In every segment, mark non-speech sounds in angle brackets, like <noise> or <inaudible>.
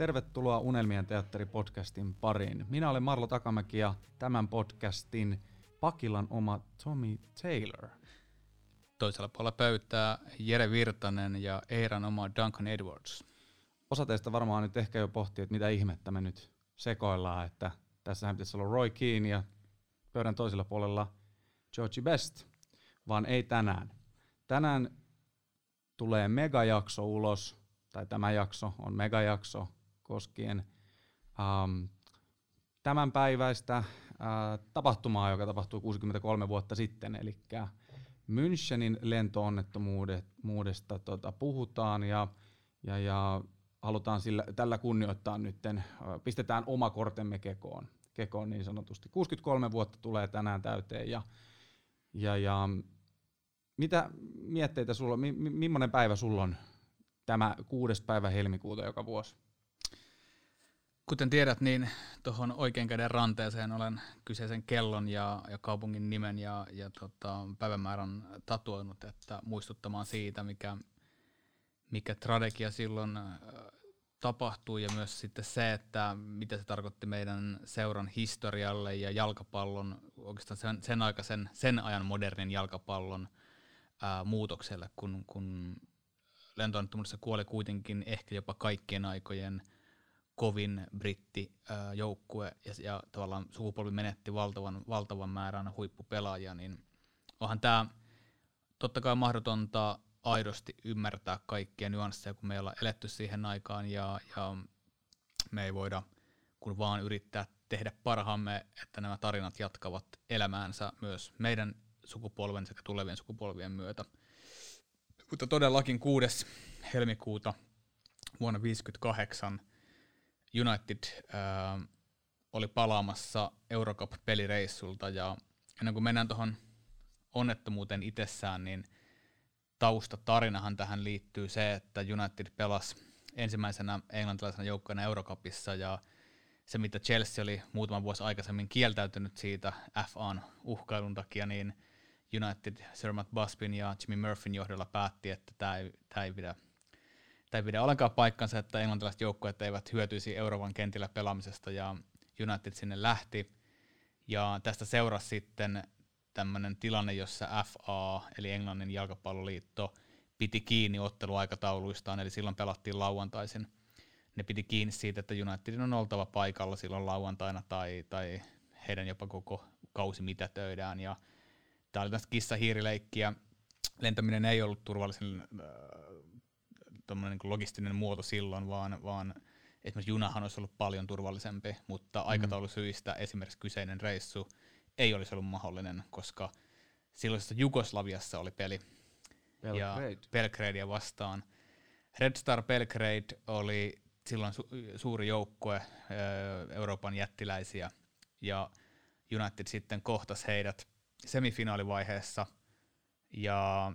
Tervetuloa Unelmien teatteripodcastin pariin. Minä olen Marlo Takamäki ja tämän podcastin Pakilan oma Tommy Taylor. Toisella puolella pöytää Jere Virtanen ja Eiran oma Duncan Edwards. Osa teistä varmaan nyt ehkä jo pohtii, että mitä ihmettä me nyt sekoillaan, että tässähän pitäisi olla Roy Keane ja pöydän toisella puolella Georgie Best, vaan ei tänään. Tänään tulee megajakso ulos, tai tämä jakso on megajakso koskien um, tämänpäiväistä uh, tapahtumaa, joka tapahtui 63 vuotta sitten, eli Münchenin lentoonnettomuudesta tota, puhutaan ja, ja, ja halutaan sillä, tällä kunnioittaa nytten, uh, pistetään oma kortemme kekoon, kekoon niin sanotusti. 63 vuotta tulee tänään täyteen ja, ja, ja mitä mietteitä sulla on, mi, millainen päivä sulla on tämä kuudes päivä helmikuuta joka vuosi? Kuten tiedät, niin tuohon oikean käden ranteeseen olen kyseisen kellon ja, ja kaupungin nimen ja, ja tota, päivämäärän tatuoinut, että muistuttamaan siitä, mikä, mikä tradekia silloin äh, tapahtui ja myös sitten se, että mitä se tarkoitti meidän seuran historialle ja jalkapallon, oikeastaan sen, sen, aikaisen, sen ajan modernin jalkapallon ää, muutokselle, kun, kun lentoonnettomuudessa kuoli kuitenkin ehkä jopa kaikkien aikojen kovin brittijoukkue ja, ja tavallaan sukupolvi menetti valtavan, valtavan määrän huippupelaajia, niin onhan tämä totta kai mahdotonta aidosti ymmärtää kaikkia nyansseja, kun me ollaan eletty siihen aikaan ja, ja me ei voida kun vaan yrittää tehdä parhaamme, että nämä tarinat jatkavat elämäänsä myös meidän sukupolven sekä tulevien sukupolvien myötä. Mutta todellakin 6. helmikuuta vuonna 1958 United äh, oli palaamassa Eurocup-pelireissulta ja ennen kuin mennään tuohon onnettomuuteen itsessään, niin taustatarinahan tähän liittyy se, että United pelasi ensimmäisenä englantilaisena joukkoina Eurocupissa ja se, mitä Chelsea oli muutaman vuosi aikaisemmin kieltäytynyt siitä FAn uhkailun takia, niin United Sir Matt Busbin ja Jimmy Murphyn johdolla päätti, että tämä ei, ei pidä tämä ei pidä ollenkaan paikkansa, että englantilaiset joukkueet eivät hyötyisi Euroopan kentillä pelaamisesta ja United sinne lähti. Ja tästä seurasi sitten tämmöinen tilanne, jossa FA, eli Englannin jalkapalloliitto, piti kiinni otteluaikatauluistaan, eli silloin pelattiin lauantaisin. Ne piti kiinni siitä, että Unitedin on oltava paikalla silloin lauantaina tai, tai heidän jopa koko kausi mitätöidään. Ja tämä oli tästä kissa-hiirileikkiä. Lentäminen ei ollut turvallisen äh, niin logistinen muoto silloin, vaan, vaan esimerkiksi junahan olisi ollut paljon turvallisempi, mutta mm. aikataulusyistä esimerkiksi kyseinen reissu ei olisi ollut mahdollinen, koska silloisessa Jugoslaviassa oli peli Belgrade. ja Belgradea vastaan. Red Star Belgrade oli silloin su- suuri joukkue Euroopan jättiläisiä ja United sitten kohtasi heidät semifinaalivaiheessa ja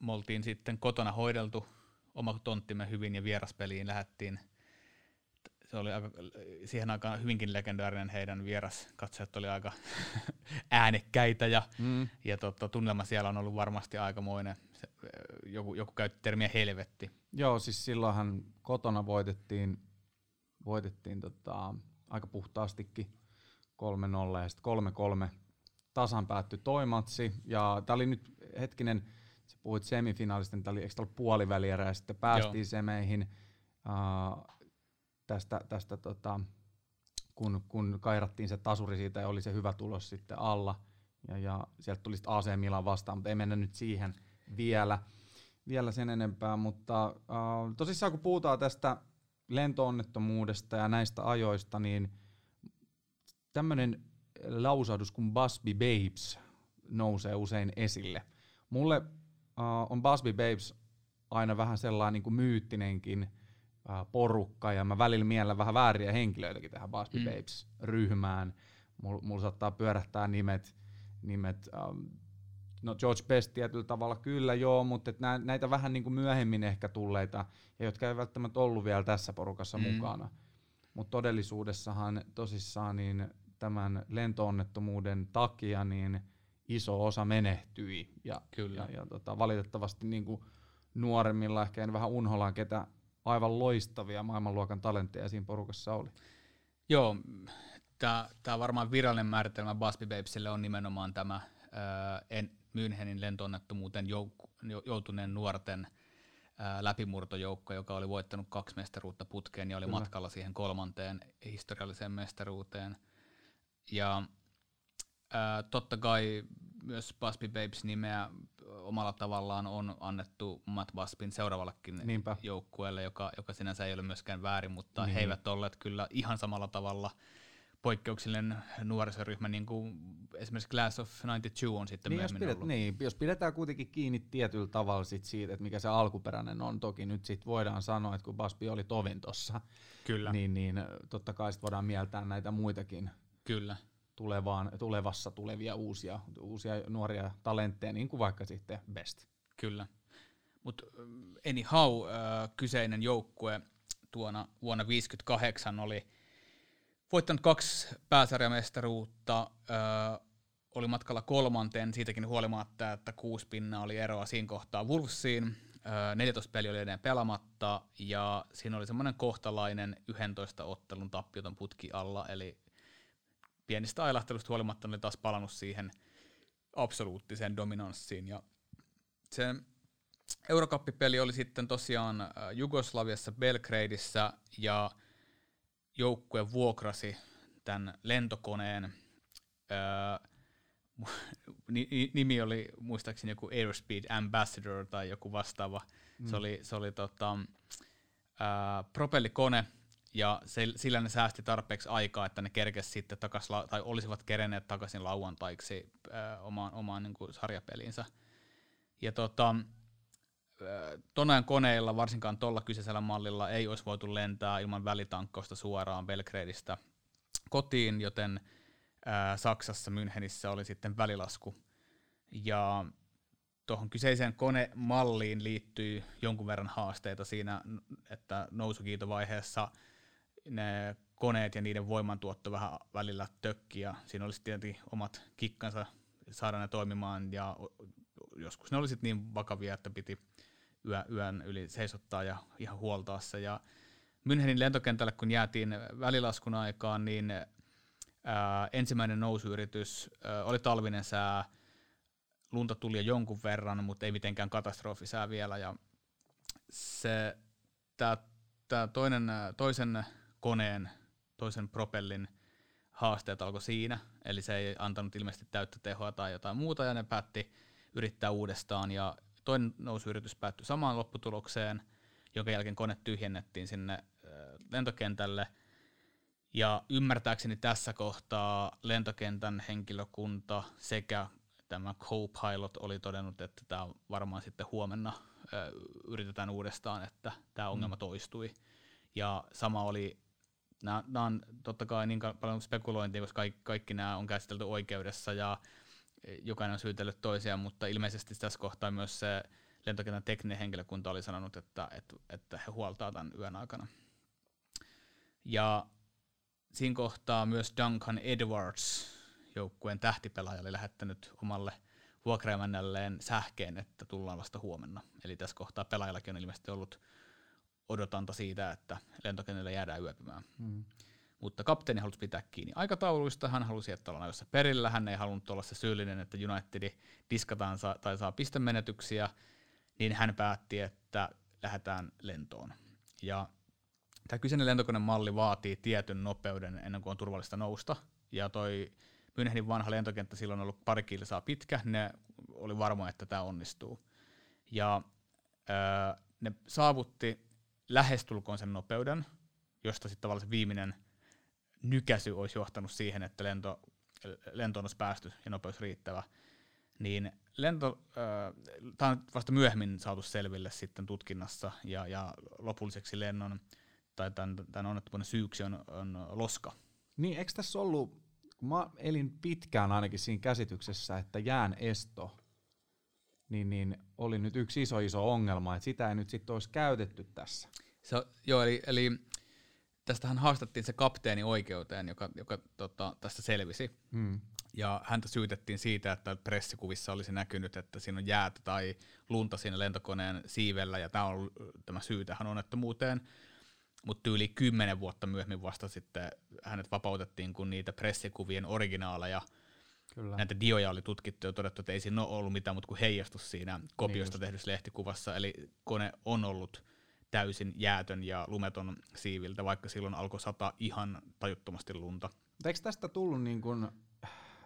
me oltiin sitten kotona hoideltu oma tonttimme hyvin ja vieraspeliin lähdettiin – se oli aika, siihen aikaan hyvinkin legendaarinen heidän vieras. Katsojat oli aika <laughs> äänekkäitä ja, mm. ja tota, tunnelma siellä on ollut varmasti aikamoinen. Se, joku, joku käytti termiä helvetti. Joo, siis silloinhan kotona voitettiin, voitettiin tota, aika puhtaastikin 3-0 ja sitten 3-3 tasan päättyi toi matsi. Ja tämä oli nyt hetkinen, sä puhuit semifinaalista, niin oli, eikö ollut puolivälierä ja sitten päästiin Joo. semeihin. Uh, tästä, tästä tota, kun, kun kairattiin se tasuri siitä ja oli se hyvä tulos sitten alla. Ja, ja sieltä tuli sitten AC Milan vastaan, mutta ei mennä nyt siihen vielä, vielä sen enempää. Mutta äh, tosissaan kun puhutaan tästä lentoonnettomuudesta ja näistä ajoista, niin tämmöinen lausahdus kuin Busby Babes nousee usein esille. Mulle äh, on Busby Babes aina vähän sellainen niin kuin myyttinenkin porukka ja mä välillä miellä vähän vääriä henkilöitäkin tähän Busby mm. Babes-ryhmään. Mulla mul saattaa pyörähtää nimet, nimet um, no George Best tietyllä tavalla kyllä joo, mutta et nä, näitä vähän niin kuin myöhemmin ehkä tulleita, ja jotka ei välttämättä ollut vielä tässä porukassa mm. mukana. Mutta todellisuudessahan tosissaan niin tämän lentoonnettomuuden takia niin iso osa menehtyi. Ja, Kyllä. ja, ja tota, valitettavasti niin kuin nuoremmilla ehkä en vähän unholaan, ketä aivan loistavia maailmanluokan talentteja siinä porukassa oli. Joo, tämä varmaan virallinen määritelmä Busby Babesille on nimenomaan tämä ää, en, Münchenin lentoonnettomuuteen jouk- joutuneen nuorten ää, läpimurtojoukko, joka oli voittanut kaksi mestaruutta putkeen ja oli Kyllä. matkalla siihen kolmanteen historialliseen mestaruuteen. Ja ää, totta kai myös Busby Babes nimeä omalla tavallaan on annettu Matt Busbyn seuraavallekin Niinpä. joukkueelle, joka, joka sinänsä ei ole myöskään väärin, mutta niin. he eivät olleet kyllä ihan samalla tavalla poikkeuksellinen nuorisoryhmä, niin kuin esimerkiksi Class of 92 on sitten niin, jos, pidet, ollut. Niin, jos pidetään kuitenkin kiinni tietyllä tavalla sit siitä, että mikä se alkuperäinen on, toki nyt sit voidaan sanoa, että kun Baspi oli tovin tossa, Kyllä. Niin, niin totta kai sit voidaan mieltää näitä muitakin Kyllä. Tulevaan, tulevassa tulevia uusia, uusia nuoria talentteja, niin kuin vaikka sitten Best. Kyllä. Mutta anyhow, äh, kyseinen joukkue tuona vuonna 1958 oli voittanut kaksi pääsarjamestaruutta, äh, oli matkalla kolmanteen, siitäkin huolimatta, että kuusi pinnaa oli eroa siinä kohtaa Wolvesiin, 14 peli oli edelleen pelamatta, ja siinä oli semmoinen kohtalainen 11 ottelun tappioton putki alla, eli pienistä ailahtelusta huolimatta oli taas palannut siihen absoluuttiseen dominanssiin. Ja se Eurokappipeli oli sitten tosiaan äh, Jugoslaviassa Belgradeissa ja joukkue vuokrasi tämän lentokoneen. Äh, nimi oli muistaakseni joku Airspeed Ambassador tai joku vastaava. Mm. Se oli, se oli tota, ää, äh, propellikone, ja se, sillä ne säästi tarpeeksi aikaa, että ne kerkesi sitten takas, tai olisivat kerenneet takaisin lauantaiksi äh, omaan, omaan niin kuin sarjapeliinsä. Ja tota, äh, Tonajan koneilla, varsinkaan tuolla kyseisellä mallilla, ei olisi voitu lentää ilman välitankkausta suoraan Belgradeista kotiin, joten äh, Saksassa Münchenissä oli sitten välilasku. Ja tuohon kyseiseen konemalliin liittyy jonkun verran haasteita siinä, että nousukiitovaiheessa – ne koneet ja niiden voimantuotto vähän välillä tökki ja siinä olisi tietenkin omat kikkansa saada ne toimimaan ja joskus ne olisivat niin vakavia, että piti yö, yön yli seisottaa ja ihan huoltaa se. Ja Münchenin lentokentälle, kun jäätiin välilaskun aikaan, niin ää, ensimmäinen nousuyritys ää, oli talvinen sää, lunta tuli jo jonkun verran, mutta ei mitenkään katastrofisää vielä. Ja se, tämä toinen, toisen koneen toisen propellin haasteet alkoi siinä, eli se ei antanut ilmeisesti täyttä tehoa tai jotain muuta, ja ne päätti yrittää uudestaan, ja toinen nousuyritys päättyi samaan lopputulokseen, jonka jälkeen kone tyhjennettiin sinne lentokentälle, ja ymmärtääkseni tässä kohtaa lentokentän henkilökunta sekä tämä co-pilot oli todennut, että tämä varmaan sitten huomenna yritetään uudestaan, että tämä ongelma mm. toistui. Ja sama oli nämä, nämä on totta kai niin paljon spekulointia, koska kaikki, kaikki nämä on käsitelty oikeudessa ja jokainen on syytellyt toisiaan, mutta ilmeisesti tässä kohtaa myös se lentokentän tekninen henkilökunta oli sanonut, että, että, että he huoltaa tämän yön aikana. Ja siinä kohtaa myös Duncan Edwards, joukkueen tähtipelaaja, oli lähettänyt omalle vuokraimännälleen sähkeen, että tullaan vasta huomenna. Eli tässä kohtaa pelaajallakin on ilmeisesti ollut odotanta siitä, että lentokentällä jäädään yöpymään. Mm. Mutta kapteeni halusi pitää kiinni aikatauluista, hän halusi, että ollaan ajoissa perillä, hän ei halunnut olla se syyllinen, että United diskataan sa- tai saa pistemenetyksiä, niin hän päätti, että lähdetään lentoon. Ja tämä kyseinen lentokonemalli vaatii tietyn nopeuden ennen kuin on turvallista nousta, ja toi Münchenin vanha lentokenttä silloin on ollut pari kilsaa pitkä, ne oli varma, että tämä onnistuu. Ja öö, ne saavutti lähestulkoon sen nopeuden, josta sitten tavallaan se viimeinen nykäsy olisi johtanut siihen, että lento, lento olisi päästy ja nopeus riittävä, niin lento, äh, tämä on vasta myöhemmin saatu selville sitten tutkinnassa, ja, ja lopulliseksi lennon tai tämän, tämän onnettomuuden syyksi on, on loska. Niin, eikö tässä ollut, kun mä elin pitkään ainakin siinä käsityksessä, että jään esto niin, niin oli nyt yksi iso iso ongelma, että sitä ei nyt sitten olisi käytetty tässä. Se, joo, eli, eli tästähän haastattiin se kapteeni oikeuteen, joka, joka tota, tästä selvisi. Mm. Ja häntä syytettiin siitä, että pressikuvissa olisi näkynyt, että siinä on jäätä tai lunta siinä lentokoneen siivellä, ja tämä on tämä syy tähän onnettomuuteen. Mutta yli kymmenen vuotta myöhemmin vasta sitten hänet vapautettiin, kun niitä pressikuvien originaaleja, Kyllä. näitä dioja oli tutkittu ja todettu, että ei siinä ole ollut mitään muuta kuin heijastus siinä kopiosta Niin tehdyssä lehtikuvassa. Eli kone on ollut täysin jäätön ja lumeton siiviltä, vaikka silloin alkoi sata ihan tajuttomasti lunta. Mutta eikö tästä tullut niin kuin,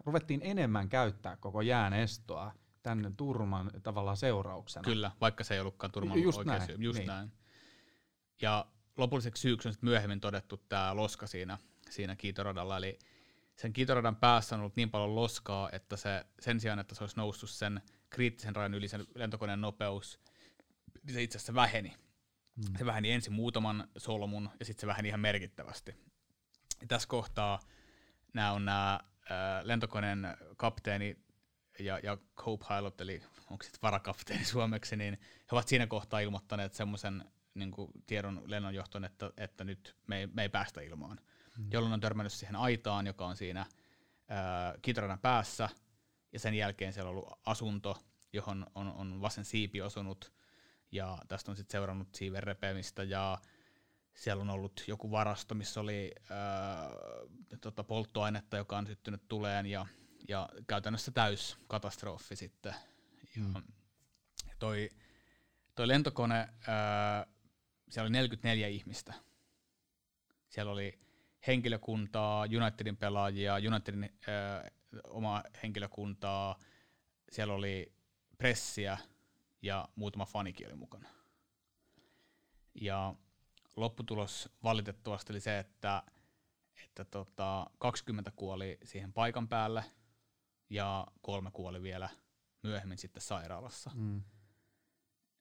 ruvettiin enemmän käyttää koko jään estoa tänne turman tavallaan seurauksena? Kyllä, vaikka se ei ollutkaan turman Just oikea näin, syy. Just niin. näin. Ja lopulliseksi syyksi on myöhemmin todettu tämä loska siinä, siinä kiitoradalla, eli sen kiitoradan päässä on ollut niin paljon loskaa, että se, sen sijaan, että se olisi noussut sen kriittisen rajan yli sen lentokoneen nopeus, niin se itse asiassa väheni. Mm. Se väheni ensin muutaman solmun ja sitten se väheni ihan merkittävästi. Ja tässä kohtaa nämä on nämä lentokoneen kapteeni ja, ja co-pilot, eli onko sitten varakapteeni suomeksi, niin he ovat siinä kohtaa ilmoittaneet semmoisen niin tiedon lennonjohtoon, että, että nyt me ei, me ei päästä ilmaan. Mm. Jolloin on törmännyt siihen aitaan, joka on siinä ää, kiitoradan päässä, ja sen jälkeen siellä on ollut asunto, johon on, on vasen siipi osunut, ja tästä on sitten seurannut siiven repemistä, ja siellä on ollut joku varasto, missä oli ää, tota polttoainetta, joka on syttynyt tuleen, ja, ja käytännössä täys katastrofi sitten. Ja Mm. toi, toi lentokone, ää, siellä oli 44 ihmistä. Siellä oli henkilökuntaa, Unitedin pelaajia, Unitedin ää, omaa henkilökuntaa, siellä oli pressiä ja muutama fanikin oli mukana. Ja lopputulos valitettavasti oli se, että, että tota, 20 kuoli siihen paikan päälle ja kolme kuoli vielä myöhemmin sitten sairaalassa. Mm.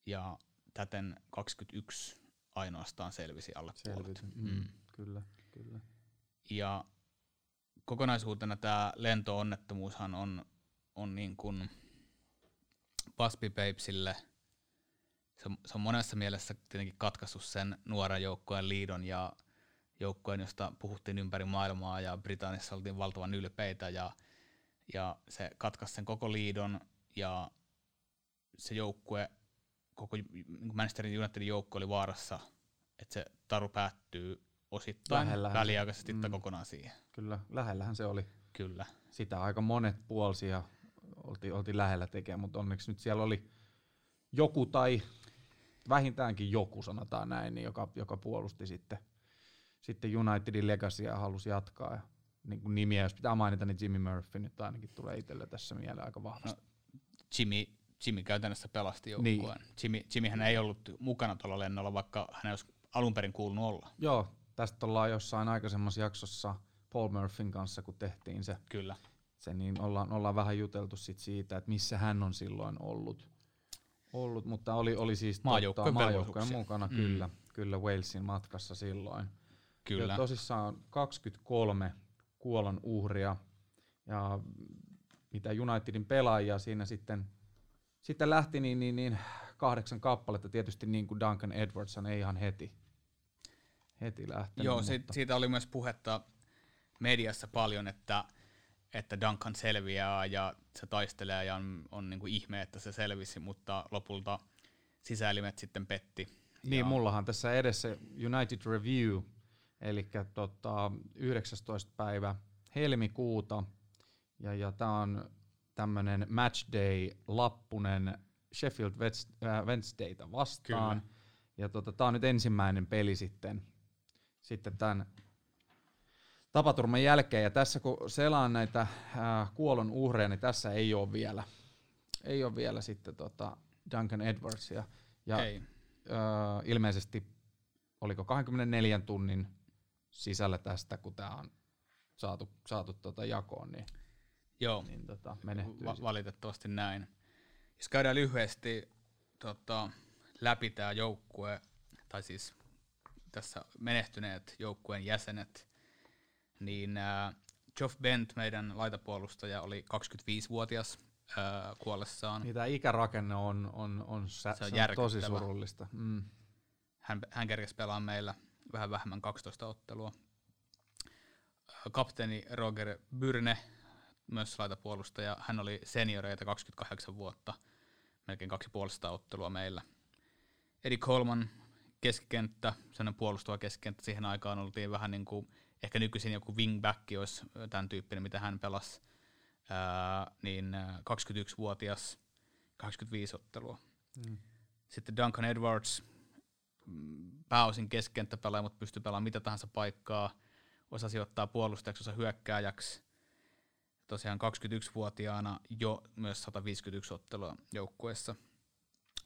Ja täten 21 ainoastaan selvisi alle puolet. Mm. Mm. Kyllä, kyllä. Ja kokonaisuutena tämä lentoonnettomuushan on, on niin kuin Busby se on, se on monessa mielessä tietenkin katkaissut sen nuoren joukkueen liidon ja joukkueen, josta puhuttiin ympäri maailmaa ja Britanniassa oltiin valtavan ylpeitä ja, ja se katkaisi sen koko liidon ja se joukkue, koko Manchester Unitedin joukko oli vaarassa, että se taru päättyy osittain Lähellähän se- väliaikaisesti tai mm. kokonaan siihen. Kyllä, lähellähän se oli. Kyllä. Sitä aika monet puolsi ja oltiin, oltiin lähellä tekemään, mutta onneksi nyt siellä oli joku tai vähintäänkin joku, sanotaan näin, niin joka, joka puolusti sitten, sitten Unitedin legacya ja halusi jatkaa. Ja niin kuin nimiä, jos pitää mainita, niin Jimmy Murphy nyt ainakin tulee itselle tässä mieleen aika vahvasti. Jimmy, Jimmy käytännössä pelasti joukkueen. Niin. Jimmy, Jimmyhän ei ollut mukana tuolla lennolla, vaikka hän olisi alun perin kuulunut olla. Joo, tästä ollaan jossain aikaisemmassa jaksossa Paul Murphyn kanssa, kun tehtiin se, Kyllä. se niin ollaan, ollaan vähän juteltu sit siitä, että missä hän on silloin ollut. ollut mutta oli, oli siis velvollisuuksia. mukana, Mm. kyllä, kyllä Walesin matkassa silloin. Kyllä. Ja tosissaan 23 kuolon uhria ja mitä Unitedin pelaajia siinä sitten, sitten lähti, niin, niin, niin kahdeksan kappaletta tietysti niin kuin Duncan Edwardson ei ihan heti, heti lähtenyt. Joo, mutta, siitä, siitä oli myös puhetta mediassa paljon, että, että Duncan selviää ja se taistelee ja on, on niin kuin ihme, että se selvisi, mutta lopulta sisäelimet sitten petti. Niin, ja, mullahan tässä edessä United Review, eli tota, 19. päivä helmikuuta, ja, ja tämä on tämmöinen matchday lappunen Sheffield äh, Wednesdayta vastaan. Kyllä. Ja tota, tämä on nyt ensimmäinen peli sitten, sitten tämän tapaturman jälkeen. Ja tässä kun selaan näitä äh, kuolon uhreja, niin tässä ei ole vielä, ei ole vielä sitten tota Duncan Edwardsia. Ja Ei. öö, ilmeisesti oliko 24 tunnin sisällä tästä, kun tämä on saatu, saatu tota jakoon, niin, Joo, niin tota, menehtyy. va- valitettavasti näin. Jos käydään lyhyesti tota, läpi tämä joukkue, tai siis tässä menehtyneet joukkueen jäsenet, niin äh, Geoff Bent, meidän laitapuolustaja, oli 25-vuotias äh, kuollessaan. niin tämä ikärakenne on, on, on, sä, Se on se on tosi surullista. Mm. Hän, hän kerkesi pelaa meillä vähän vähemmän 12 ottelua. Kapteeni Roger Byrne, myös laitapuolustaja, hän oli senioreita 28 vuotta, melkein kaksi puolesta ottelua meillä. Eddie Coleman, keskikenttä, sellainen puolustava keskikenttä, siihen aikaan oltiin vähän niin kuin, ehkä nykyisin joku wingback olisi tämän tyyppinen, mitä hän pelasi, ää, niin 21-vuotias, 25 ottelua. Mm. Sitten Duncan Edwards, pääosin keskikenttäpelaaja, mutta pystyy pelaamaan mitä tahansa paikkaa, osasi ottaa puolustajaksi, osa hyökkääjäksi, tosiaan 21-vuotiaana jo myös 151 ottelua joukkueessa.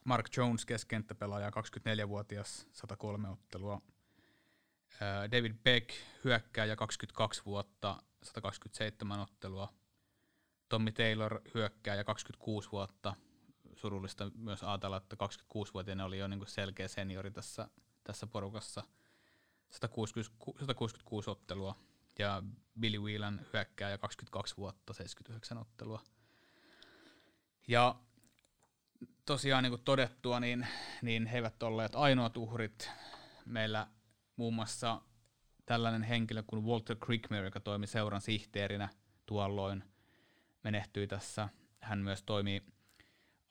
Mark Jones keskenttäpelaaja, 24-vuotias, 103 ottelua. David Beck hyökkääjä, 22 vuotta, 127 ottelua. Tommy Taylor hyökkääjä, 26 vuotta. Surullista myös ajatella, että 26-vuotiaana oli jo niin selkeä seniori tässä, tässä porukassa. 160, 166 ottelua ja Billy Whelan hyökkääjä 22 vuotta, 79 ottelua. Ja tosiaan niin kuin todettua, niin, niin he eivät olleet ainoat uhrit. Meillä muun muassa tällainen henkilö kuin Walter Crickmere, joka toimi seuran sihteerinä tuolloin, menehtyi tässä. Hän myös toimi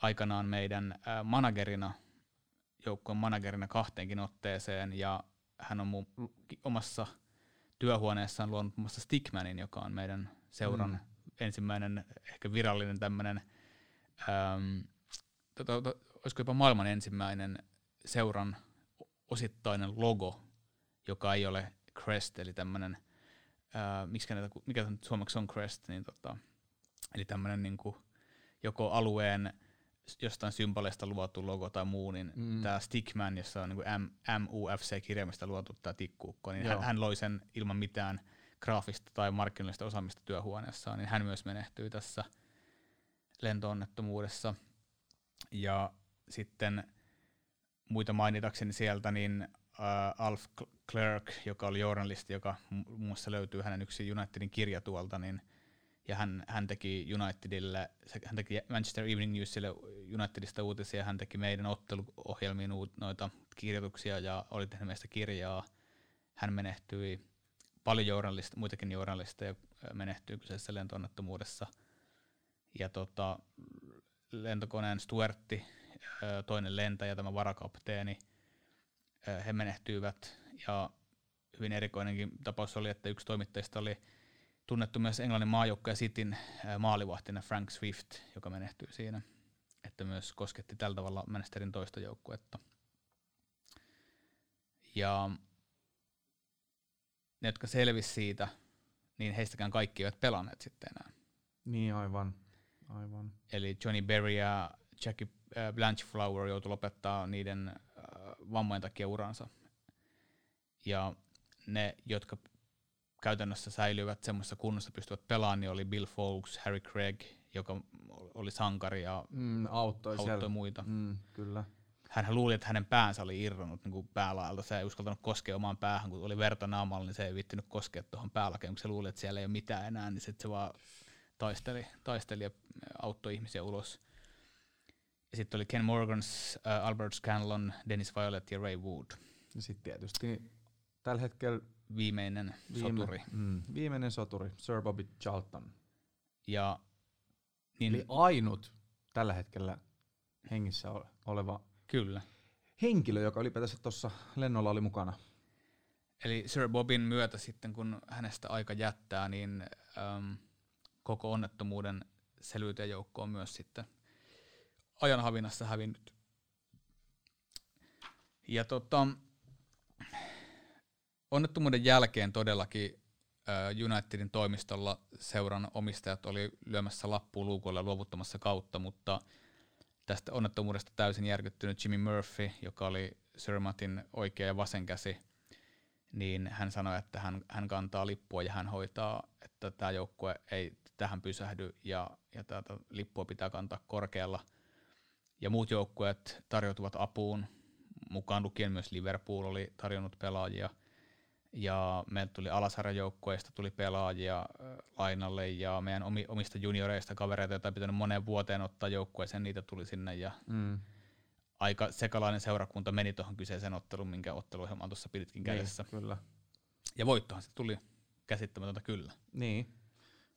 aikanaan meidän managerina, joukkoon managerina kahteenkin otteeseen, ja hän on mun omassa työhuoneessaan luonut muun muassa Stickmanin, joka on meidän seuran mm. ensimmäinen ehkä virallinen tämmöinen, tota, tota, olisiko jopa maailman ensimmäinen seuran osittainen logo, joka ei ole crest, eli tämmöinen, miksi näitä, mikä suomeksi on crest, niin tota, eli tämmöinen niin kuin, joko alueen jostain symboleista luotu logo tai muu, niin mm. tämä Stickman, jossa on niin MUFC-kirjaimista luotu tämä tikkuukko, niin hän, hän loi sen ilman mitään graafista tai markkinoillista osaamista työhuoneessaan, niin hän myös menehtyy tässä lentoonnettomuudessa. Ja sitten muita mainitakseni sieltä, niin uh, Alf Clark, joka oli journalisti, joka muun muassa löytyy hänen yksi Unitedin kirja tuolta, niin – ja hän, hän teki Unitedille, hän teki Manchester Evening Newsille Unitedista uutisia, hän teki meidän otteluohjelmiin noita kirjoituksia ja oli tehnyt meistä kirjaa. Hän menehtyi, paljon journalista, muitakin journalisteja menehtyi kyseisessä lentoonnettomuudessa. Ja tota, lentokoneen Stuartti, toinen lentäjä, tämä varakapteeni, he menehtyivät ja hyvin erikoinenkin tapaus oli, että yksi toimittajista oli tunnettu myös Englannin maajoukkue ja Cityn maalivahtina Frank Swift, joka menehtyi siinä, että myös kosketti tällä tavalla Manchesterin toista joukkuetta. Ja ne, jotka selvisi siitä, niin heistäkään kaikki eivät pelanneet sitten enää. Niin, aivan. Aivan. Eli Johnny Berry ja Jackie Blanchflower joutui lopettaa niiden vammojen takia uransa. Ja ne, jotka käytännössä säilyivät semmoisessa kunnossa, pystyvät pelaamaan, niin oli Bill Folks, Harry Craig, joka oli sankari ja mm, auttoi, auttoi muita. Mm, kyllä. Hän luuli, että hänen päänsä oli irronnut niin päälaalta. Se ei uskaltanut koskea omaan päähän, kun oli verta naamalla, niin se ei vittinyt koskea tuohon päälakeen, kun se luuli, että siellä ei ole mitään enää, niin sitten se vaan taisteli, taisteli ja auttoi ihmisiä ulos. Ja sitten oli Ken Morgans, uh, Albert Scanlon, Dennis Violet ja Ray Wood. Ja sitten tietysti tällä hetkellä viimeinen Viime, soturi. Mm, viimeinen soturi, Sir Bobby Charlton. Ja, niin, Eli ainut tällä hetkellä hengissä oleva kyllä. henkilö, joka ylipäätänsä tuossa lennolla oli mukana. Eli Sir Bobin myötä sitten, kun hänestä aika jättää, niin äm, koko onnettomuuden selviytyjäjoukko on myös sitten ajan havinassa hävinnyt. Ja tota, onnettomuuden jälkeen todellakin Unitedin toimistolla seuran omistajat oli lyömässä lappuun luukolle luovuttamassa kautta, mutta tästä onnettomuudesta täysin järkyttynyt Jimmy Murphy, joka oli Sir Mattin oikea ja vasen käsi, niin hän sanoi, että hän, hän kantaa lippua ja hän hoitaa, että tämä joukkue ei tähän pysähdy ja, ja tätä lippua pitää kantaa korkealla. Ja muut joukkueet tarjoutuvat apuun, mukaan lukien myös Liverpool oli tarjonnut pelaajia – ja meiltä tuli alasarjajoukkueista tuli pelaajia lainalle ja meidän omista junioreista kavereita, joita pitänyt moneen vuoteen ottaa joukkueeseen, niitä tuli sinne ja mm. aika sekalainen seurakunta meni tuohon kyseiseen otteluun, minkä otteluohjelmaan tuossa piditkin Niin, kädessä. kyllä. Ja voittohan se tuli käsittämätöntä kyllä. Niin.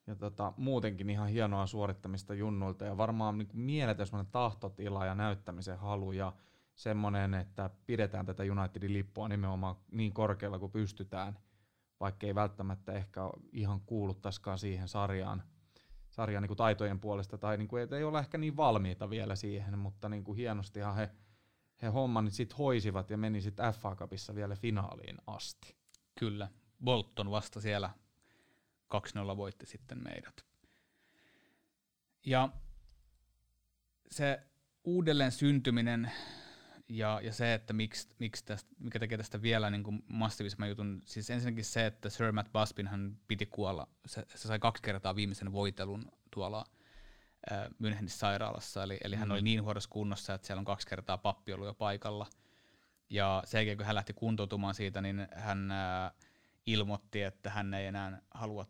Ja tota, muutenkin ihan hienoa suorittamista junnuilta ja varmaan niin mieletön tahtotila ja näyttämisen halu ja semmoinen, että pidetään tätä Unitedin lippua nimenomaan niin korkealla kuin pystytään, vaikka ei välttämättä ehkä ihan kuuluttaisikaan siihen sarjaan, sarjaan niin kuin taitojen puolesta tai niin kuin, et ei ole ehkä niin valmiita vielä siihen, mutta niin kuin hienostihan he, he homman sitten hoisivat ja meni sitten FA Cupissa vielä finaaliin asti. Kyllä. Bolton vasta siellä 2-0 voitti sitten meidät. Ja se uudelleen syntyminen ja, ja se, että miksi, miksi tästä, mikä tekee tästä vielä niin kuin massiivisemman jutun, siis ensinnäkin se, että Sir Matt Busbin hän piti kuolla, se, se sai kaksi kertaa viimeisen voitelun tuolla äh, Münchenissä sairaalassa, eli, eli mm. hän oli niin huonossa kunnossa, että siellä on kaksi kertaa pappi ollut jo paikalla, ja sen jälkeen kun hän lähti kuntoutumaan siitä, niin hän äh, ilmoitti, että hän ei enää halua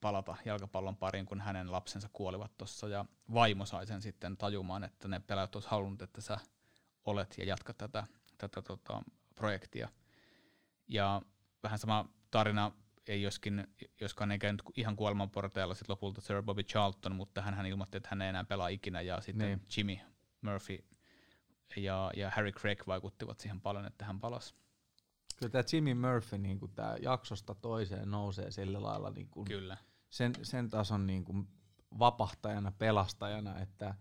palata jalkapallon pariin, kun hänen lapsensa kuolivat tuossa, ja vaimo sai sen sitten tajumaan, että ne pelaajat olisivat halunnut, että sä olet ja jatkat tätä, tätä tota, projektia. Ja vähän sama tarina, ei joskin, joskaan ei käynyt ihan kuoleman porteilla sit lopulta Sir Bobby Charlton, mutta hän ilmoitti, että hän ei enää pelaa ikinä, ja sitten Niin. Jimmy Murphy ja, ja Harry Craig vaikuttivat siihen paljon, että hän palasi. Kyllä tämä Jimmy Murphy niin kuin tää jaksosta toiseen nousee sillä lailla niin kuin Kyllä. sen, sen tason niin kuin vapahtajana, pelastajana, että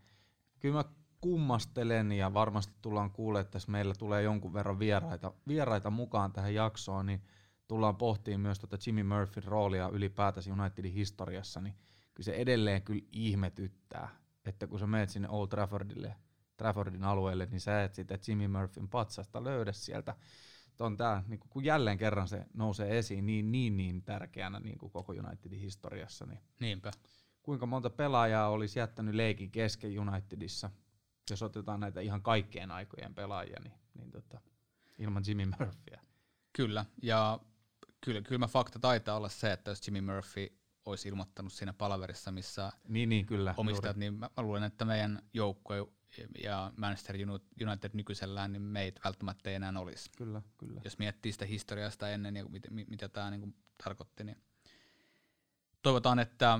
kyllä mä kummastelen ja varmasti tullaan kuulemaan, että tässä meillä tulee jonkun verran vieraita, vieraita mukaan tähän jaksoon, niin tullaan pohtimaan myös tuota Jimmy Murphyn roolia ylipäätänsä Unitedin historiassa, niin kyllä se edelleen kyllä ihmetyttää, että kun sä menet sinne Old Traffordille, Traffordin alueelle, niin sä et sitä Jimmy Murphyn patsasta löydä sieltä. On tää, niin kun jälleen kerran se nousee esiin niin, niin, niin tärkeänä niin kuin koko Unitedin historiassa, niin Niinpä. kuinka monta pelaajaa olisi jättänyt leikin kesken Unitedissa, jos otetaan näitä ihan kaikkien aikojen pelaajia, niin, niin tota, ilman Jimmy Murphyä. Kyllä, ja kyllä, kyllä fakta taitaa olla se, että jos Jimmy Murphy olisi ilmoittanut siinä palaverissa, missä Niin, niin kyllä. omistajat, niin mä, mä luulen, että meidän joukko ja Manchester United nykyisellään, niin meitä välttämättä ei enää olisi. Kyllä, kyllä. Jos miettii sitä historiasta ennen ja mit, mit, mitä tämä niin tarkoitti, niin toivotaan, että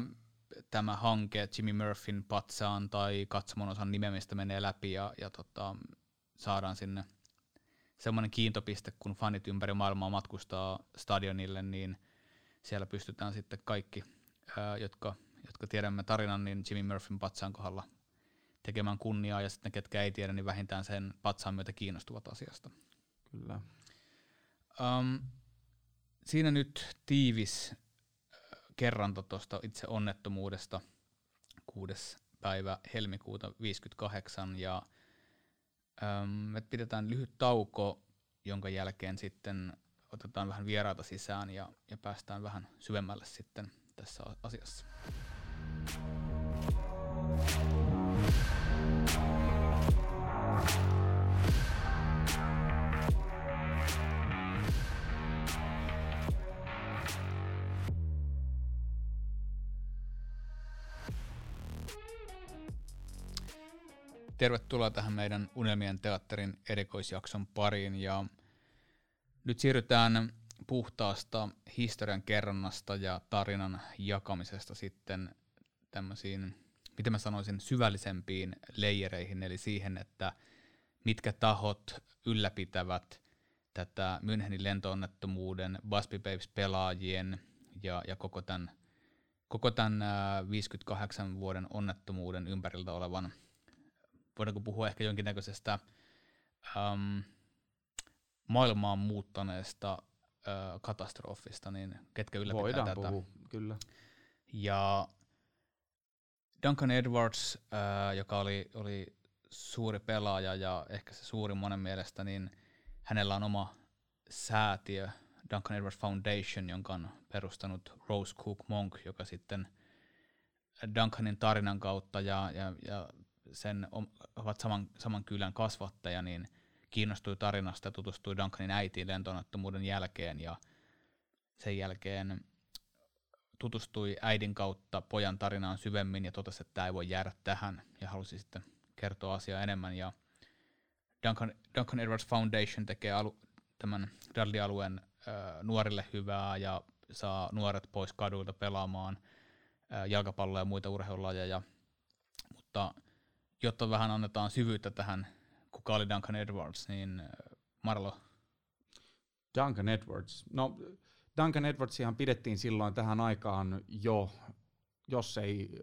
tämä hanke Jimmy Murphyn patsaan tai katsomon osan nimeämistä menee läpi ja, ja tota, saadaan sinne semmoinen kiintopiste, kun fanit ympäri maailmaa matkustaa stadionille, niin siellä pystytään sitten kaikki, ää, jotka, jotka tiedämme tarinan, niin Jimmy Murphyn patsaan kohdalla tekemään kunniaa, ja sitten ketkä ei tiedä, niin vähintään sen patsaan myötä kiinnostuvat asiasta. kyllä. Um, siinä nyt tiivis kerranto tuosta itse onnettomuudesta 6. päivä helmikuuta 58 ja um, me pidetään lyhyt tauko, jonka jälkeen sitten otetaan vähän vieraita sisään ja, ja päästään vähän syvemmälle sitten tässä asiassa. Tervetuloa tähän meidän Unelmien teatterin erikoisjakson pariin ja nyt siirrytään puhtaasta historian kerronnasta ja tarinan jakamisesta sitten tämmöisiin, miten mä sanoisin, syvällisempiin leijereihin, eli siihen, että mitkä tahot ylläpitävät tätä Münchenin lentoonnettomuuden, Busby Babes-pelaajien ja, ja koko tämän, koko tämän äh, 58 vuoden onnettomuuden ympäriltä olevan voidaanko puhua ehkä jonkinnäköisestä um, maailmaa muuttaneesta uh, katastrofista, niin ketkä ylläpitää Voidaan tätä. puhua, kyllä. Ja Duncan Edwards, uh, joka oli, oli suuri pelaaja ja ehkä se suuri monen mielestä, niin hänellä on oma säätiö, Duncan Edwards Foundation, jonka on perustanut Rose Cook Monk, joka sitten Duncanin tarinan kautta ja, ja, ja sen ovat saman, saman kylän kasvattaja, niin kiinnostui tarinasta ja tutustui Duncanin äitiin lentoonnettomuuden jälkeen ja sen jälkeen tutustui äidin kautta pojan tarinaan syvemmin ja totesi, että tämä ei voi jäädä tähän ja halusi sitten kertoa asiaa enemmän ja Duncan, Duncan Edwards Foundation tekee alu, tämän Dudley-alueen nuorille hyvää ja saa nuoret pois kadulta pelaamaan jalkapalloa ja muita urheilulajeja. Mutta jotta vähän annetaan syvyyttä tähän, kuka oli Duncan Edwards, niin Marlo. Duncan Edwards. No, Duncan Edwardsihan pidettiin silloin tähän aikaan jo, jos ei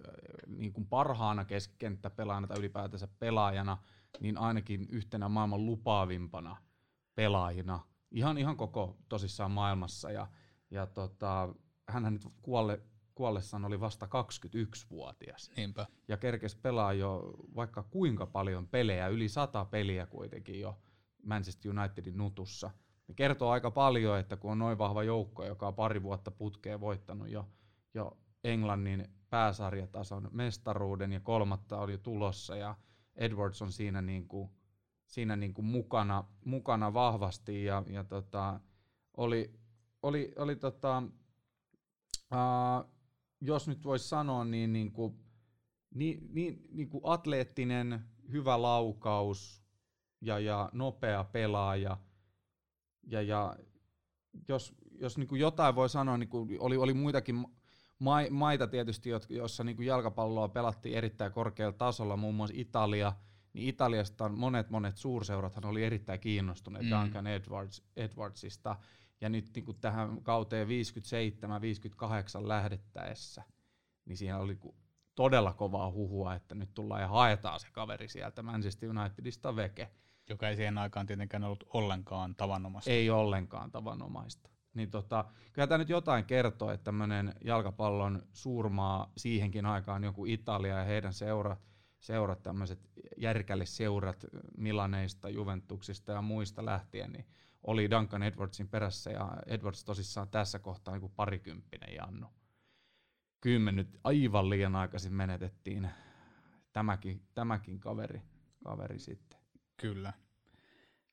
niin kuin parhaana keskikenttäpelaajana tai ylipäätänsä pelaajana, niin ainakin yhtenä maailman lupaavimpana pelaajina – ihan, ihan koko tosissaan maailmassa. Ja, ja tota, hänhän nyt kuolle, kuollessaan oli vasta 21-vuotias. Niinpä. Ja kerkes pelaa jo vaikka kuinka paljon pelejä, yli sata peliä kuitenkin jo Manchester Unitedin nutussa. Ne kertoo aika paljon, että kun on noin vahva joukko, joka on pari vuotta putkeen voittanut jo, jo Englannin pääsarjatason mestaruuden ja kolmatta oli jo tulossa ja Edwards on siinä niin kuin siinä niin kuin mukana, mukana vahvasti ja, ja tota, oli, oli, oli tota, uh, jos nyt voisi sanoa, niin, niin, kuin, niin, niin, niin kuin atleettinen, hyvä laukaus ja, ja nopea pelaaja. Ja, ja jos, jos niin kuin jotain voi sanoa, niin kuin oli, oli muitakin maita tietysti, joissa niin kuin jalkapalloa pelattiin erittäin korkealla tasolla, muun muassa Italia – niin Italiasta monet monet suurseurathan oli erittäin kiinnostuneet mm. Duncan Edwards, Edwardsista, ja nyt niin kuin tähän kauteen 57-58 lähdettäessä, niin siinä oli todella kovaa huhua, että nyt tullaan ja haetaan se kaveri sieltä Manchester Unitedista veke. Joka ei siihen aikaan tietenkään ollut ollenkaan tavanomaista. Ei ollenkaan tavanomaista. Niin tota, kyllä tämä nyt jotain kertoo, että tämmöinen jalkapallon suurmaa siihenkin aikaan joku Italia ja heidän seurat – seurat, tämmöiset seurat Milaneista, Juventuksista ja muista lähtien, niin oli Duncan Edwardsin perässä ja Edwards tosissaan tässä kohtaa niin kuin parikymppinen Jannu. Kyllä nyt aivan liian aikaisin menetettiin tämäkin, tämäkin kaveri, kaveri sitten. Kyllä.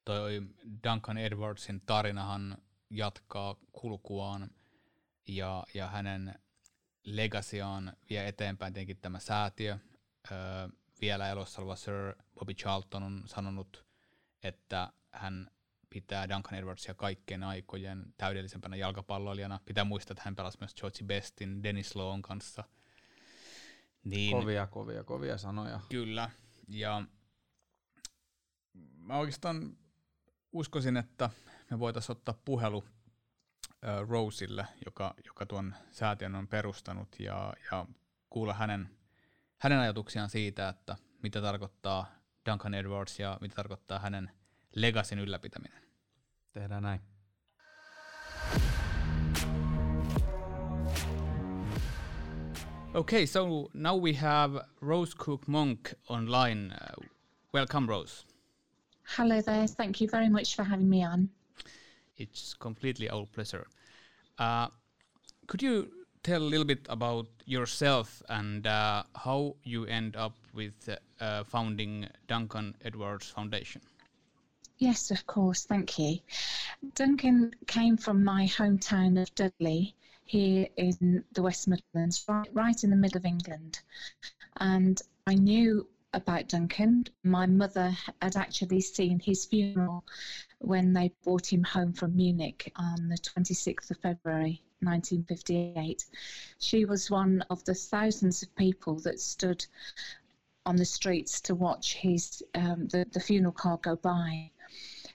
Toi Duncan Edwardsin tarinahan jatkaa kulkuaan ja, ja hänen legasiaan vie eteenpäin tietenkin tämä säätiö, öö, vielä elossa oleva Sir Bobby Charlton on sanonut, että hän pitää Duncan Edwardsia kaikkien aikojen täydellisempänä jalkapalloilijana. Pitää muistaa, että hän pelasi myös George Bestin, Dennis Lawn kanssa. Niin, kovia, kovia, kovia sanoja. Kyllä, ja mä oikeastaan uskoisin, että me voitaisiin ottaa puhelu äh, Rosille, joka, joka tuon säätiön on perustanut, ja, ja kuulla hänen hänen ajatuksiaan siitä, että mitä tarkoittaa Duncan Edwards ja mitä tarkoittaa hänen legasin ylläpitäminen. Tehdään näin. Okay, so now we have Rose Cook Monk online. Uh, welcome, Rose. Hello there. Thank you very much for having me on. It's completely our pleasure. Uh, could you tell a little bit about yourself and uh, how you end up with uh, founding Duncan Edwards Foundation. Yes, of course. Thank you. Duncan came from my hometown of Dudley here in the West Midlands, right, right in the middle of England. And I knew about Duncan. My mother had actually seen his funeral when they brought him home from Munich on the 26th of February 1958. She was one of the thousands of people that stood on the streets to watch his um, the, the funeral car go by.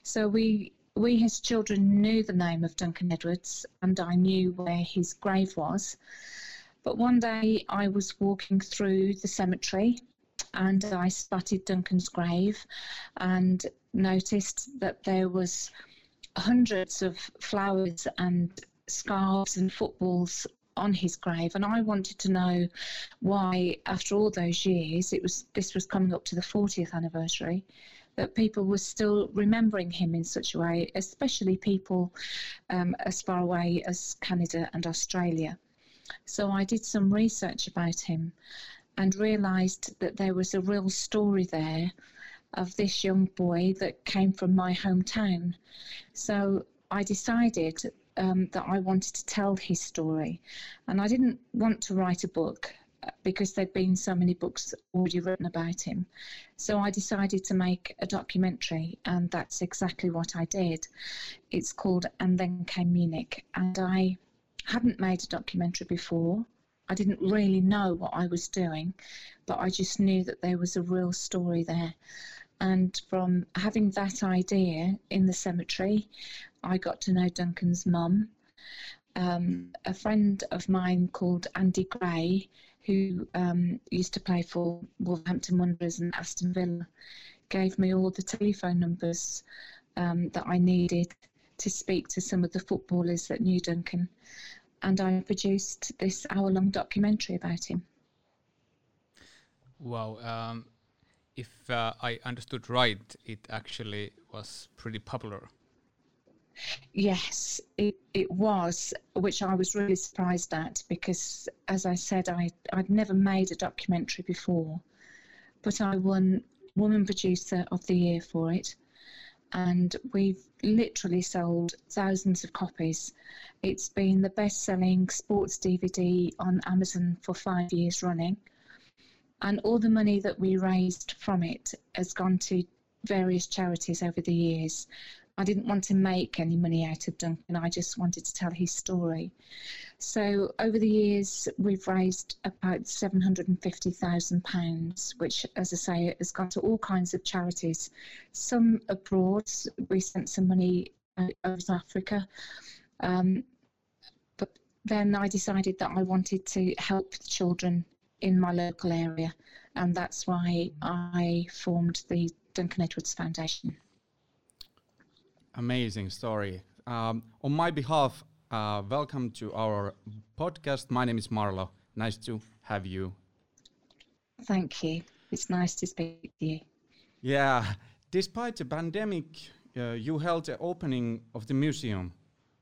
So we we as children knew the name of Duncan Edwards and I knew where his grave was. But one day I was walking through the cemetery and I spotted Duncan's grave and noticed that there was hundreds of flowers and scarves and footballs on his grave. And I wanted to know why after all those years it was this was coming up to the 40th anniversary that people were still remembering him in such a way especially people um, as far away as Canada and Australia. So I did some research about him and realized that there was a real story there of this young boy that came from my hometown so I decided um, that I wanted to tell his story. And I didn't want to write a book. because there'd been so many books already written about him. So I decided to make a documentary, and that's exactly what I did. It's called And Then Came Munich, and I hadn't made a documentary before. I didn't really know what I was doing, but I just knew that there was a real story there. And from having that idea in the cemetery, I got to know Duncan's mum. Um, a friend of mine called Andy Gray who um, used to play for Wolverhampton Wanderers and Aston Villa, gave me all the telephone numbers um, that I needed to speak to some of the footballers that knew Duncan. And I produced this hour long documentary about him. Wow. Um, if uh, I understood right, it actually was pretty popular. Yes, it, it was, which I was really surprised at because, as I said, I, I'd never made a documentary before, but I won Woman Producer of the Year for it. And we've literally sold thousands of copies. It's been the best selling sports DVD on Amazon for five years running. And all the money that we raised from it has gone to various charities over the years. I didn't want to make any money out of Duncan. I just wanted to tell his story. So over the years, we've raised about £750,000, which, as I say, has gone to all kinds of charities. Some abroad. We sent some money over to Africa. Um, but then I decided that I wanted to help the children in my local area, and that's why I formed the Duncan Edwards Foundation. Amazing story. Um, on my behalf, uh, welcome to our podcast. My name is Marlo. Nice to have you. Thank you. It's nice to speak to you. Yeah. Despite the pandemic, uh, you held the opening of the museum.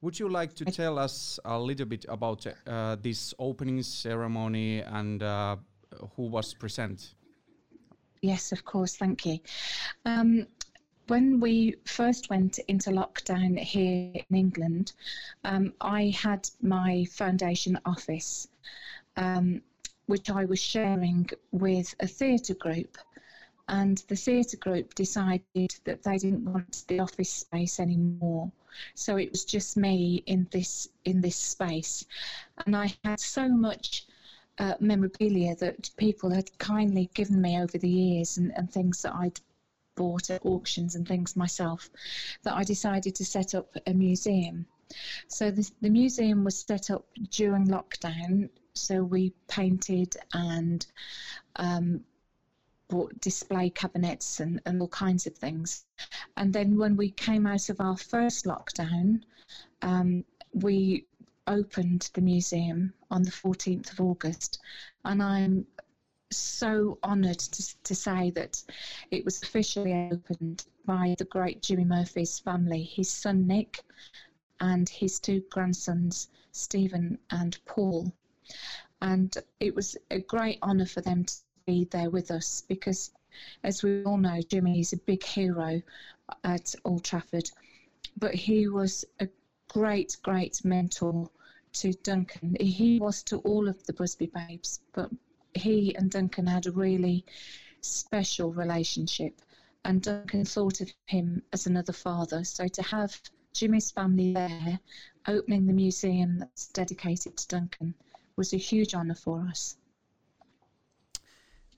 Would you like to tell us a little bit about uh, this opening ceremony and uh, who was present? Yes, of course. Thank you. Um, when we first went into lockdown here in England, um, I had my foundation office, um, which I was sharing with a theatre group. And the theatre group decided that they didn't want the office space anymore. So it was just me in this in this space, and I had so much uh, memorabilia that people had kindly given me over the years, and, and things that I'd bought at auctions and things myself that I decided to set up a museum. So the, the museum was set up during lockdown. So we painted and um, bought display cabinets and, and all kinds of things. And then when we came out of our first lockdown, um, we opened the museum on the 14th of August. And I'm so honoured to, to say that it was officially opened by the great Jimmy Murphy's family, his son Nick, and his two grandsons, Stephen and Paul. And it was a great honour for them to be there with us because, as we all know, Jimmy is a big hero at Old Trafford, but he was a great, great mentor to Duncan. He was to all of the Busby babes, but he and Duncan had a really special relationship, and Duncan thought of him as another father. So to have Jimmy's family there, opening the museum that's dedicated to Duncan, was a huge honour for us.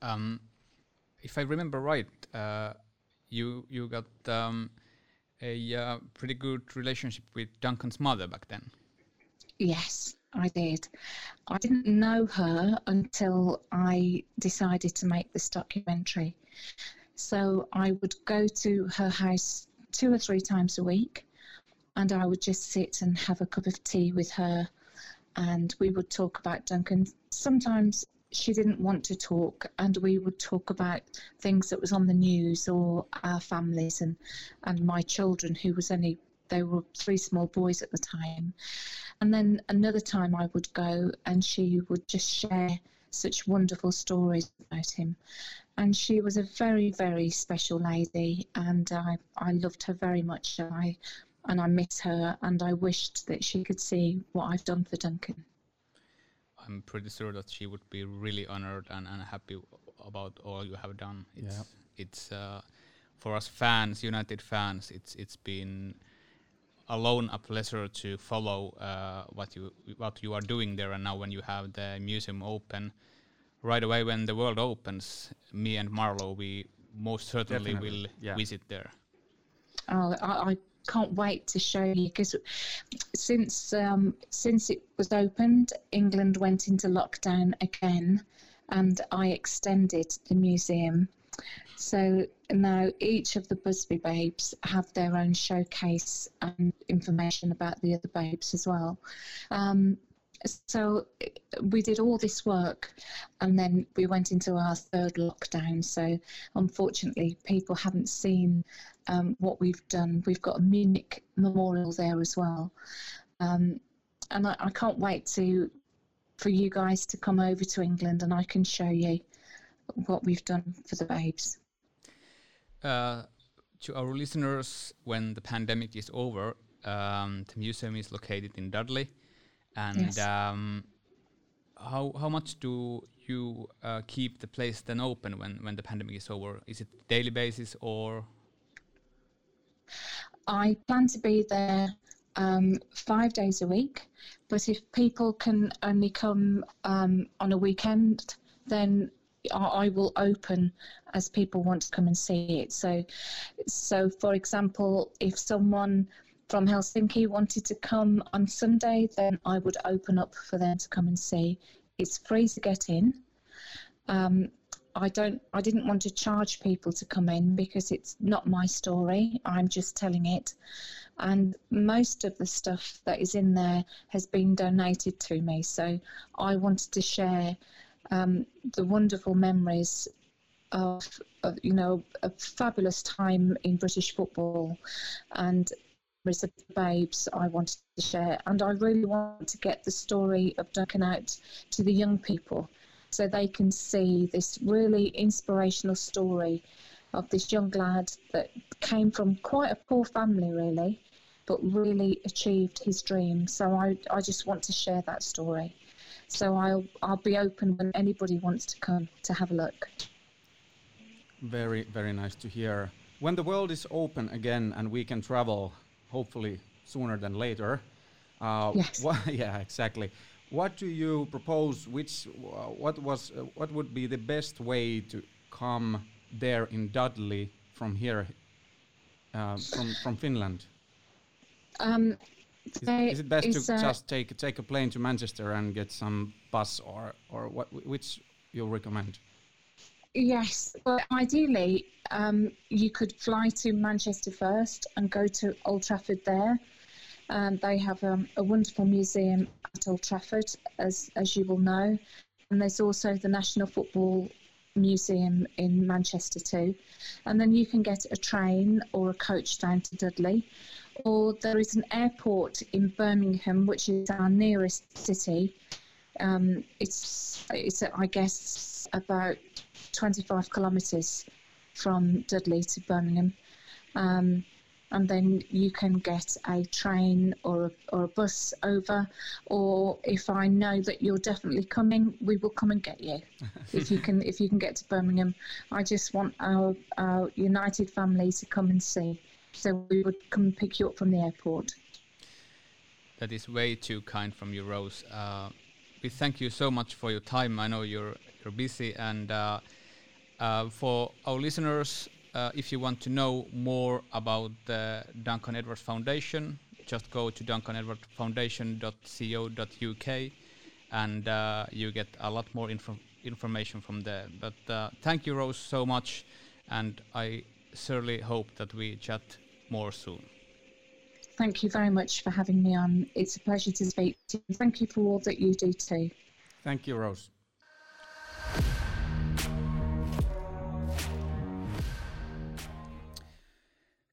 Um, if I remember right, uh, you you got um, a uh, pretty good relationship with Duncan's mother back then. Yes, I did. I didn't know her until I decided to make this documentary. So I would go to her house two or three times a week and I would just sit and have a cup of tea with her and we would talk about Duncan. Sometimes she didn't want to talk and we would talk about things that was on the news or our families and, and my children who was only they were three small boys at the time. And then another time I would go and she would just share such wonderful stories about him. And she was a very, very special lady, and I, I loved her very much. And I, and I miss her, and I wished that she could see what I've done for Duncan. I'm pretty sure that she would be really honored and, and happy about all you have done. It's Yeah. it's uh, for us fans, United fans. It's it's been alone a pleasure to follow uh, what you what you are doing there. And now when you have the museum open, right away when the world opens, me and Marlo, we most certainly Definitely, will yeah. visit there. Oh, I, I can't wait to show you because since um, since it was opened, England went into lockdown again, and I extended the museum. So now each of the Busby babes have their own showcase and information about the other babes as well. Um, so we did all this work and then we went into our third lockdown. So unfortunately, people haven't seen um, what we've done. We've got a Munich memorial there as well. Um, and I, I can't wait to for you guys to come over to England and I can show you what we've done for the babes. Uh, to our listeners, when the pandemic is over, um, the museum is located in Dudley, and Yes. um, how how much do you uh, keep the place then open when when the pandemic is over? Is it daily basis or I plan to be there um, five days a week, but if people can only come um, on a weekend, then I, will open as people want to come and see it. So, so for example, if someone from Helsinki wanted to come on Sunday, then I would open up for them to come and see. It's free to get in. Um, I don't I didn't want to charge people to come in because it's not my story. I'm just telling it. And most of the stuff that is in there has been donated to me. So I wanted to share um, the wonderful memories of, of, you know, a fabulous time in British football and memories the babes I wanted to share. And I really want to get the story of Duncan out to the young people so they can see this really inspirational story of this young lad that came from quite a poor family, really, but really achieved his dream. So I, I just want to share that story. So I'll, I'll be open when anybody wants to come to have a look. Very, very nice to hear. When the world is open again and we can travel, hopefully sooner than later. Uh, Yes. <laughs> wha- yeah, exactly. What do you propose? Which, uh, what was, uh, what would be the best way to come there in Dudley from here, uh, from from Finland? Um, Is, is it best to a- just take take a plane to Manchester and get some bus or or what? Which you recommend? Yes, but ideally, um, you could fly to Manchester first and go to Old Trafford there. Um, they have um, a wonderful museum at Old Trafford, as as you will know, and there's also the National Football Museum in Manchester too. And then you can get a train or a coach down to Dudley, or there is an airport in Birmingham, which is our nearest city. Um, it's it's I guess about 25 kilometres from Dudley to Birmingham. Um, and then you can get a train or a, or a bus over, or if I know that you're definitely coming, we will come and get you. <laughs> if you can, if you can get to Birmingham, I just want our, our united family to come and see. So we would come pick you up from the airport. That is way too kind from you, Rose. Uh, we thank you so much for your time. I know you're you're busy, and uh, uh, for our listeners, uh, if you want to know more about the Duncan Edwards Foundation, just go to duncanedwardsfoundation.co.uk, and uh, you get a lot more info- information from there. But uh, thank you, Rose, so much, and I certainly hope that we chat more soon. Thank you very much for having me on. It's a pleasure to speak to you. Thank you for all that you do too. Thank you, Rose.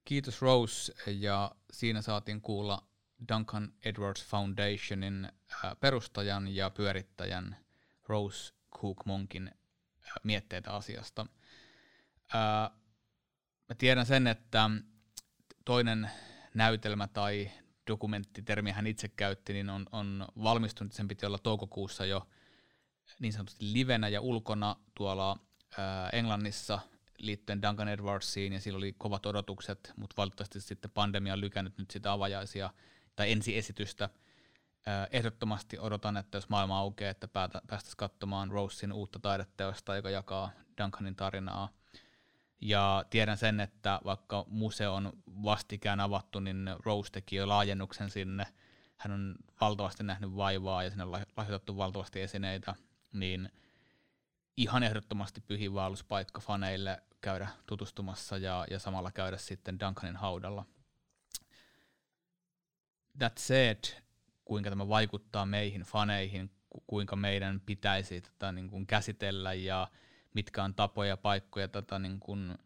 Kiitos Rose ja siinä saatiin kuulla Duncan Edwards Foundationin äh, perustajan ja pyörittäjän Rose Cook Monkin äh, mietteitä asiasta. Ää, mä tiedän sen, että toinen näytelmä tai dokumenttitermi hän itse käytti, niin on, on valmistunut, sen piti olla toukokuussa jo niin sanotusti livenä ja ulkona tuolla ää, Englannissa liittyen Duncan Edwardsiin, ja sillä oli kovat odotukset, mutta valitettavasti sitten pandemia on lykännyt nyt sitä avajaisia tai ensiesitystä. Ehdottomasti odotan, että jos maailma aukeaa, että päästäisiin katsomaan Rosein uutta taideteosta, joka jakaa Duncanin tarinaa. Ja tiedän sen, että vaikka museo on vastikään avattu, niin Rose teki jo laajennuksen sinne. Hän on valtavasti nähnyt vaivaa ja sinne on lahjoitettu valtavasti esineitä, niin ihan ehdottomasti pyhiinvaelluspaikka faneille käydä tutustumassa ja, ja samalla käydä sitten Duncanin haudalla. That said, kuinka tämä vaikuttaa meihin faneihin, kuinka meidän pitäisi tätä niin kuin käsitellä ja mitkä on tapoja ja paikkoja tätä niin kuin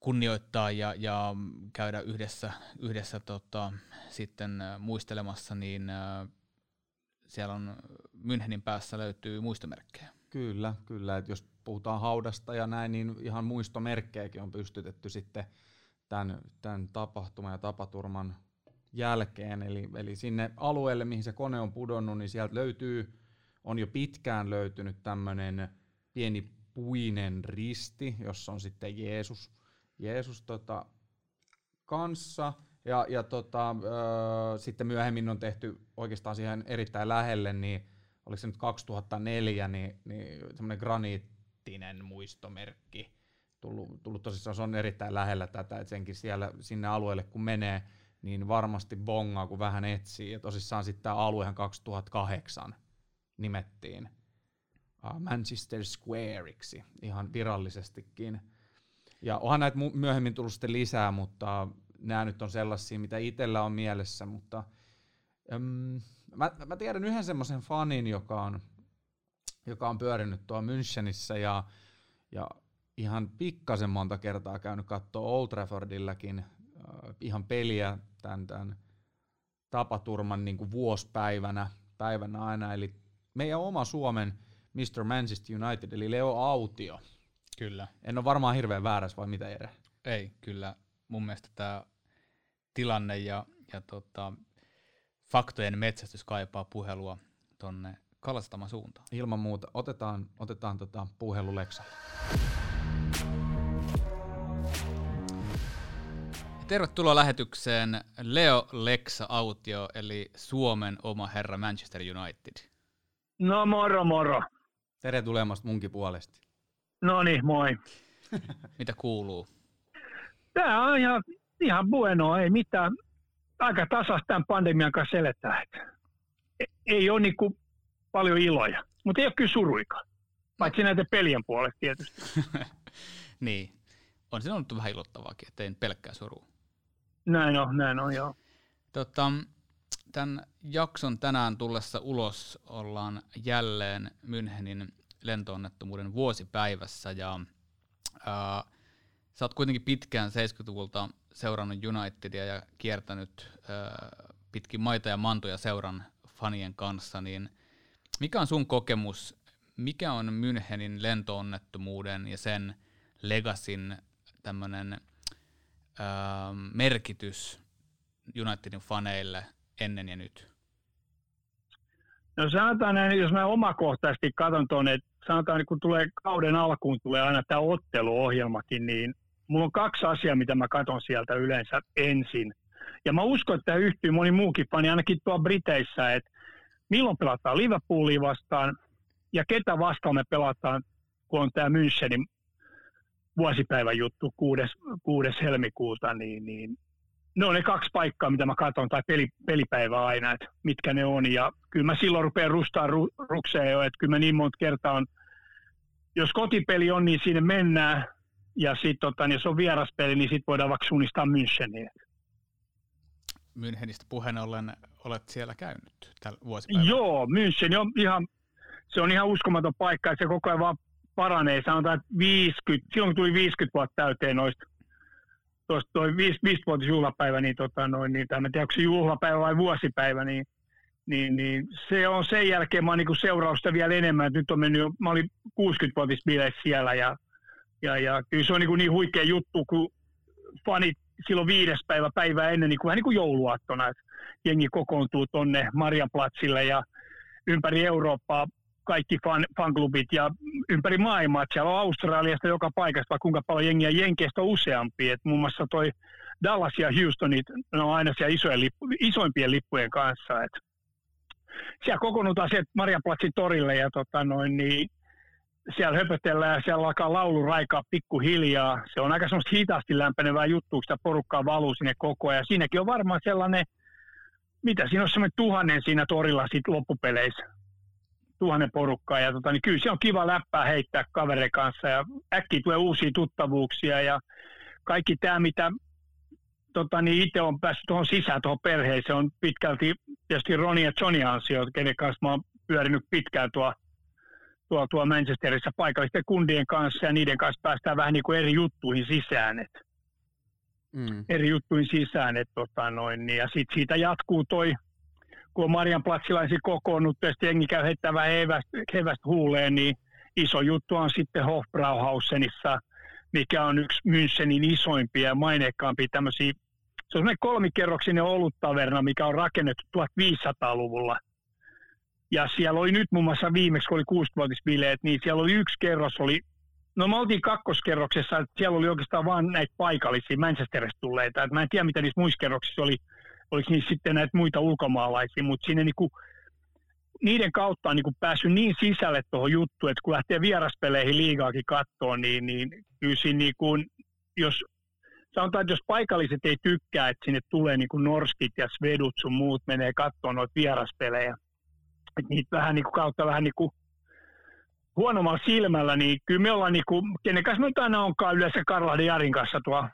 kunnioittaa ja, ja käydä yhdessä, yhdessä tota, sitten äh, muistelemassa, niin äh, siellä on Münchenin päässä löytyy muistomerkkejä. Kyllä, kyllä. Et jos puhutaan haudasta ja näin, niin ihan muistomerkkejäkin on pystytetty sitten tämän, tämän tapahtuman ja tapaturman jälkeen. Eli, eli sinne alueelle, mihin se kone on pudonnut, niin sieltä löytyy, on jo pitkään löytynyt tämmöinen pieni puinen risti, jossa on sitten Jeesus, Jeesus tota, kanssa. Ja, ja tota, ö, sitten myöhemmin on tehty oikeastaan siihen erittäin lähelle, niin oliko se nyt 2004, niin, niin semmoinen graniittinen muistomerkki tullut, tullut tosissaan, se on erittäin lähellä tätä, että senkin siellä sinne alueelle kun menee, niin varmasti bongaa, kun vähän etsii. Ja tosissaan sitten tämä aluehan 2008 nimettiin Manchester Squareiksi ihan virallisestikin. Ja onhan näitä myöhemmin tullut sitten lisää, mutta nämä nyt on sellaisia, mitä itsellä on mielessä, mutta um, mä, mä tiedän yhden semmoisen fanin, joka on, joka on pyörinyt tuolla Münchenissä ja, ja ihan pikkasen monta kertaa käynyt katsoa Old Traffordillakin äh, ihan peliä tämän, tämän tapaturman niin kuin vuospäivänä päivänä aina, eli meidän oma Suomen Mr. Manchester United, eli Leo Autio. Kyllä. En ole varmaan hirveän väärässä, vai mitä Jere? Ei, kyllä. Mun mielestä tämä tilanne ja, ja tota, faktojen metsästys kaipaa puhelua tonne Kalastama suuntaan. Ilman muuta. Otetaan, otetaan tota puhelu Leksa. Tervetuloa lähetykseen Leo Lexa Autio, eli Suomen oma herra Manchester United. No moro moro. Tere tulemasta munkin puolesta. No niin, moi. <laughs> Mitä kuuluu? Tämä on ihan, ihan bueno, ei mitään aika tasasta tämän pandemian kanssa eletään. E, ei ole niin kuin paljon iloja, mutta ei ole kyllä suruikaan. Paitsi näiden pelien puolesta tietysti. <laughs> niin. On se ollut vähän ilottavaakin, ettei pelkkää surua. Näin on, näin on, joo. Tota, tämän jakson tänään tullessa ulos ollaan jälleen Münchenin lentoonnettomuuden vuosipäivässä ja ää, sä oot kuitenkin pitkään 70-luvulta seurannut Unitedia ja kiertänyt äh, pitkin maita ja mantoja seuran fanien kanssa, niin mikä on sun kokemus, mikä on Münchenin lentoonnettomuuden ja sen legasin tämmöinen merkitys Unitedin faneille ennen ja nyt? No sanotaan näin, jos mä omakohtaisesti katson tuonne, että sanotaan, että kun tulee kauden alkuun, tulee aina tämä otteluohjelmakin, niin mulla on kaksi asiaa, mitä mä katson sieltä yleensä ensin. Ja mä uskon, että yhtyy moni muukin fani, ainakin tuolla Briteissä, että milloin pelataan Liverpoolia vastaan ja ketä vastaan me pelataan, kun on tämä Münchenin vuosipäivän juttu 6. 6. helmikuuta, niin, niin ne on ne kaksi paikkaa, mitä mä katson, tai peli, pelipäivä aina, että mitkä ne on. Ja kyllä mä silloin rupean rustaa ru, rukseen jo, että kyllä mä niin monta kertaa on, jos kotipeli on, niin sinne mennään, ja sitten tota, niin jos on vieraspeli, niin sitten voidaan vaikka suunnistaa Müncheniin. Münchenistä puheen ollen olet siellä käynyt tällä vuosipäivällä. Joo, München on ihan, se on ihan uskomaton paikka, että se koko ajan vaan paranee. Sanotaan, että 50, silloin kun tuli 50 vuotta täyteen noista, tuosta toi 5, vuotis juhlapäivä, niin, tota, noin, niin tai en tiedä, onko se juhlapäivä vai vuosipäivä, niin, niin, niin se on sen jälkeen, mä oon niin seurausta vielä enemmän. Nyt on mennyt, mä olin 60-vuotis siellä ja ja, ja kyllä se on niin, niin huikea juttu, kun fanit silloin viides päivä päivää ennen, niin kuin, vähän niin kuin jouluaattona, että jengi kokoontuu tuonne Marjanplatsille ja ympäri Eurooppaa kaikki fan, fanklubit ja ympäri maailmaa. Siellä on Australiasta joka paikasta, kuinka paljon jengiä Jenkeistä useampi. Et muun muassa toi Dallas ja Houstonit, ne on aina siellä isojen lippu, isoimpien lippujen kanssa. Et siellä kokoonnutaan sieltä Marjaplatsin torille ja tota noin, niin siellä höpötellään ja siellä alkaa laulu raikaa pikkuhiljaa. Se on aika semmoista hitaasti lämpenevää juttua, kun sitä porukkaa valuu sinne koko ajan. Siinäkin on varmaan sellainen, mitä siinä on semmoinen tuhannen siinä torilla sit loppupeleissä. Tuhannen porukkaa ja tota, niin kyllä se on kiva läppää heittää kavereiden kanssa ja äkkiä tulee uusia tuttavuuksia ja kaikki tämä, mitä tota, niin itse on päässyt tuohon sisään, tuohon perheeseen, on pitkälti tietysti Roni ja Johnny ansio, kenen kanssa mä oon pyörinyt pitkään tuo, tuo, tuo Manchesterissa paikallisten kundien kanssa ja niiden kanssa päästään vähän niin kuin eri juttuihin sisään. Et, mm. Eri juttuihin sisään. Et, tota, noin, niin, ja sitten siitä jatkuu toi, kun Marian platsilaisi kokoonnut ja jengi käy heittävän hevästä, hevästä huuleen, niin iso juttu on sitten Hofbrauhausenissa – mikä on yksi Münchenin isoimpia ja maineikkaampia tämmöisiä, se on kolmikerroksinen oluttaverna, mikä on rakennettu 1500-luvulla. Ja siellä oli nyt muun muassa viimeksi, kun oli 60-vuotisbileet, niin siellä oli yksi kerros, oli, no me oltiin kakkoskerroksessa, että siellä oli oikeastaan vain näitä paikallisia Manchesterista tulleita. Et mä en tiedä, mitä niissä muissa kerroksissa oli, oliko niissä sitten näitä muita ulkomaalaisia, mutta sinne niinku niiden kautta on niin kuin päässyt niin sisälle tuohon juttuun, että kun lähtee vieraspeleihin liigaakin kattoon, niin, niin kyllä siinä niin jos sanotaan, että jos paikalliset ei tykkää, että sinne tulee niin kuin norskit ja svedut sun muut menee kattoon noita vieraspelejä, että niitä vähän niin kuin kautta vähän niin kuin huonommalla silmällä, niin kyllä me ollaan, niin kuin, kenen kanssa me aina onkaan yleensä Karlahden Jarin kanssa tuo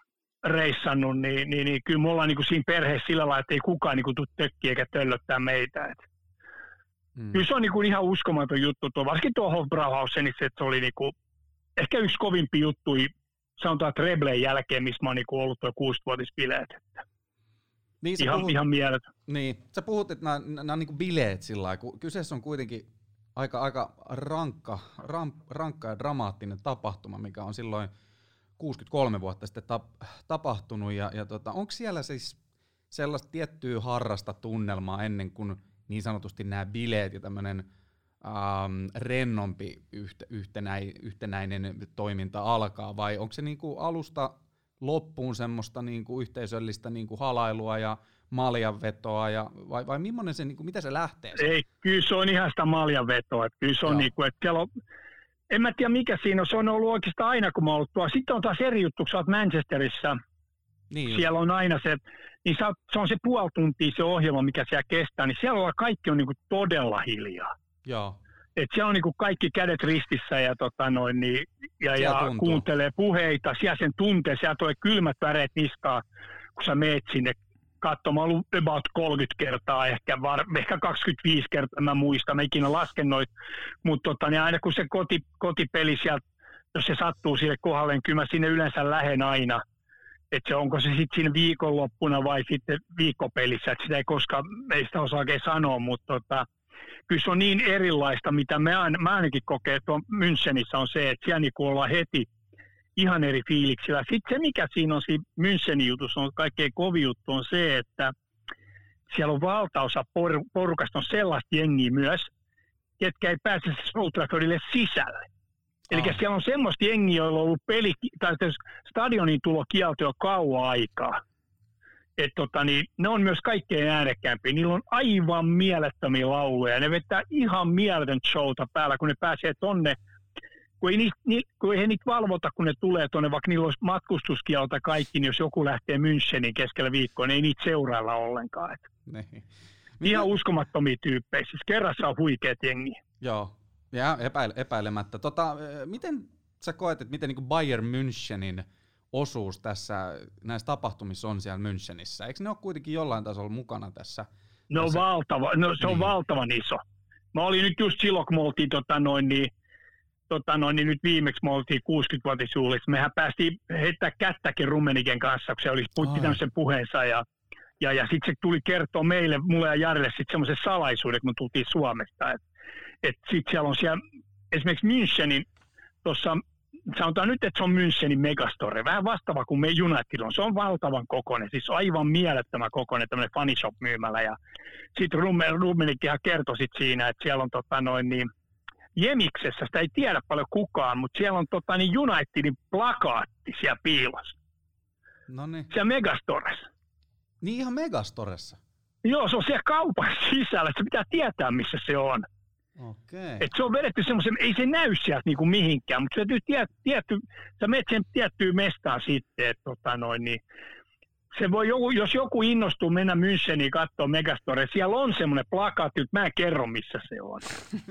reissannut, niin, niin, niin kyllä me ollaan niin kuin siinä perheessä sillä lailla, että ei kukaan niin kuin tule tökkiä eikä töllöttää meitä. Että Mm. Kyllä se on niin kuin ihan uskomaton juttu, tuo, varsinkin tuo Hofbrauhausenissa, että se oli niin kuin, ehkä yksi kovimpi juttu, sanotaan Trebleen jälkeen, missä mä oon niin kuin ollut tuo kuusivuotispileet. Niin, ihan, puhut, ihan mieletön. Niin, sä puhut, että nämä, nämä on niin kuin bileet sillä lailla, kyseessä on kuitenkin aika, aika rankka, ram, rankka ja dramaattinen tapahtuma, mikä on silloin 63 vuotta sitten tap, tapahtunut, ja, ja tota, onko siellä siis sellaista tiettyä harrasta tunnelmaa ennen kuin niin sanotusti nämä bileet ja tämmöinen ähm, rennompi yhte, yhtenäi, yhtenäinen toiminta alkaa, vai onko se niinku alusta loppuun semmoista niinku yhteisöllistä niinku halailua ja maljanvetoa, ja, vai, vai millainen se, niinku, mitä se lähtee? Ei, kyllä se on ihan sitä maljanvetoa, että kyllä se on niinku, että siellä on, en mä tiedä mikä siinä on, se on ollut oikeastaan aina kun mä ollut tuolla. Sitten on taas eri juttu, kun sä oot Manchesterissa, niin siellä on aina se, niin se on se puoli tuntia se ohjelma, mikä siellä kestää, niin siellä kaikki on niin kuin todella hiljaa. Joo. Et siellä on niin kuin kaikki kädet ristissä ja, tota noin, niin, ja, ja kuuntelee puheita. Siellä sen tuntee, siellä tulee kylmät väreet niskaa, kun sä meet sinne katsomaan. ollut about 30 kertaa, ehkä, var, ehkä 25 kertaa, mä muistan, mä ikinä lasken noit. Mutta tota, niin aina kun se koti, kotipeli sieltä, jos se sattuu sille kohdalle, niin kyllä mä sinne yleensä lähen aina – että se onko se sitten siinä viikonloppuna vai sitten viikkopelissä, että sitä ei koskaan meistä osaa oikein sanoa, mutta tota, kyllä se on niin erilaista, mitä mä, ain, mä ainakin kokeen tuon Münchenissä on se, että siellä niin ollaan heti ihan eri fiiliksillä. Sitten se, mikä siinä on siinä Münchenin jutussa on kaikkein kovin juttu, on se, että siellä on valtaosa por, porukasta on sellaista jengiä myös, ketkä ei pääse Old Traffordille sisälle. Eli ah. siellä on semmoista jengiä, joilla on ollut peli, tai stadionin tulo kielto jo kauan aikaa. Et tota, niin, ne on myös kaikkein äänekkäämpiä. Niillä on aivan mielettömiä lauluja. Ne vetää ihan mieletön showta päällä, kun ne pääsee tonne. Kun ei, niitä, ni, kun ei he niitä valvota, kun ne tulee tonne, vaikka niillä olisi matkustuskielta kaikki, niin jos joku lähtee Münchenin keskellä viikkoa, niin ei niitä seurailla ollenkaan. Et. Niin. Ihan uskomattomia tyyppejä. Siis kerrassa on huikeat jengiä. Joo, ja epäile, epäilemättä. Tota, miten sä koet, että miten niin Bayern Münchenin osuus tässä näissä tapahtumissa on siellä Münchenissä? Eikö ne ole kuitenkin jollain tasolla mukana tässä? No, tässä? valtava, no se on niin. valtavan iso. Mä olin nyt just silloin, kun me oltiin tota noin, niin, tota noin, niin nyt viimeksi me oltiin 60-vuotisjuhlissa. Mehän päästiin heittää kättäkin Rummeniken kanssa, kun se oli puhutti tämmöisen puheensa ja ja, ja sitten se tuli kertoa meille, mulle ja Jarille sitten semmoisen salaisuuden, kun me tultiin Suomesta. Että että sitten siellä on siellä esimerkiksi Münchenin, tuossa sanotaan nyt, että se on Münchenin megastore, vähän vastaava kuin me United on. Se on valtavan kokoinen, siis aivan mielettömän kokoinen tämmöinen funnyshop myymällä. Ja sitten Rummenikkihan kertoi sit siinä, että siellä on tota noin niin, Jemiksessä, sitä ei tiedä paljon kukaan, mutta siellä on tota, niin Unitedin plakaatti siellä piilossa. No niin. Siellä Megastores. Niin ihan Megastoressa? Joo, se on siellä kaupan <laughs> sisällä, että pitää tietää, missä se on. Okei. Et se on vedetty semmoisen, ei se näy sieltä niinku mihinkään, mutta se täytyy tiet, tietty, sä menet sen tiettyyn mestaan sitten, että tota noin, niin se voi joku, jos joku innostuu mennä Müncheniin katsoa Megastore, siellä on semmoinen plakaatti, että mä en kerro missä se on.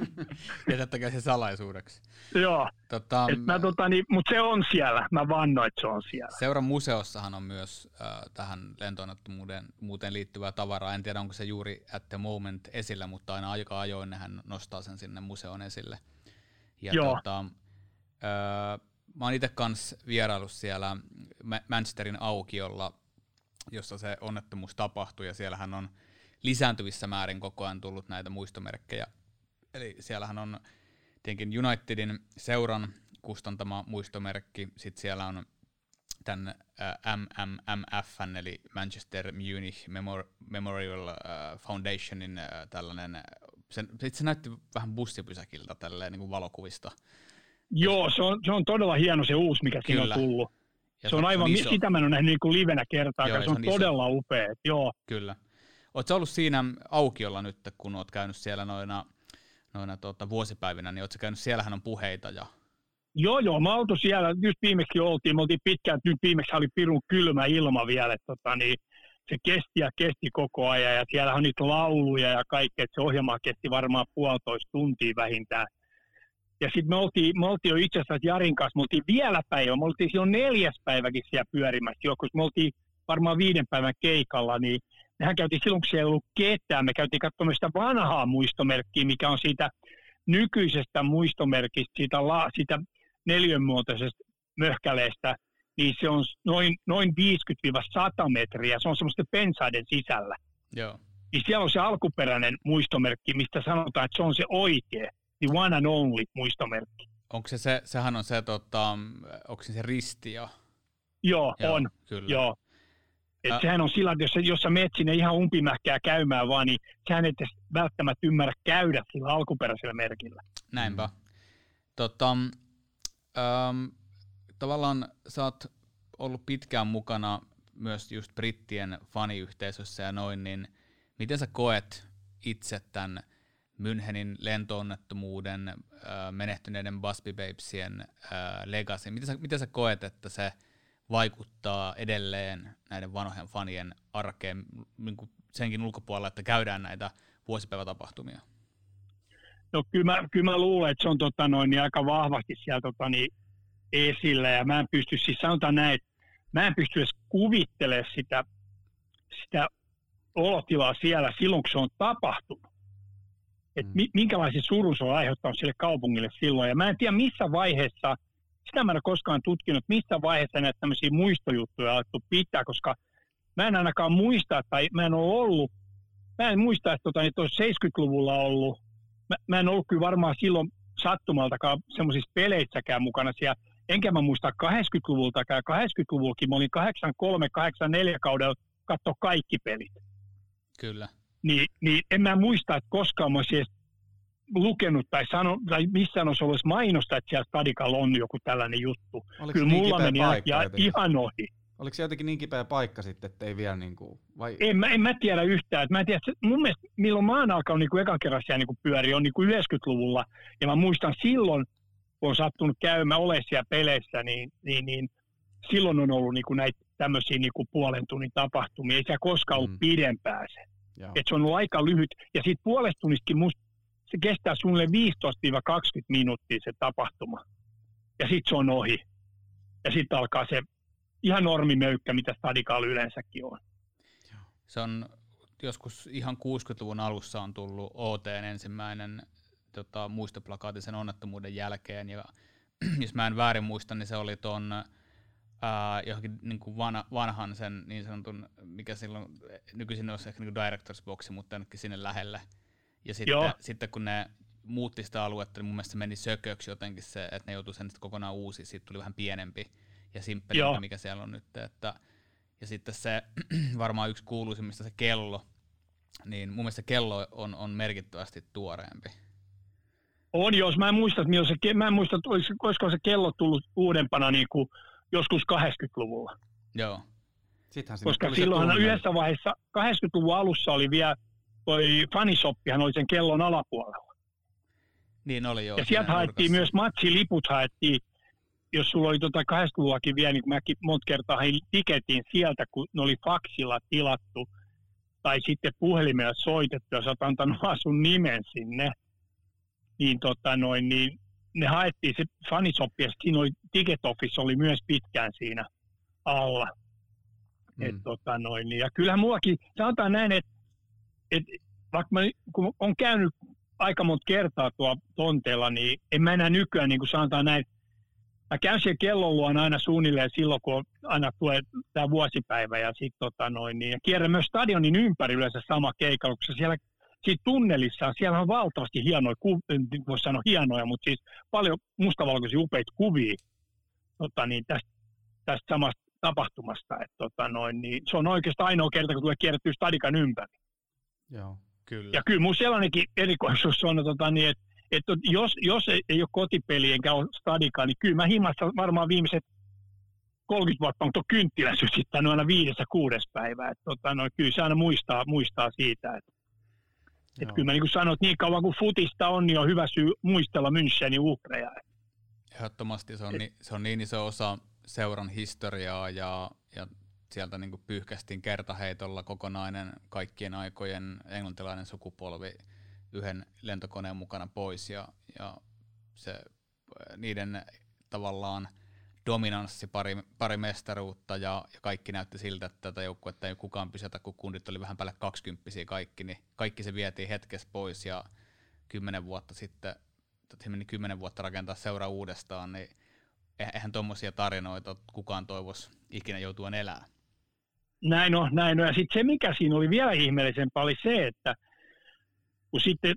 <laughs> Jätettäkää se salaisuudeksi. Joo, Tota, et mä, tota, niin, mutta se on siellä, mä vannoin, että se on siellä. Seuran museossahan on myös äh, tähän lentoonnettomuuteen liittyvää tavaraa. En tiedä, onko se juuri at the moment esillä, mutta aina aika ajoin nehän nostaa sen sinne museon esille. Ja Joo. Tota, äh, mä oon itse kanssa vieraillut siellä Ma- Manchesterin aukiolla, jossa se onnettomuus tapahtui, ja siellähän on lisääntyvissä määrin koko ajan tullut näitä muistomerkkejä. Eli siellähän on tietenkin Unitedin seuran kustantama muistomerkki, sitten siellä on tämän MMMFn, eli Manchester Munich Memor- Memorial Foundationin tällainen, se, se näytti vähän bussipysäkiltä tälleen niin kuin valokuvista. Joo, se on, se on todella hieno se uusi, mikä siinä on Kyllä. tullut. Ja Se on aivan, iso. sitä mä en ole nähnyt niin kuin livenä kertaakaan, Joo, se se on on iso. todella upea. Joo, Kyllä. Oletko ollut siinä aukiolla nyt, kun olet käynyt siellä noina, noina tota, vuosipäivinä, niin oletko käynyt, siellähän on puheita ja Joo, joo, mä oltu siellä, just viimeksi oltiin, me oltiin pitkään, nyt viimeksi oli pirun kylmä ilma vielä, että tota, niin se kesti ja kesti koko ajan, ja siellä on niitä lauluja ja kaikkea, että se ohjelma kesti varmaan puolitoista tuntia vähintään. Ja sitten me oltiin, me oltiin jo itse asiassa Jarin kanssa, me oltiin vielä päivä, me oltiin silloin neljäs päiväkin siellä pyörimässä jo, kun me oltiin varmaan viiden päivän keikalla, niin mehän käytiin silloin, kun siellä ei ollut ketään, me käytiin katsomaan sitä vanhaa muistomerkkiä, mikä on siitä nykyisestä muistomerkistä, siitä, la, siitä neljönmuotoisesta möhkäleestä, niin se on noin, noin 50-100 metriä, se on semmoisten pensaiden sisällä. joo. Niin siellä on se alkuperäinen muistomerkki, mistä sanotaan, että se on se oikea, the one and only muistomerkki. Onko se, se sehän on se, tota, onko se se risti jo? Joo, Joo, on. Kyllä. Joo. Et Ä- sehän on sillä, että jos, jos sä menet sinne ihan umpimähkää käymään vaan, niin sehän et välttämättä ymmärrä käydä sillä alkuperäisellä merkillä. Näinpä. Tota, äm, tavallaan sä oot ollut pitkään mukana myös just brittien faniyhteisössä ja noin, niin miten sä koet itse tämän Münchenin lentoonnettomuuden, äh, menehtyneiden Busby Babesien äh, legacy? Miten sä, miten sä koet, että se vaikuttaa edelleen näiden vanhojen fanien arkeen niin kuin senkin ulkopuolella, että käydään näitä vuosipäivätapahtumia? No kyllä mä, kyllä mä luulen, että se on tota noin, niin aika vahvasti siellä tota, niin, esillä ja mä en pysty, siis sanotaan näin, että mä en pysty edes kuvittelemaan sitä, sitä olotilaa siellä silloin, kun se on tapahtunut. Että Mm. mi, minkälaisen surun se on aiheuttanut sille kaupungille silloin. Ja mä en tiedä missä vaiheessa, sitä mä en ole koskaan tutkinut, missä vaiheessa näitä tämmöisiä muistojuttuja on alettu pitää, koska mä en ainakaan muista, tai mä en ole ollut, mä en muista, että tota, niitä olisi 70-luvulla ollut mä, mä en ollut kyllä varmaan silloin sattumaltakaan semmoisissa peleissäkään mukana siellä. Enkä mä muista 80-luvultakaan. 80-luvullakin mä olin 83-84 kaudella katsoa kaikki pelit. Kyllä. Niin, niin en mä muista, että koskaan mä olisin lukenut tai, sano, tai missään olisi ollut mainosta, että siellä Stadikalla on joku tällainen juttu. Oliko Kyllä niin mulla meni ja, jotenkin? ihan ohi. Oliko se jotenkin niin kipeä paikka sitten, että ei vielä niinku, vai? En mä, en mä tiedä yhtään. Että mä en tiedä, se- mun mielestä milloin mä oon alkanut niin ekan kerran siellä niin pyöriä on niin 90-luvulla. Ja mä muistan silloin, kun on sattunut käymään ole siellä peleissä, niin, niin, niin silloin on ollut niin kuin näitä tämmöisiä niin kuin puolen tunnin tapahtumia. Ei siellä koskaan ollut Mm. mm. pidempään se. Joo. Et se on ollut aika lyhyt. Ja siitä puolesta tunnistakin musta se kestää suunnilleen 15-20 minuuttia se tapahtuma. Ja sitten se on ohi. Ja sitten alkaa se ihan normimöykkä, mitä Stadikalla yleensäkin on. Se on joskus ihan 60-luvun alussa on tullut OTn ensimmäinen tota, muistoplakaatti sen onnettomuuden jälkeen. Ja <clears throat> jos mä en väärin muista, niin se oli ton ää, johonkin niin kuin vanha, vanhan sen niin sanotun, mikä silloin nykyisin olisi ehkä niin kuin directors boxi, mutta ainakin sinne lähelle. Ja sitten, Joo. sitten kun ne muutti sitä aluetta, niin mun mielestä se meni sököksi jotenkin se, että ne joutui sen sitten kokonaan uusi, siitä tuli vähän pienempi ja simppelimpi, mikä siellä on nyt. Että, ja sitten se <clears throat> varmaan yksi kuuluisimmista se kello, niin mun mielestä kello on, on merkittävästi tuoreempi. On, jos mä en muista, että se, mä en muista, olisiko se kello tullut uudempana niin kuin joskus 80-luvulla. Joo. Sittenhän Koska silloin yhdessä vaiheessa, 80-luvun alussa oli vielä, toi fanisoppihan oli sen kellon alapuolella. Niin oli joo. Ja sieltä haettiin myös matsiliput haettiin, jos sulla oli tota 80-luvullakin vielä, niin kuin mäkin monta kertaa hain tiketin sieltä, kun ne oli faksilla tilattu tai sitten puhelimella soitettu ja sä oot antanut <laughs> sun nimen sinne, niin, tota noin, niin ne haettiin se fanisoppi ja siinä oli Ticket Office oli myös pitkään siinä alla. Mm. Et, tota noin, ja kyllähän mullakin, sanotaan näin, että et, vaikka mä, kun on käynyt aika monta kertaa tuo tonteella, niin en mä enää nykyään, niin kuin sanotaan näin, mä käyn siellä kellon luona aina suunnilleen silloin, kun aina tulee tämä vuosipäivä ja sitten tota noin, niin, ja kierrän myös stadionin ympäri yleensä sama keikalla, koska siellä siinä tunnelissa, siellä on valtavasti hienoja, en voi sanoa hienoja, mutta siis paljon mustavalkoisia upeita kuvia tota niin, tästä, tästä samasta tapahtumasta. Et, tota noin, niin se on oikeastaan ainoa kerta, kun tulee kierrettyä stadikan ympäri. Joo, kyllä. Ja kyllä mun sellainenkin erikoisuus on, tota niin, että että jos, jos ei, ei ole kotipeli enkä ole stadikaa, niin kyllä mä himassa varmaan viimeiset 30 vuotta on tuo kynttilä sysittänyt aina viides ja kuudes päivä. Että tota, no, kyllä se aina muistaa, muistaa siitä, että et kyllä mä niin kuin sanot, niin kauan kuin futista on, niin on hyvä syy muistella Münchenin uhreja. Ehdottomasti se on, niin, se on niin iso osa seuran historiaa ja, ja sieltä niin pyyhkästiin kertaheitolla kokonainen kaikkien aikojen englantilainen sukupolvi yhden lentokoneen mukana pois ja, ja se, niiden tavallaan dominanssi, pari, pari mestaruutta ja, ja kaikki näytti siltä, että tätä joukkuetta ei kukaan pysätä, kun kundit oli vähän päälle 20 kaikki, niin kaikki se vietiin hetkessä pois ja kymmenen vuotta sitten, se meni kymmenen vuotta rakentaa seura uudestaan, niin eh, eihän tuommoisia tarinoita kukaan toivoisi ikinä joutua elää. Näin on, näin on. Ja sitten se, mikä siinä oli vielä ihmeellisempää, oli se, että kun sitten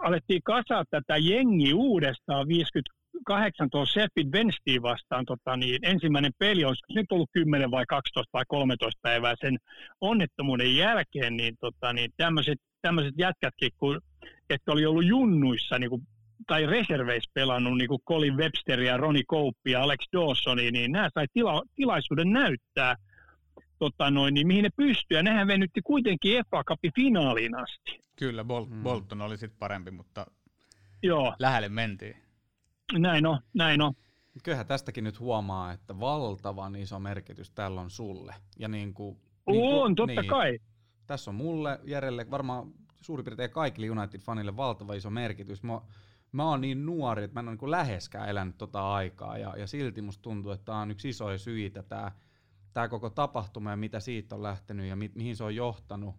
alettiin kasata tätä jengi uudestaan 50 18 Sheffield Wednesday vastaan tota, niin ensimmäinen peli, on nyt ollut 10 vai 12 vai 13 päivää sen onnettomuuden jälkeen, niin, tota, niin tämmöiset jätkätkin, kun, että oli ollut junnuissa niin kuin, tai reserveissä pelannut niin kuin Colin Websteria, Cope ja Alex Dawson, niin, niin nämä sai tila, tilaisuuden näyttää, tota noin, niin mihin ne pystyy. Ja nehän venytti kuitenkin FA Cupin finaaliin asti. Kyllä, Bol- mm. Bolton oli sitten parempi, mutta Joo. lähelle mentiin. Näin on, näin on. Kyllähän tästäkin nyt huomaa, että valtavan iso merkitys tällä on sulle. Ja niin kuin, niin kuin, on, totta niin, kai. Tässä on mulle, Järelle, varmaan suurin piirtein kaikille United-fanille valtava iso merkitys. Mä, mä oon niin nuori, että mä en ole niin läheskään elänyt tota aikaa, ja, ja silti musta tuntuu, että tämä on yksi isoja syitä, tämä tää koko tapahtuma ja mitä siitä on lähtenyt ja mi, mihin se on johtanut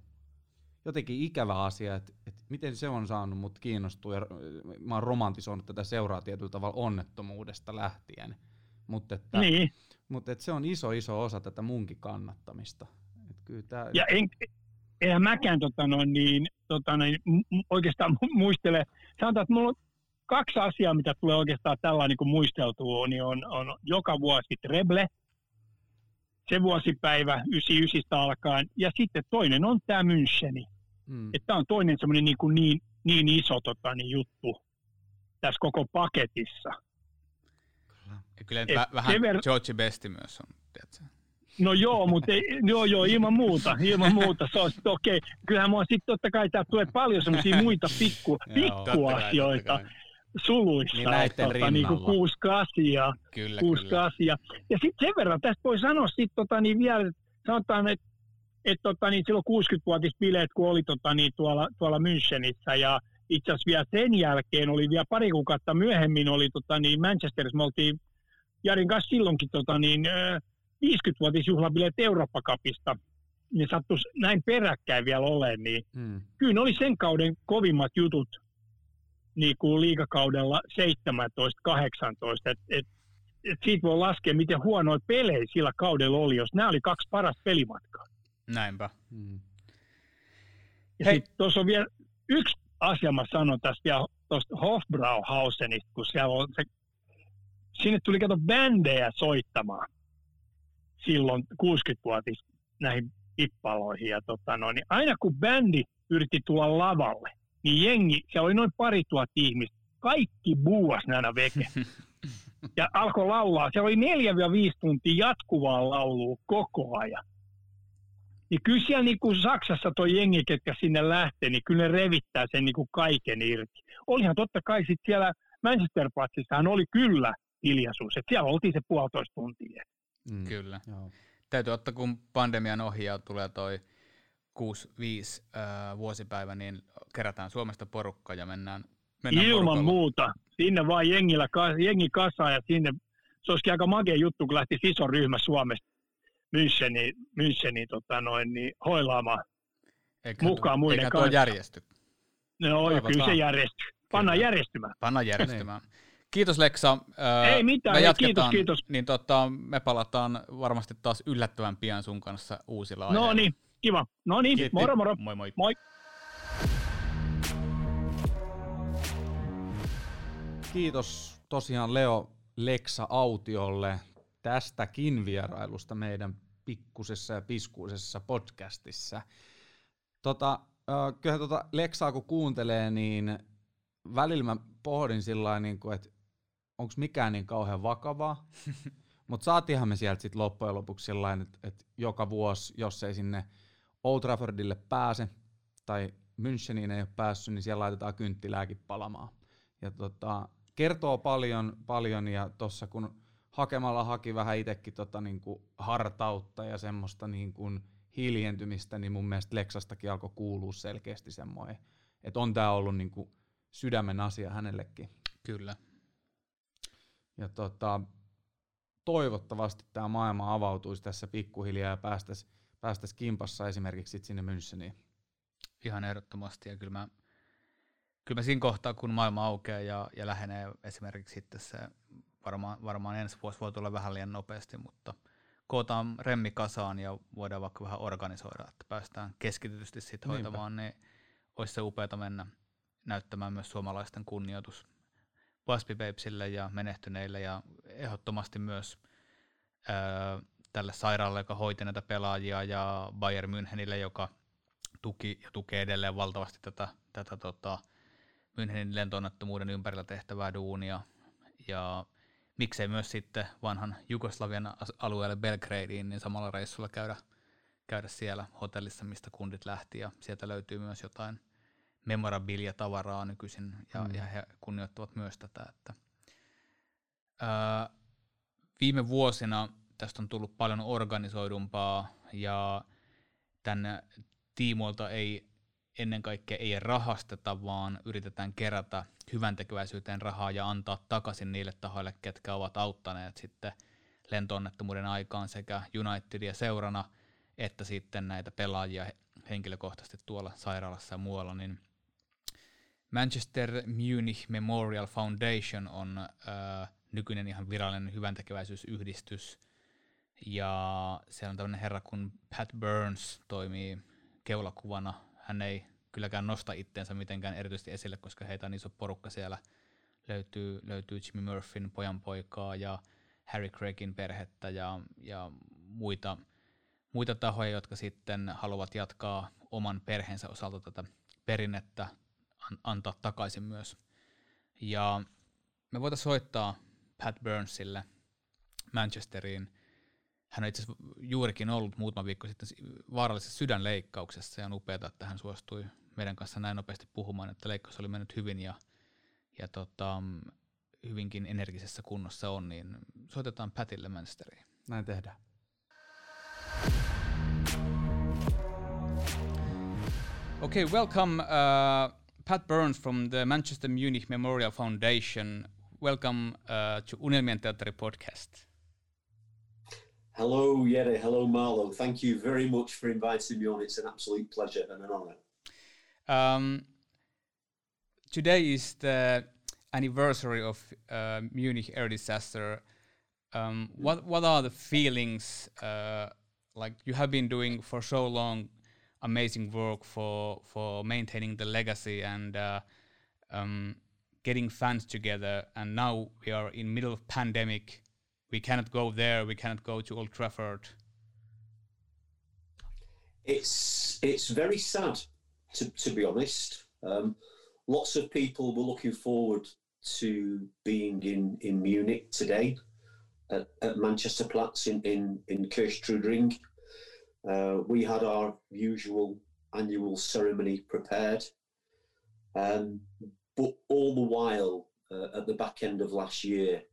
jotenkin ikävä asia, että, että miten se on saanut mut kiinnostua ja mä oon romantisoinut tätä seuraa tietyllä tavalla onnettomuudesta lähtien. Mutta että, niin. että se on iso iso osa tätä munkin kannattamista. Et kyllä tää... Ja en, eihän mäkään tota noin, niin, tota noin, oikeastaan muistele, sanotaan, että mulla on kaksi asiaa, mitä tulee oikeastaan tällä niin muisteltua, niin on, on joka vuosi Treble, se vuosipäivä 99 alkaen, ja sitten toinen on tämä Müncheni. Mm. Tämä on toinen semmoinen niin, kuin niin, niin iso tota, niin juttu tässä koko paketissa. Ja kyllä Et vähän ver... George Besti myös on, tiedätkö? No joo, mutta ei, joo, joo, ilman muuta, ilman muuta, se on okei. Okay. Kyllähän mua sitten totta kai täällä tulee paljon semmoisia muita pikku, <laughs> pikkuasioita suluissa. Niin näiden tota, niin kuin kuusi kasia. Kyllä, kuusi kyllä. kasia. Ja sitten sen verran tästä voi sanoa sitten tota, niin vielä, sanotaan, että et, tota, niin silloin 60-vuotisbileet, kun oli tota, niin, tuolla, tuolla Münchenissä ja itse asiassa vielä sen jälkeen oli vielä pari kuukautta myöhemmin oli tota, niin Manchesterissa, me oltiin Jarin kanssa silloinkin tota, niin, 50-vuotisjuhlabileet Eurooppa-kapista, ne sattuisi näin peräkkäin vielä olemaan, niin hmm. kyllä ne oli sen kauden kovimmat jutut niin kuin liikakaudella 17-18, että et, et siitä voi laskea, miten huonoja pelejä sillä kaudella oli, jos nämä oli kaksi parasta pelimatkaa. Näinpä. Mm. Ja tuossa on vielä yksi asia, mä sanon tästä vielä tuosta Hofbrauhausenista, kun siellä on se, sinne tuli kato bändejä soittamaan silloin 60-vuotis näihin pippaloihin. Ja tota no, niin aina kun bändi yritti tulla lavalle, niin jengi, siellä oli noin pari tuhat ihmistä kaikki buuas näinä veke. <laughs> Ja alkoi laulaa. Se oli 4-5 tuntia jatkuvaa laulua koko ajan. Niin kyllä siellä niin kuin Saksassa tuo jengi, ketkä sinne lähtee, niin kyllä ne revittää sen niin kuin kaiken irti. Olihan totta kai sitten siellä Manchester Platsissahan oli kyllä hiljaisuus, että siellä oltiin se puolitoista tuntia. Mm. Kyllä. Joo. Täytyy ottaa, kun pandemian ohi ja tulee toi 6-5 äh, vuosipäivä, niin kerätään Suomesta porukka ja mennään, mennään Ilman porukalla. muuta. Sinne vaan jengillä, jengi kasaa ja sinne, se olisikin aika makea juttu, kun lähti iso ryhmä Suomesta Müncheni, Müncheni tota noin, niin hoilaamaan eikä mukaan muiden eikä kanssa. järjesty. No, kyllä se järjestyy. Panna järjestymään. Panna järjestymään. Niin. Kiitos Leksa. Ei mitään, me ei, kiitos, kiitos. Niin tota, me palataan varmasti taas yllättävän pian sun kanssa uusilla aiheilla. No niin, kiva. No niin, Kiitti. moro moro. Moi moi. Moi. Kiitos tosiaan Leo Leksa Autiolle tästäkin vierailusta meidän pikkusessa ja piskuisessa podcastissa. Tota, kyllä tota Leksaa kun kuuntelee, niin välillä mä pohdin sillä niin kuin, että onko mikään niin kauhean vakavaa, <laughs> mutta saatiinhan me sieltä sitten loppujen lopuksi sellainen, että, että joka vuosi, jos ei sinne Old Traffordille pääse tai Müncheniin ei ole päässyt, niin siellä laitetaan kynttilääkin palamaan. Ja tota, kertoo paljon, paljon ja tuossa kun hakemalla haki vähän itsekin tota niinku hartautta ja semmoista niinku hiljentymistä, niin mun mielestä Leksastakin alkoi kuulua selkeästi semmoinen, että on tämä ollut niinku sydämen asia hänellekin. Kyllä. Ja tota, toivottavasti tämä maailma avautuisi tässä pikkuhiljaa ja päästäisiin päästäisi kimpassa esimerkiksi sinne Müncheniin. Ihan ehdottomasti ja kyllä mä, kyllä mä siinä kohtaa, kun maailma aukeaa ja, ja lähenee esimerkiksi sitten se varmaan, varmaan ensi vuosi voi tulla vähän liian nopeasti, mutta kootaan remmi kasaan ja voidaan vaikka vähän organisoida, että päästään keskitytysti sitten hoitamaan, niin olisi se upeata mennä näyttämään myös suomalaisten kunnioitus Waspi Babesille ja menehtyneille ja ehdottomasti myös tälle sairaalle, joka hoiti näitä pelaajia ja Bayern Münchenille, joka tuki ja tukee edelleen valtavasti tätä, tätä tota, Münchenin lentoonnettomuuden ympärillä tehtävää duunia ja miksei myös sitten vanhan Jugoslavian alueelle Belgradeen, niin samalla reissulla käydä, käydä siellä hotellissa, mistä kundit lähti, ja sieltä löytyy myös jotain memorabilia-tavaraa nykyisin, ja, mm. ja he kunnioittavat myös tätä. Että, ää, viime vuosina tästä on tullut paljon organisoidumpaa, ja tänne tiimoilta ei ennen kaikkea ei rahasteta, vaan yritetään kerätä hyvän tekeväisyyteen rahaa ja antaa takaisin niille tahoille, ketkä ovat auttaneet sitten lentoonnettomuuden aikaan sekä Unitedia seurana, että sitten näitä pelaajia henkilökohtaisesti tuolla sairaalassa ja muualla, niin Manchester Munich Memorial Foundation on äh, nykyinen ihan virallinen hyväntekeväisyysyhdistys, ja siellä on tämmöinen herra kuin Pat Burns toimii keulakuvana hän ei kylläkään nosta itteensä mitenkään erityisesti esille, koska heitä on iso porukka siellä. Löytyy, löytyy Jimmy Murphyn pojanpoikaa ja Harry Craigin perhettä ja, ja muita, muita tahoja, jotka sitten haluavat jatkaa oman perheensä osalta tätä perinnettä, an, antaa takaisin myös. Ja me voitaisiin soittaa Pat Burnsille Manchesteriin – hän on itse asiassa juurikin ollut muutama viikko sitten vaarallisessa sydänleikkauksessa ja on upeaa, että hän suostui meidän kanssa näin nopeasti puhumaan, että leikkaus oli mennyt hyvin ja, ja tota, hyvinkin energisessä kunnossa on, niin soitetaan Patille Manchesteriin. Näin tehdään. Okay, welcome uh, Pat Burns from the Manchester Munich Memorial Foundation. Welcome uh, to Unelmien teatteri podcast. Hello, Yere. Hello, Marlo. Thank you very much for inviting me on. It's an absolute pleasure and an honor. Um, today is the anniversary of uh, Munich air disaster. Um, what what are the feelings? Uh, like you have been doing for so long, amazing work for for maintaining the legacy and uh, um, getting fans together, and now we are in middle of pandemic we cannot go there, we cannot go to Old Trafford. It's it's very sad, to, to be honest. Um, lots of people were looking forward to being in, in Munich today at, at Manchester Platz in, in, in Kirchtrudering. Uh, we had our usual annual ceremony prepared. Um, but all the while, uh, at the back end of last year,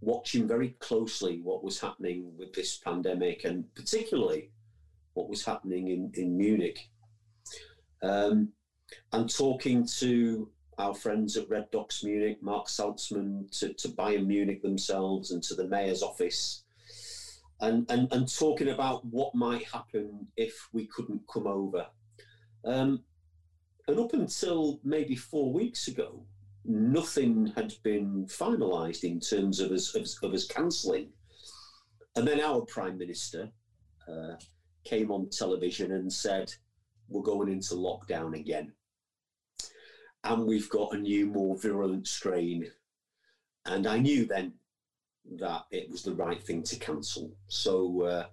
watching very closely what was happening with this pandemic and particularly what was happening in, in Munich. Um, and talking to our friends at Red Docs Munich, Mark Salzman, to, to Bayern Munich themselves, and to the mayor's office, and, and, and talking about what might happen if we couldn't come over. Um, and up until maybe four weeks ago, nothing had been finalised in terms of us, of, of us cancelling. And then our Prime Minister uh, came on television and said, We're going into lockdown again and we've got a new, more virulent strain. And I knew then that it was the right thing to cancel. So uh,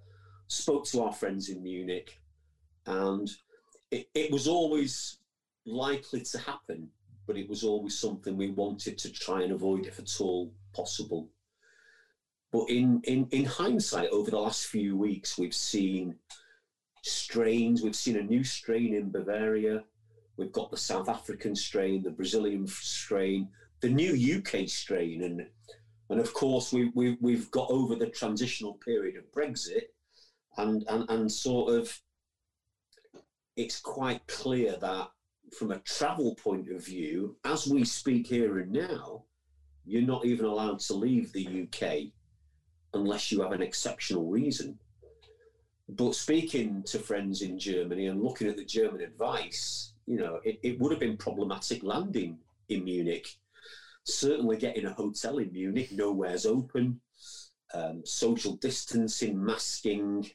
spoke to our friends in Munich, and it, it was always likely to happen, but it was always something we wanted to try and avoid if at all possible. But in, in, in hindsight, over the last few weeks, we've seen strains. We've seen a new strain in Bavaria. We've got the South African strain, the Brazilian strain, the new UK strain, and and of course we, we we've got over the transitional period of Brexit, and and and sort of it's quite clear that from a travel point of view, as we speak here and now, you're not even allowed to leave the UK unless you have an exceptional reason. But speaking to friends in Germany and looking at the German advice, you know, it, it would have been problematic landing in Munich. Certainly getting a hotel in Munich, nowhere's open, um, social distancing, masking.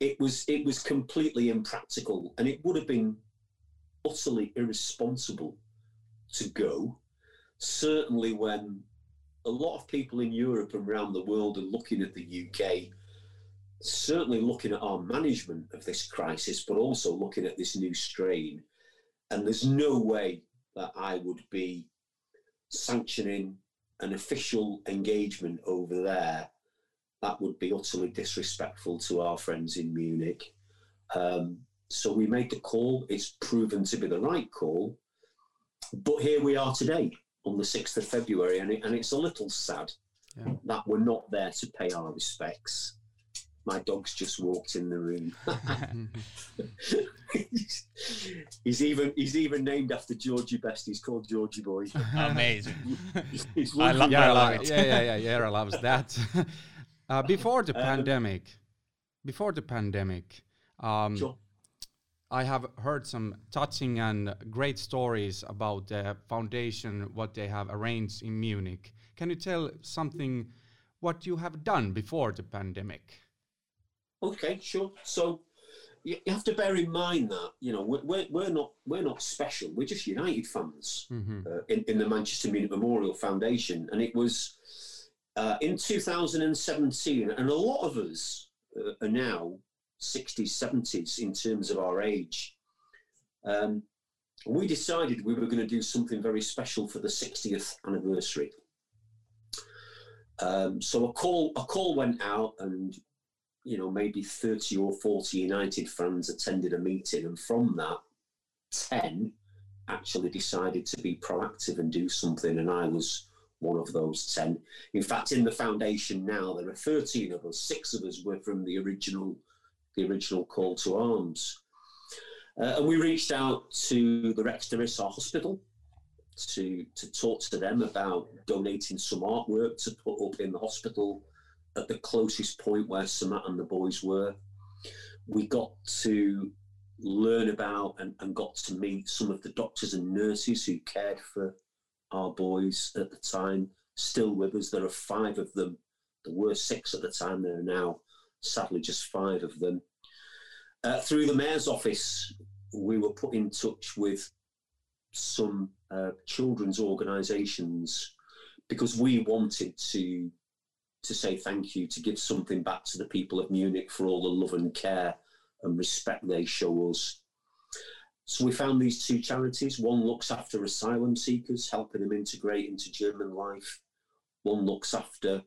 It was it was completely impractical, and it would have been utterly irresponsible to go. Certainly, when a lot of people in Europe and around the world are looking at the UK, certainly looking at our management of this crisis, but also looking at this new strain and there's no way that I would be sanctioning an official engagement over there. That would be utterly disrespectful to our friends in Munich. Um, so we made the call. It's proven to be the right call. But here we are today on the 6th of February, and, it, and it's a little sad yeah. that we're not there to pay our respects my dog's just walked in the room. <laughs> he's even he's even named after Georgie Best. He's called Georgie Boy. <laughs> Amazing. I, lo- yeah, I love it. Yeah, yeah, yeah. Yara loves that. <laughs> uh, before the um, pandemic, before the pandemic, um, sure. I have heard some touching and great stories about the foundation, what they have arranged in Munich. Can you tell something what you have done before the pandemic? Okay, sure. So you have to bear in mind that you know we're, we're not we're not special. We're just United fans mm-hmm. uh, in, in the Manchester Munich Memorial Foundation, and it was uh, in 2017, and a lot of us uh, are now 60s, 70s in terms of our age. Um, we decided we were going to do something very special for the 60th anniversary. Um, so a call a call went out, and you know, maybe 30 or 40 United fans attended a meeting, and from that, 10 actually decided to be proactive and do something, and I was one of those 10. In fact, in the foundation now, there are 13 of us, six of us were from the original, the original call to arms. Uh, and we reached out to the Rex de hospital to, to talk to them about donating some artwork to put up in the hospital at the closest point where Samat and the boys were. We got to learn about and, and got to meet some of the doctors and nurses who cared for our boys at the time, still with us. There are five of them. There were six at the time, there are now sadly just five of them. Uh, through the mayor's office, we were put in touch with some uh, children's organisations because we wanted to to say thank you, to give something back to the people of Munich for all the love and care and respect they show us. So we found these two charities. One looks after asylum seekers, helping them integrate into German life. One looks after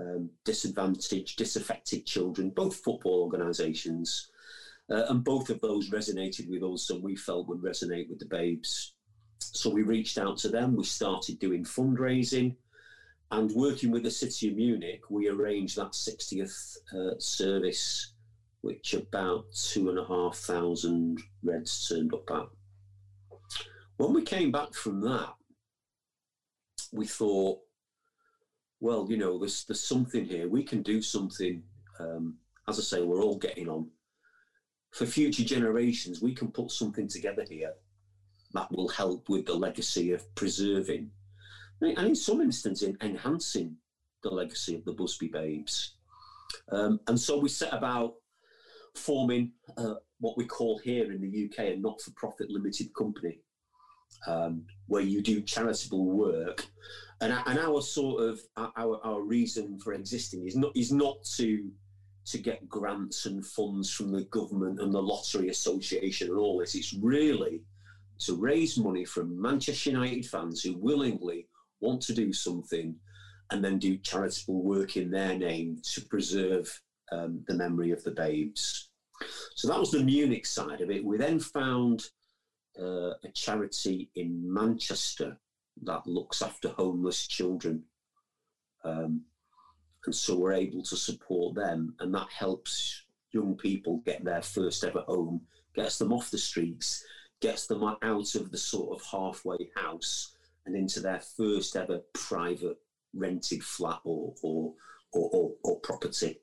um, disadvantaged, disaffected children, both football organisations. Uh, and both of those resonated with us and we felt would resonate with the babes. So we reached out to them, we started doing fundraising and working with the city of Munich, we arranged that 60th uh, service which about two and a half thousand Reds turned up at. When we came back from that, we thought, well, you know, there's there's something here. We can do something. Um, as I say, we're all getting on. For future generations, we can put something together here that will help with the legacy of preserving, and in some instances, enhancing the legacy of the Busby Babes. Um, and so we set about forming uh, what we call here in the UK a not for profit limited company, um, where you do charitable work. And, and our sort of our, our reason for existing is not is not to to get grants and funds from the government and the lottery association and all this. It's really to raise money from Manchester United fans who willingly want to do something and then do charitable work in their name to preserve um, the memory of the babes. So that was the Munich side of it. We then found uh, a charity in Manchester that looks after homeless children. Um, and so we're able to support them, and that helps young people get their first ever home, gets them off the streets, gets them out of the sort of halfway house and into their first ever private rented flat or, or, or, or, or property.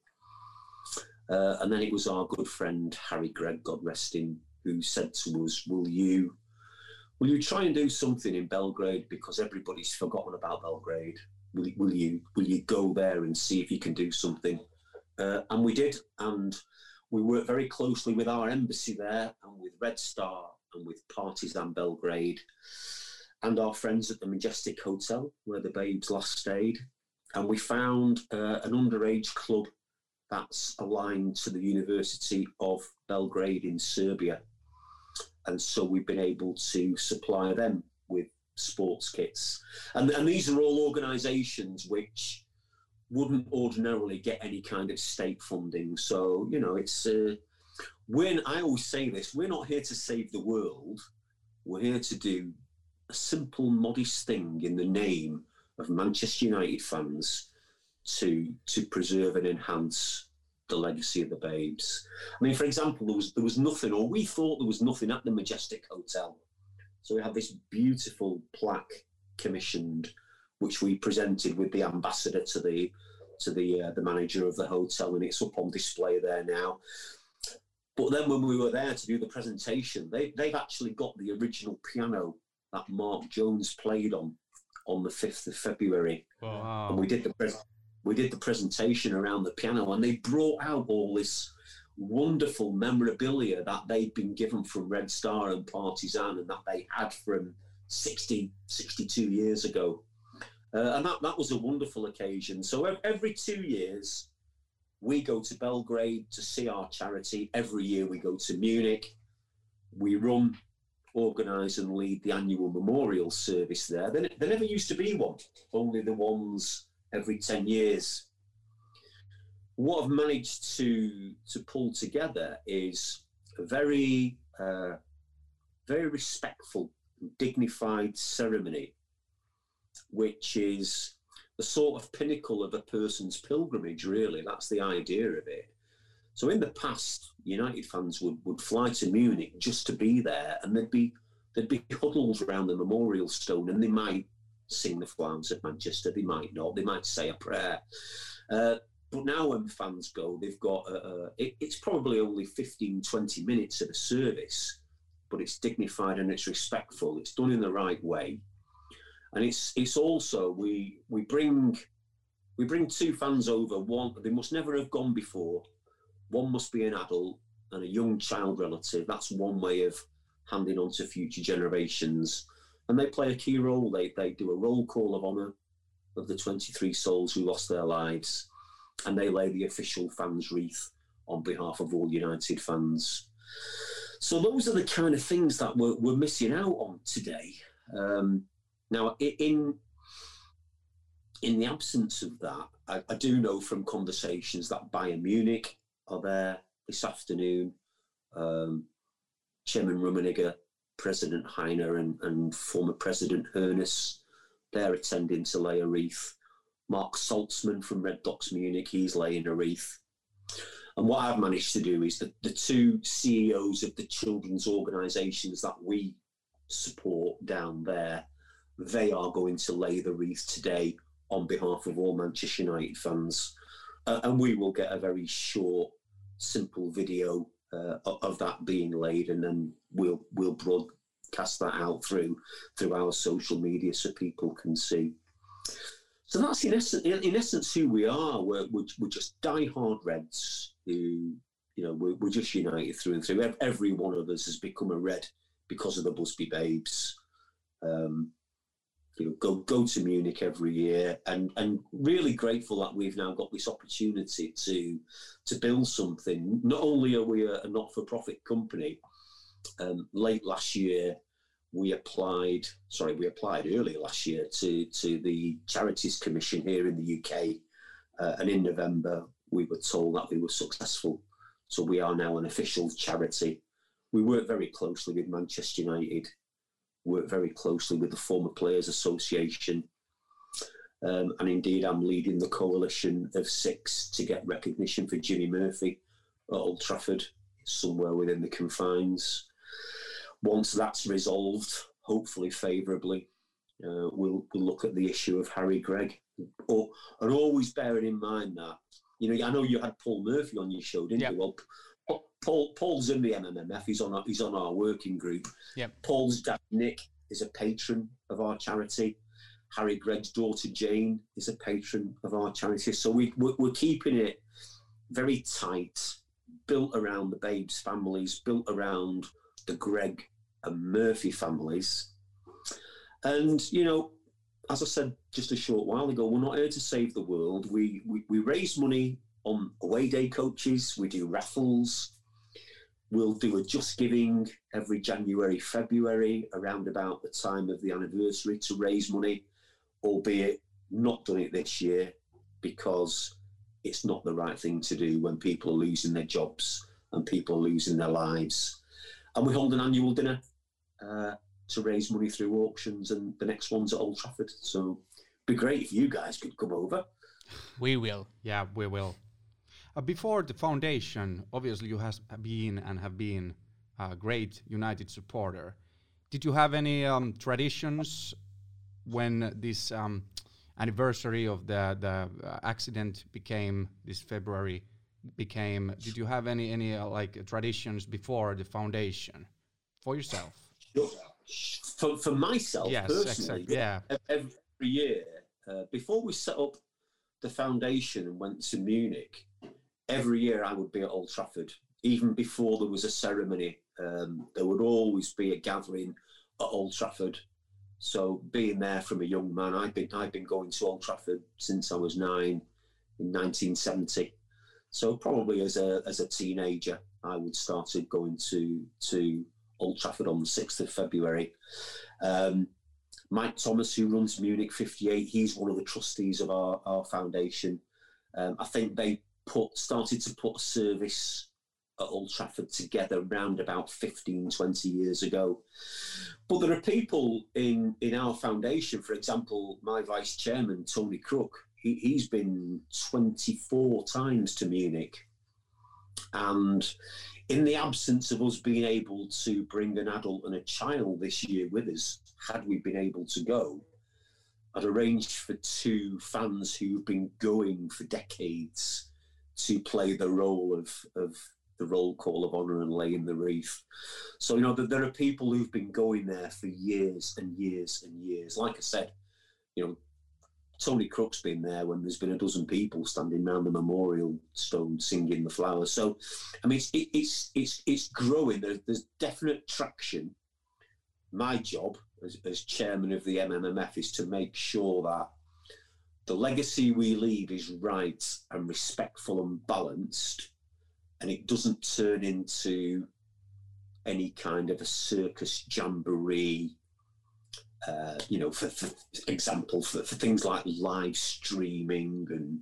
Uh, and then it was our good friend Harry Gregg, God rest him, who said to us, "Will you, will you try and do something in Belgrade because everybody's forgotten about Belgrade? Will, will you, will you go there and see if you can do something?" Uh, and we did, and we worked very closely with our embassy there and with Red Star and with Partizan Belgrade and our friends at the Majestic Hotel where the babes last stayed. And we found uh, an underage club that's aligned to the University of Belgrade in Serbia. And so we've been able to supply them with sports kits. And, and these are all organisations which wouldn't ordinarily get any kind of state funding. So, you know, it's uh, when I always say this, we're not here to save the world. We're here to do a simple, modest thing in the name of Manchester United fans to to preserve and enhance the legacy of the babes. I mean, for example, there was there was nothing, or we thought there was nothing at the Majestic Hotel. So we had this beautiful plaque commissioned, which we presented with the ambassador to the to the uh, the manager of the hotel, and it's up on display there now. But then when we were there to do the presentation, they they've actually got the original piano that Mark Jones played on on the fifth of February, Wow. and we did the pres- we did the presentation around the piano, and they brought out all this wonderful memorabilia that they'd been given from Red Star and Partizan, and that they had from 60, 62 years ago. Uh, and that, that was a wonderful occasion. So every two years, we go to Belgrade to see our charity. Every year, we go to Munich. We run, organise, and lead the annual memorial service there. There, there never used to be one, only the ones every 10 years. What I've managed to, to pull together is a very, uh, very respectful, dignified ceremony, which is the sort of pinnacle of a person's pilgrimage, really. That's the idea of it. So in the past, United fans would, would fly to Munich just to be there, and they'd be they'd be <laughs> huddled around the memorial stone, and they might sing the flowers at Manchester, they might not, they might say a prayer. Uh, but now when fans go, they've got a, a, it, it's probably only 15, 20 minutes of a service, but it's dignified and it's respectful. It's done in the right way, and it's it's also we we bring we bring two fans over. One they must never have gone before. One must be an adult and a young child relative. That's one way of handing on to future generations. And they play a key role. They, they do a roll call of honour of the 23 souls who lost their lives. And they lay the official fans wreath on behalf of all United fans. So those are the kind of things that we're, we're missing out on today. Um, now, in in the absence of that, I, I, do know from conversations that Bayern Munich are there this afternoon. Um, Chairman Rummenigge, President Heiner, and, and former President Hoeneß, they're attending to lay a wreath. Mark Salzman from Red Dots Munich, he's laying a wreath. And what I've managed to do is that the two CEOs of the children's organisations that we support down there, they are going to lay the wreath today on behalf of all Manchester United fans. Uh, and we will get a very short, simple video uh, of that being laid, and then we'll we'll broadcast that out through through our social media so people can see. So that's in essence, in essence who we are. We're, we're, we're just die-hard Reds who, you know, we're, we're just united through and through. Every one of us has become a Red because of the Busby Babes. Um, you know, go go to Munich every year, and and really grateful that we've now got this opportunity to to build something. Not only are we a, a not for profit company, um, late last year we applied. Sorry, we applied earlier last year to to the Charities Commission here in the UK, uh, and in November we were told that we were successful. So we are now an official charity. We work very closely with Manchester United work very closely with the former Players Association. Um, and indeed, I'm leading the coalition of six to get recognition for Jimmy Murphy at Old Trafford, somewhere within the confines. Once that's resolved, hopefully favourably, uh, we'll, we'll look at the issue of Harry Gregg. Oh, and always bearing in mind that, you know, I know you had Paul Murphy on your show, didn't yep. you? Well, Paul Paul's in the MMMF. He's on our, he's on our working group. Yeah. Paul's dad Nick is a patron of our charity. Harry Gregg's daughter Jane is a patron of our charity. So we we're, we're keeping it very tight, built around the Babes families, built around the Gregg and Murphy families. And you know, as I said just a short while ago, we're not here to save the world. We we, we raise money on away day coaches. We do raffles. We'll do a Just Giving every January, February, around about the time of the anniversary to raise money, albeit not done it this year because it's not the right thing to do when people are losing their jobs and people are losing their lives. And we hold an annual dinner uh, to raise money through auctions, and the next one's at Old Trafford. So it'd be great if you guys could come over. We will. Yeah, we will. Uh, before the foundation, obviously you have been and have been a great United supporter. Did you have any um, traditions when this um, anniversary of the the uh, accident became this February became? Did you have any any uh, like traditions before the foundation for yourself? For for myself yes, personally, exactly. yeah. Every year uh, before we set up the foundation and went to Munich, every year I would be at Old Trafford. Even before there was a ceremony, um, there would always be a gathering at Old Trafford. So being there from a young man, I've been I've been going to Old Trafford since I was nine in 1970. So probably as a as a teenager, I would started going to to Old Trafford on the 6th of February. Um, Mike Thomas, who runs Munich 58, he's one of the trustees of our, our foundation. Um, I think they put started to put a service at Old Trafford together around about 15, 20 years ago. But there are people in, in our foundation, for example, my vice chairman, Tony Crook, he, he's been 24 times to Munich. And in the absence of us being able to bring an adult and a child this year with us, had we been able to go, I'd arranged for two fans who've been going for decades to play the role of, of the roll call of honour and laying the wreath. So, you know, that there are people who've been going there for years and years and years. Like I said, you know, Tony Crook's been there when there's been a dozen people standing around the memorial stone singing the flowers. So, I mean, it's it, it's it's it's growing. There's, there's definite traction. My job as, as chairman of the MMMF is to make sure that the legacy we leave is right and respectful and balanced, and it doesn't turn into any kind of a circus jamboree. Uh, you know, for, for example, for, for things like live streaming and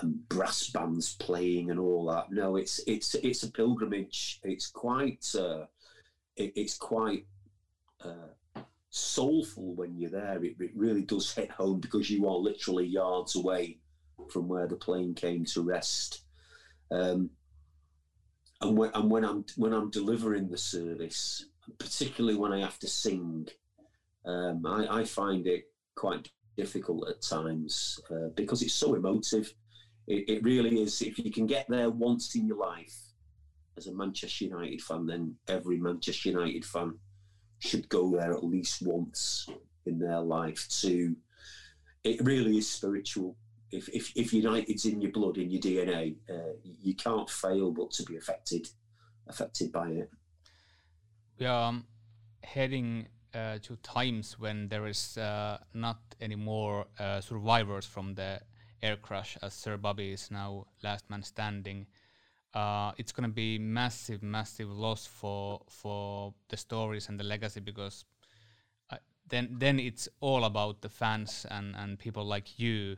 and brass bands playing and all that. No, it's it's it's a pilgrimage. It's quite uh, it, it's quite uh, soulful when you're there. It, it really does hit home because you are literally yards away from where the plane came to rest. Um, and when, and when I'm when I'm delivering the service, particularly when I have to sing, um, I, I, find it quite difficult at times uh, because it's so emotive. It, it, really is. If you can get there once in your life as a Manchester United fan, then every Manchester United fan should go there at least once in their life. To it really is spiritual if, if, if United's in your blood, in your DNA, uh, you can't fail but to be affected affected by it. We are um, heading uh, to times when there is uh, not any more uh, survivors from the air crash, as Sir Bobby is now last man standing. Uh, it's going to be massive, massive loss for for the stories and the legacy because uh, then then it's all about the fans and and people like you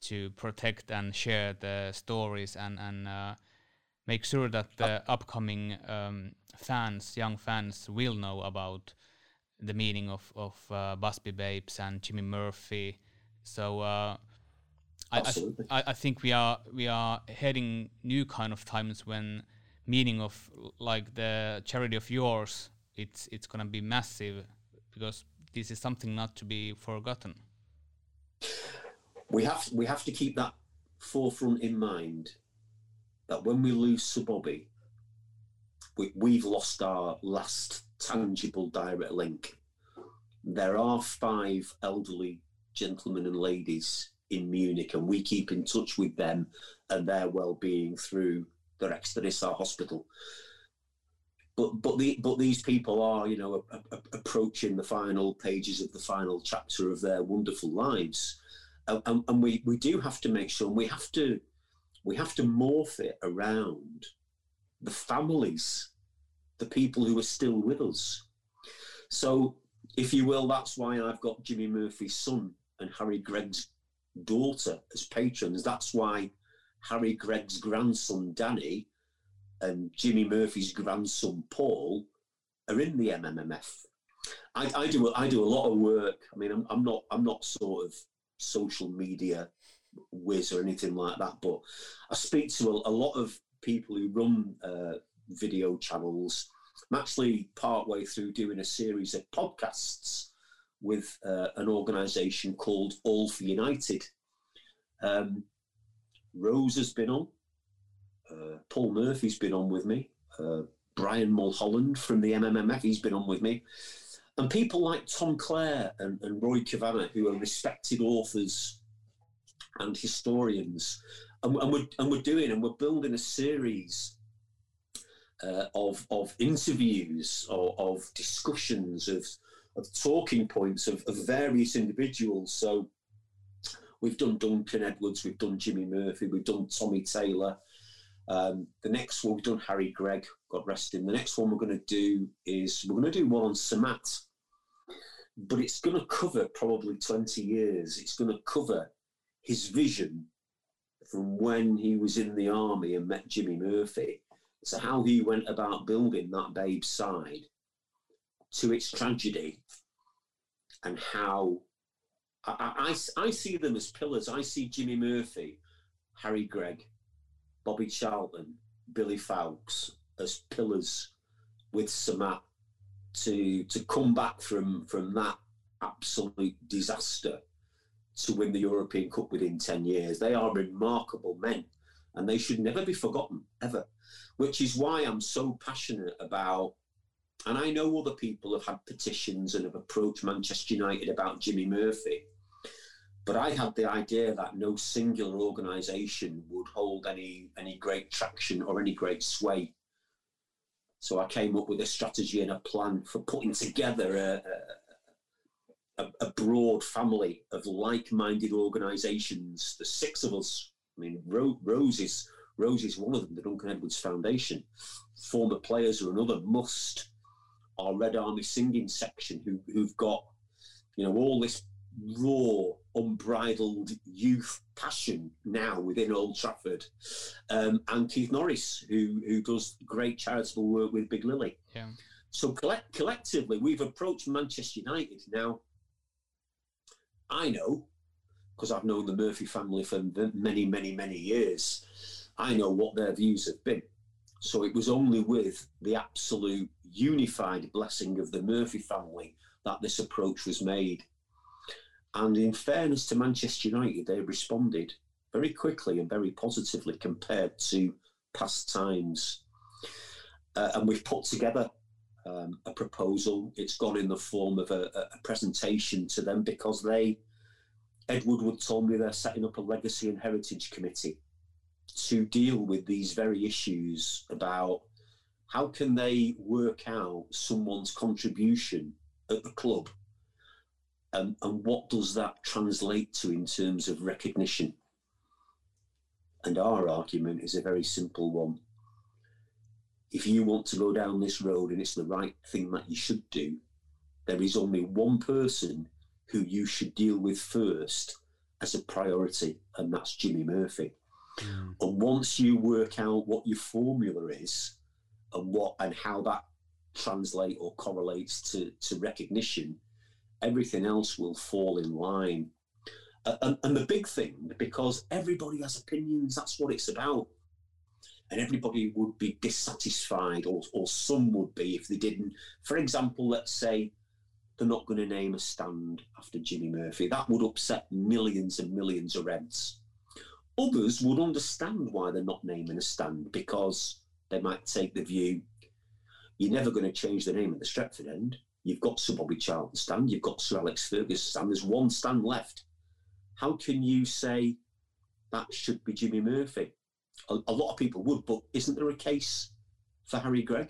to protect and share the stories and and uh, make sure that the upcoming um, fans, young fans, will know about the meaning of of uh, Busby Babes and Jimmy Murphy. So uh, I, I, I think we are we are heading new kind of times when meaning of like the charity of yours it's it's gonna be massive because this is something not to be forgotten we have we have to keep that forefront in mind that when we lose Sir Bobby, we, we've lost our last tangible direct link. There are five elderly gentlemen and ladies in Munich, and we keep in touch with them and their well-being through the Rexternissar Hospital. But but the but these people are you know a, a, approaching the final pages of the final chapter of their wonderful lives, and, and we, we do have to make sure, and we have to we have to morph it around the families, the people who are still with us. So, if you will, that's why I've got Jimmy Murphy's son and Harry Gregg's daughter as patrons. That's why Harry Gregg's grandson Danny and Jimmy Murphy's grandson Paul are in the MMMF. I, I do I do a lot of work. I mean, I'm, I'm not I'm not sort of social media whiz or anything like that, but I speak to a, a lot of people who run uh, video channels. I'm actually partway through doing a series of podcasts with uh, an organisation called All for United. Um, Rose has been on. Uh, Paul Murphy's been on with me. Uh, Brian Mulholland from the MMMF, he's been on with me. And people like Tom Clare and, and Roy Cavanagh, who are respected authors and historians, and, and, we're, and we're doing, and we're building a series uh, of, of interviews, or of discussions, of, of talking points of, of various individuals. So we've done Duncan Edwards, we've done Jimmy Murphy, we've done Tommy Taylor. Um, the next one we've done Harry Gregg, rest him. The next one we're going to do is we're going to do one on Samat, but it's going to cover probably 20 years. It's going to cover his vision from when he was in the army and met Jimmy Murphy. So, how he went about building that babe's side to its tragedy, and how I, I, I see them as pillars. I see Jimmy Murphy, Harry Gregg, Bobby Charlton, Billy Foulkes as pillars with Samat to to come back from from that absolute disaster to win the European Cup within 10 years. They are remarkable men and they should never be forgotten ever, which is why I'm so passionate about. And I know other people have had petitions and have approached Manchester United about Jimmy Murphy. But I had the idea that no singular organisation would hold any any great traction or any great sway so I came up with a strategy and a plan for putting together a, a, a broad family of like-minded organisations. The six of us. I mean, Ro- Rose is Rose is one of them, the Duncan Edwards Foundation. Former players are another must. Our Red Army singing section, who, who've got, you know, all this raw, unbridled youth passion now within Old Trafford, um, and Keith Norris, who who does great charitable work with Big Lily. Yeah. So collect, collectively, we've approached Manchester United now. I know, because I've known the Murphy family for many, many, many years. I know what their views have been. So it was only with the absolute unified blessing of the Murphy family that this approach was made. And in fairness to Manchester United, they responded very quickly and very positively compared to past times. Uh, and we've put together um, a proposal. It's gone in the form of a, a, presentation to them because they, Ed Woodward told me they're setting up a legacy and heritage committee to deal with these very issues about how can they work out someone's contribution at the club and, and what does that translate to in terms of recognition? And our argument is a very simple one. If you want to go down this road and it's the right thing that you should do, there is only one person who you should deal with first as a priority, and that's Jimmy Murphy. Mm. And once you work out what your formula is and what and how that translate or correlates to, to recognition, everything else will fall in line. And, and, the big thing, because everybody has opinions, that's what it's about. And everybody would be dissatisfied, or, or some would be if they didn't. For example, let's say they're not going to name a stand after Jimmy Murphy. That would upset millions and millions of Reds. Others would understand why they're not naming a stand because they might take the view you're never going to change the name at the Stretford end. You've got Sir Bobby Charlton stand, you've got Sir Alex Ferguson stand, there's one stand left. How can you say that should be Jimmy Murphy? A, a lot of people would, but isn't there a case for Harry Gregg?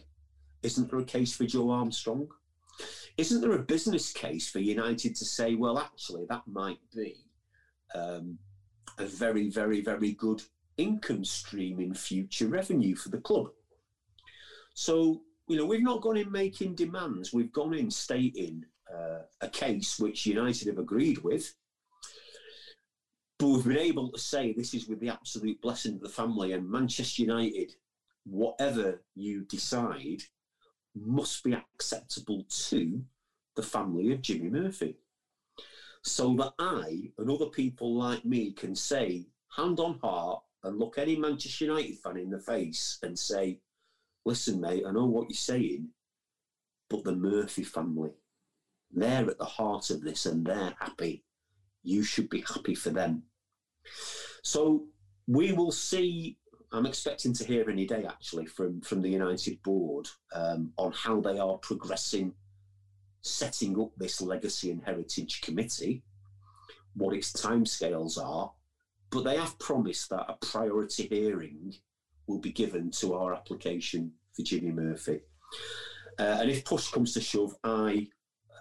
Isn't there a case for Joe Armstrong? Isn't there a business case for United to say, well, actually, that might be um, a very, very, very good income stream in future revenue for the club? So you know, we've not gone in making demands. We've gone in stating uh, a case which United have agreed with. But we've been able to say this is with the absolute blessing of the family and Manchester United, whatever you decide, must be acceptable to the family of Jimmy Murphy. So that I and other people like me can say, hand on heart, and look any Manchester United fan in the face and say, listen, mate, I know what you're saying, but the Murphy family, they're at the heart of this and they're happy. You should be happy for them. So we will see. I'm expecting to hear any day actually from, from the United board um, on how they are progressing setting up this legacy and heritage committee, what its timescales are, but they have promised that a priority hearing will be given to our application for Jimmy Murphy. Uh, and if push comes to shove, I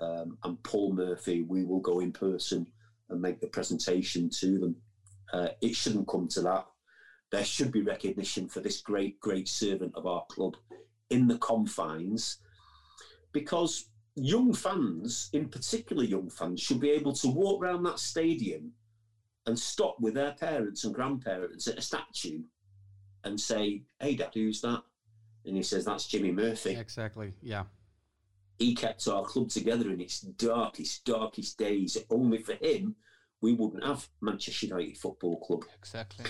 um, and Paul Murphy, we will go in person and make the presentation to them. Uh, it shouldn't come to that. There should be recognition for this great, great servant of our club in the confines because young fans, in particular young fans, should be able to walk around that stadium and stop with their parents and grandparents at a statue and say, "Hey, Dad, who's that?" And he says, "That's Jimmy Murphy." Exactly. Yeah. He kept our club together in its darkest, darkest days. Only for him, we wouldn't have Manchester United Football Club. Exactly.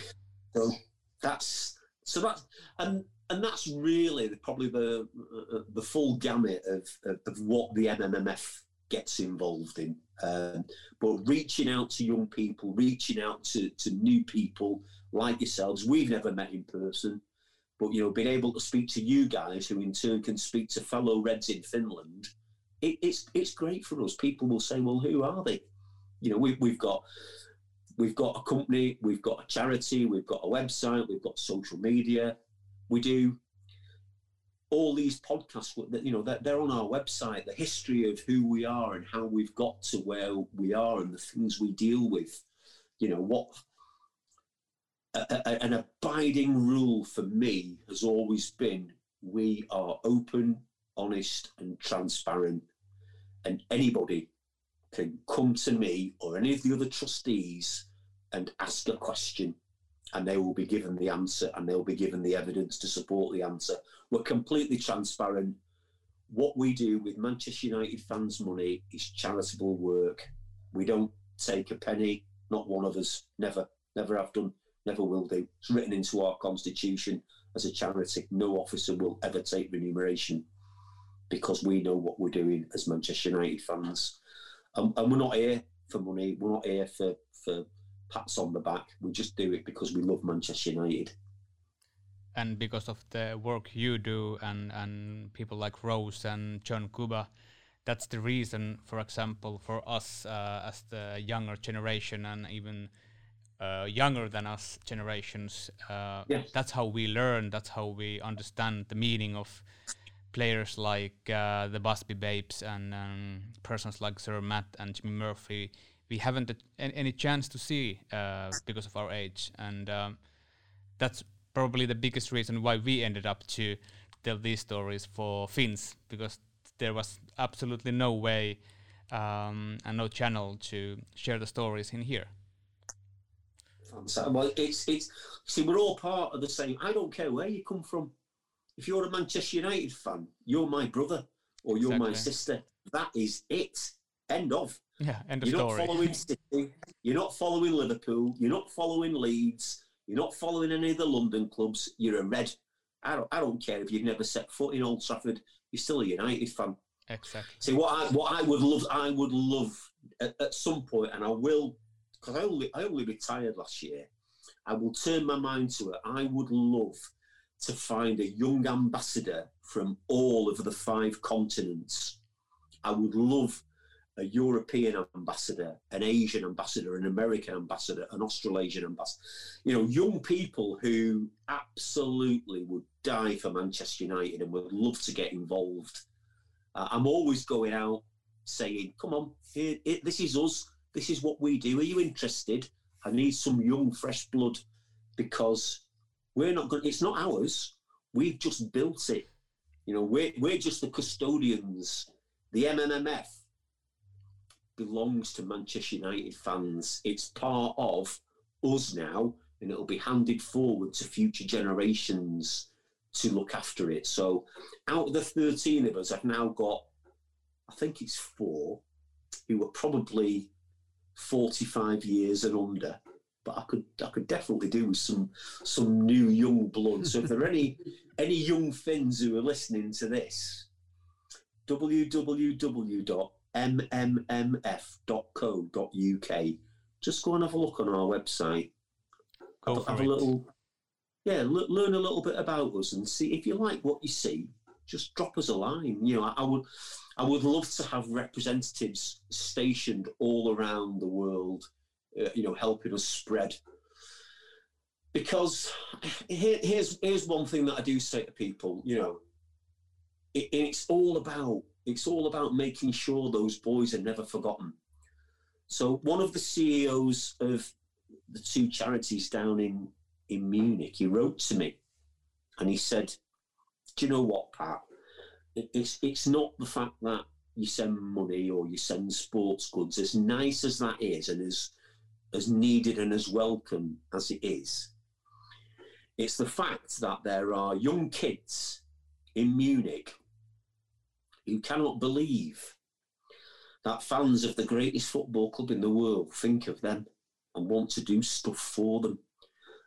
So that's so that's and and that's really the, probably the uh, the full gamut of, of, of what the MMMF gets involved in. Um, but reaching out to young people, reaching out to, to new people, like yourselves. We've never met in person, but you know, being able to speak to you guys, who in turn can speak to fellow Reds in Finland, it, it's it's great for us. People will say, "Well, who are they?" You know, we, we've got we've got a company, we've got a charity, we've got a website, we've got social media. We do all these podcasts you know that they're on our website the history of who we are and how we've got to where we are and the things we deal with you know what a, a, an abiding rule for me has always been we are open, honest, and transparent, and anybody can come to me or any of the other trustees and ask a question and they will be given the answer and they'll be given the evidence to support the answer. We're completely transparent. What we do with Manchester United fans' money is charitable work. We don't take a penny, not one of us, never, never have done, never will do. It's written into our constitution as a charity. No officer will ever take remuneration because we know what we're doing as Manchester United fans. And, and we're not here for money, we're not here for, for pats on the back. We just do it because we love Manchester United. And because of the work you do and, and people like Rose and John Kuba, that's the reason, for example, for us uh, as the younger generation and even uh, younger than us generations, uh, Yes. that's how we learn, that's how we understand the meaning of players like uh, the Busby Babes and um, persons like Sir Matt and Jimmy Murphy. We haven't any, chance to see uh, because of our age, and um, that's probably the biggest reason why we ended up to tell these stories for Finns because there was absolutely no way um, and no channel to share the stories in here. Fantastic. Well, it's it's see, we're all part of the same. I don't care where you come from. If you're a Manchester United fan, you're my brother or you're my sister. That is it. End of. Yeah, end of You're not following <laughs> City. You're not following Liverpool. You're not following Leeds. You're not following any of the London clubs. You're a red. I don't. I don't care if you've never set foot in Old Trafford. You're still a United fan. exactly. See what I what I would love I would love at, at some point, and I will because I only I only retired last year. I will turn my mind to it. I would love to find a young ambassador from all of the five continents. I would love a European ambassador, an Asian ambassador, an American ambassador, an Australasian ambassador. You know, young people who absolutely would die for Manchester United and would love to get involved. Uh, I'm always going out saying, "Come on, this is us. This is what we do. Are you interested? I need some young, fresh blood because we're not going. It's not ours. We've just built it. You know, we're we're just the custodians. The MMMF belongs to Manchester United fans. It's part of us now, and it'll be handed forward to future generations to look after it. So, out of the 13 of us, I've now got, I think it's four, who are probably 45 years and under. But I could, I could definitely do with some, some new young blood. So if there are any, <laughs> any young Finns who are listening to this, www.mmmf.co.uk. Just go and have a look on our website. Go have, have a little, yeah, le- learn a little bit about us and see if you like what you see. Just drop us a line. You know, I, I would, I would love to have representatives stationed all around the world. Uh, you know, helping us spread. Because here, here's here's one thing that I do say to people. You know, it, it's all about it's all about making sure those boys are never forgotten. So one of the CEOs of the two charities down in in Munich, he wrote to me, and he said, "Do you know what, Pat? It's it's not the fact that you send money or you send sports goods, as nice as that is, and as as needed and as welcome as it is. It's the fact that there are young kids in Munich who cannot believe that fans of the greatest football club in the world think of them and want to do stuff for them.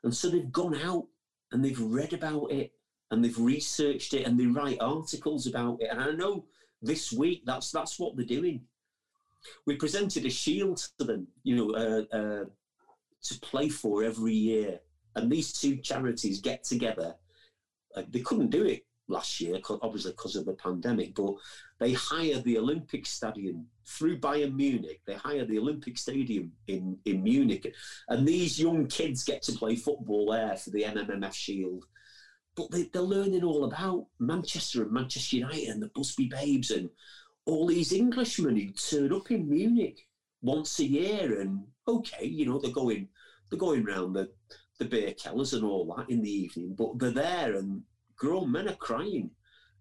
And so they've gone out and they've read about it and they've researched it and they write articles about it. And I know this week that's that's what they're doing. We presented a shield to them, you know, uh, uh, to play for every year. And these two charities get together. Uh, they couldn't do it last year, obviously because of the pandemic, but they hired the Olympic Stadium through Bayern Munich. They hired the Olympic Stadium in, in Munich. And these young kids get to play football there for the MMMF Shield. But they, they're learning all about Manchester and Manchester United and the Busby Babes and all these Englishmen who turn up in Munich once a year. And okay, you know, they're going they're going round the the beer kellers and all that in the evening, but they're there and grown men are crying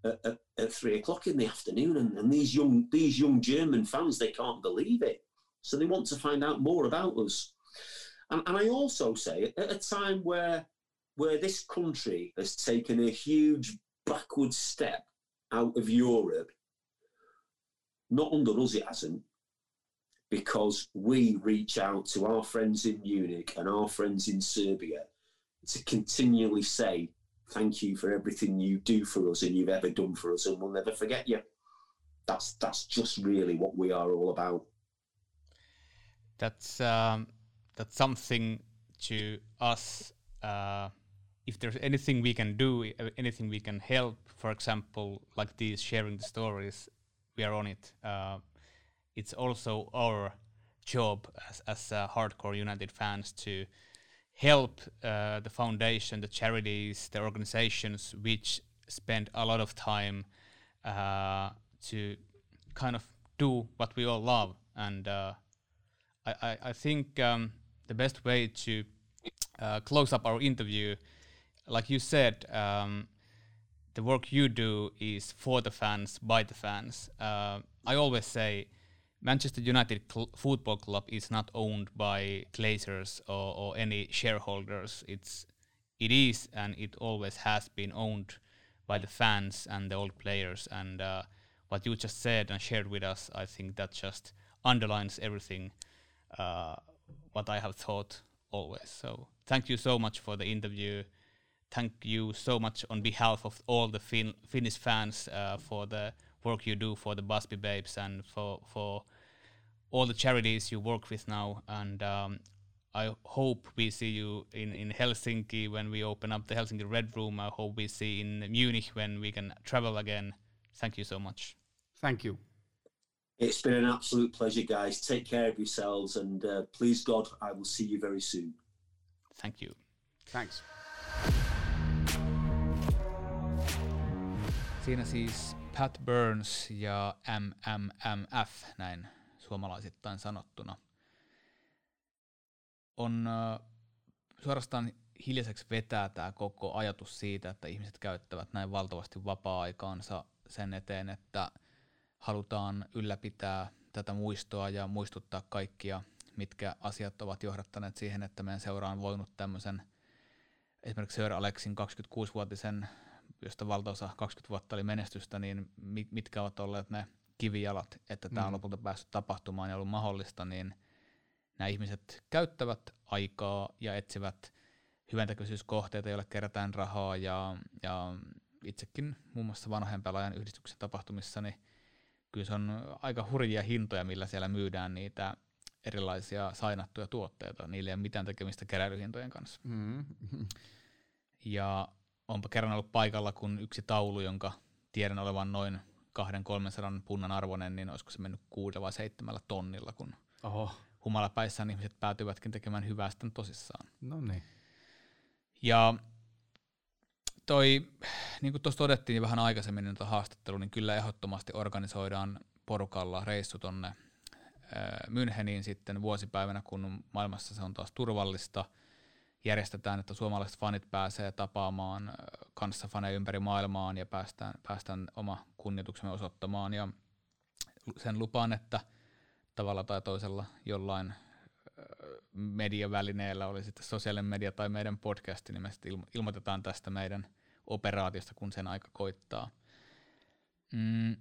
at, at, at three o'clock in the afternoon, and, and these young these young German fans they can't believe it, so they want to find out more about us. And, and I also say at a time where where this country has taken a huge backward step out of Europe, not under us it hasn't, because we reach out to our friends in Munich and our friends in Serbia to continually say thank you for everything you do for us and you've ever done for us, and we'll never forget you. That's that's just really what we are all about. That's um, that's something to us. Uh, if there's anything we can do, anything we can help, for example, like these sharing the stories, we are on it. Uh, it's also our job as, as uh, hardcore United fans to help uh, the foundation, the charities, the organizations which spend a lot of time uh, to kind of do what we all love. And uh, I, I, I, think um, the best way to uh, close up our interview, like you said, um, the work you do is for the fans, by the fans. Uh, I always say Manchester United cl- Football Club is not owned by Glazers or, or any shareholders. It's it is and it always has been owned by the fans and the old players. And uh, what you just said and shared with us, I think that just underlines everything uh, what I have thought always. So thank you so much for the interview. Thank you so much on behalf of all the fin- Finnish fans uh, for the work you do for the Busby Babes and for for all the charities you work with now. And um, I hope we see you in, in Helsinki when we open up the Helsinki Red Room. I hope we see in Munich when we can travel again. Thank you so much. Thank you. It's been an absolute pleasure, guys. Take care of yourselves, and uh, please God, I will see you very soon. Thank you. Thanks. Siinä siis Pat Burns ja MMMF, näin suomalaisittain sanottuna. On suorastaan hiljaiseksi vetää tämä koko ajatus siitä, että ihmiset käyttävät näin valtavasti vapaa-aikaansa sen eteen, että halutaan ylläpitää tätä muistoa ja muistuttaa kaikkia, mitkä asiat ovat johdattaneet siihen, että meidän seura on voinut tämmöisen esimerkiksi Sir Alexin 26-vuotisen josta valtaosa 20 vuotta oli menestystä, niin mitkä ovat olleet ne kivijalat, että tämä on mm. lopulta päässyt tapahtumaan ja ollut mahdollista, niin nämä ihmiset käyttävät aikaa ja etsivät hyväntekeisyyskohteita, joille kerätään rahaa ja, ja itsekin muun muassa vanhojen pelaajan yhdistyksen tapahtumissa, niin kyllä se on aika hurjia hintoja, millä siellä myydään niitä erilaisia sainattuja tuotteita. Niillä ei ole mitään tekemistä keräilyhintojen kanssa. Mm. Ja onpa kerran ollut paikalla, kun yksi taulu, jonka tiedän olevan noin 200-300 punnan arvoinen, niin olisiko se mennyt kuudella vai seitsemällä tonnilla, kun Oho. humalapäissään ihmiset päätyvätkin tekemään hyvää sitten tosissaan. No niin. Ja toi, niin kuin tuossa todettiin vähän aikaisemmin niin haastattelu, niin kyllä ehdottomasti organisoidaan porukalla reissu tonne Müncheniin sitten vuosipäivänä, kun maailmassa se on taas turvallista – järjestetään, että suomalaiset fanit pääsee tapaamaan kanssa faneja ympäri maailmaan ja päästään, päästään oma kunnioituksemme osoittamaan. Ja sen lupaan, että tavalla tai toisella jollain mediavälineellä, oli sitten sosiaalinen media tai meidän podcasti, niin me sitten ilmoitetaan tästä meidän operaatiosta, kun sen aika koittaa. Mm.